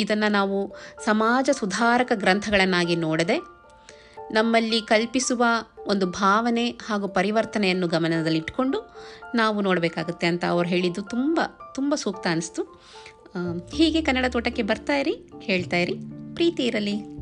ಇದನ್ನು ನಾವು ಸಮಾಜ ಸುಧಾರಕ ಗ್ರಂಥಗಳನ್ನಾಗಿ ನೋಡದೆ, ನಮ್ಮಲ್ಲಿ ಕಲ್ಪಿಸುವ ಒಂದು ಭಾವನೆ ಹಾಗೂ ಪರಿವರ್ತನೆಯನ್ನು ಗಮನದಲ್ಲಿಟ್ಟುಕೊಂಡು ನಾವು ನೋಡಬೇಕಾಗುತ್ತೆ ಅಂತ ಅವ್ರು ಹೇಳಿದ್ದು ತುಂಬ ತುಂಬ ಸೂಕ್ತ ಅನಿಸ್ತು. ಹೀಗೆ ಕನ್ನಡ ತೋಟಕ್ಕೆ ಬರ್ತಾ ಇರಿ ಹೇಳ್ತಾ ಇರಿ. ಪ್ರೀತಿ ಇರಲಿ.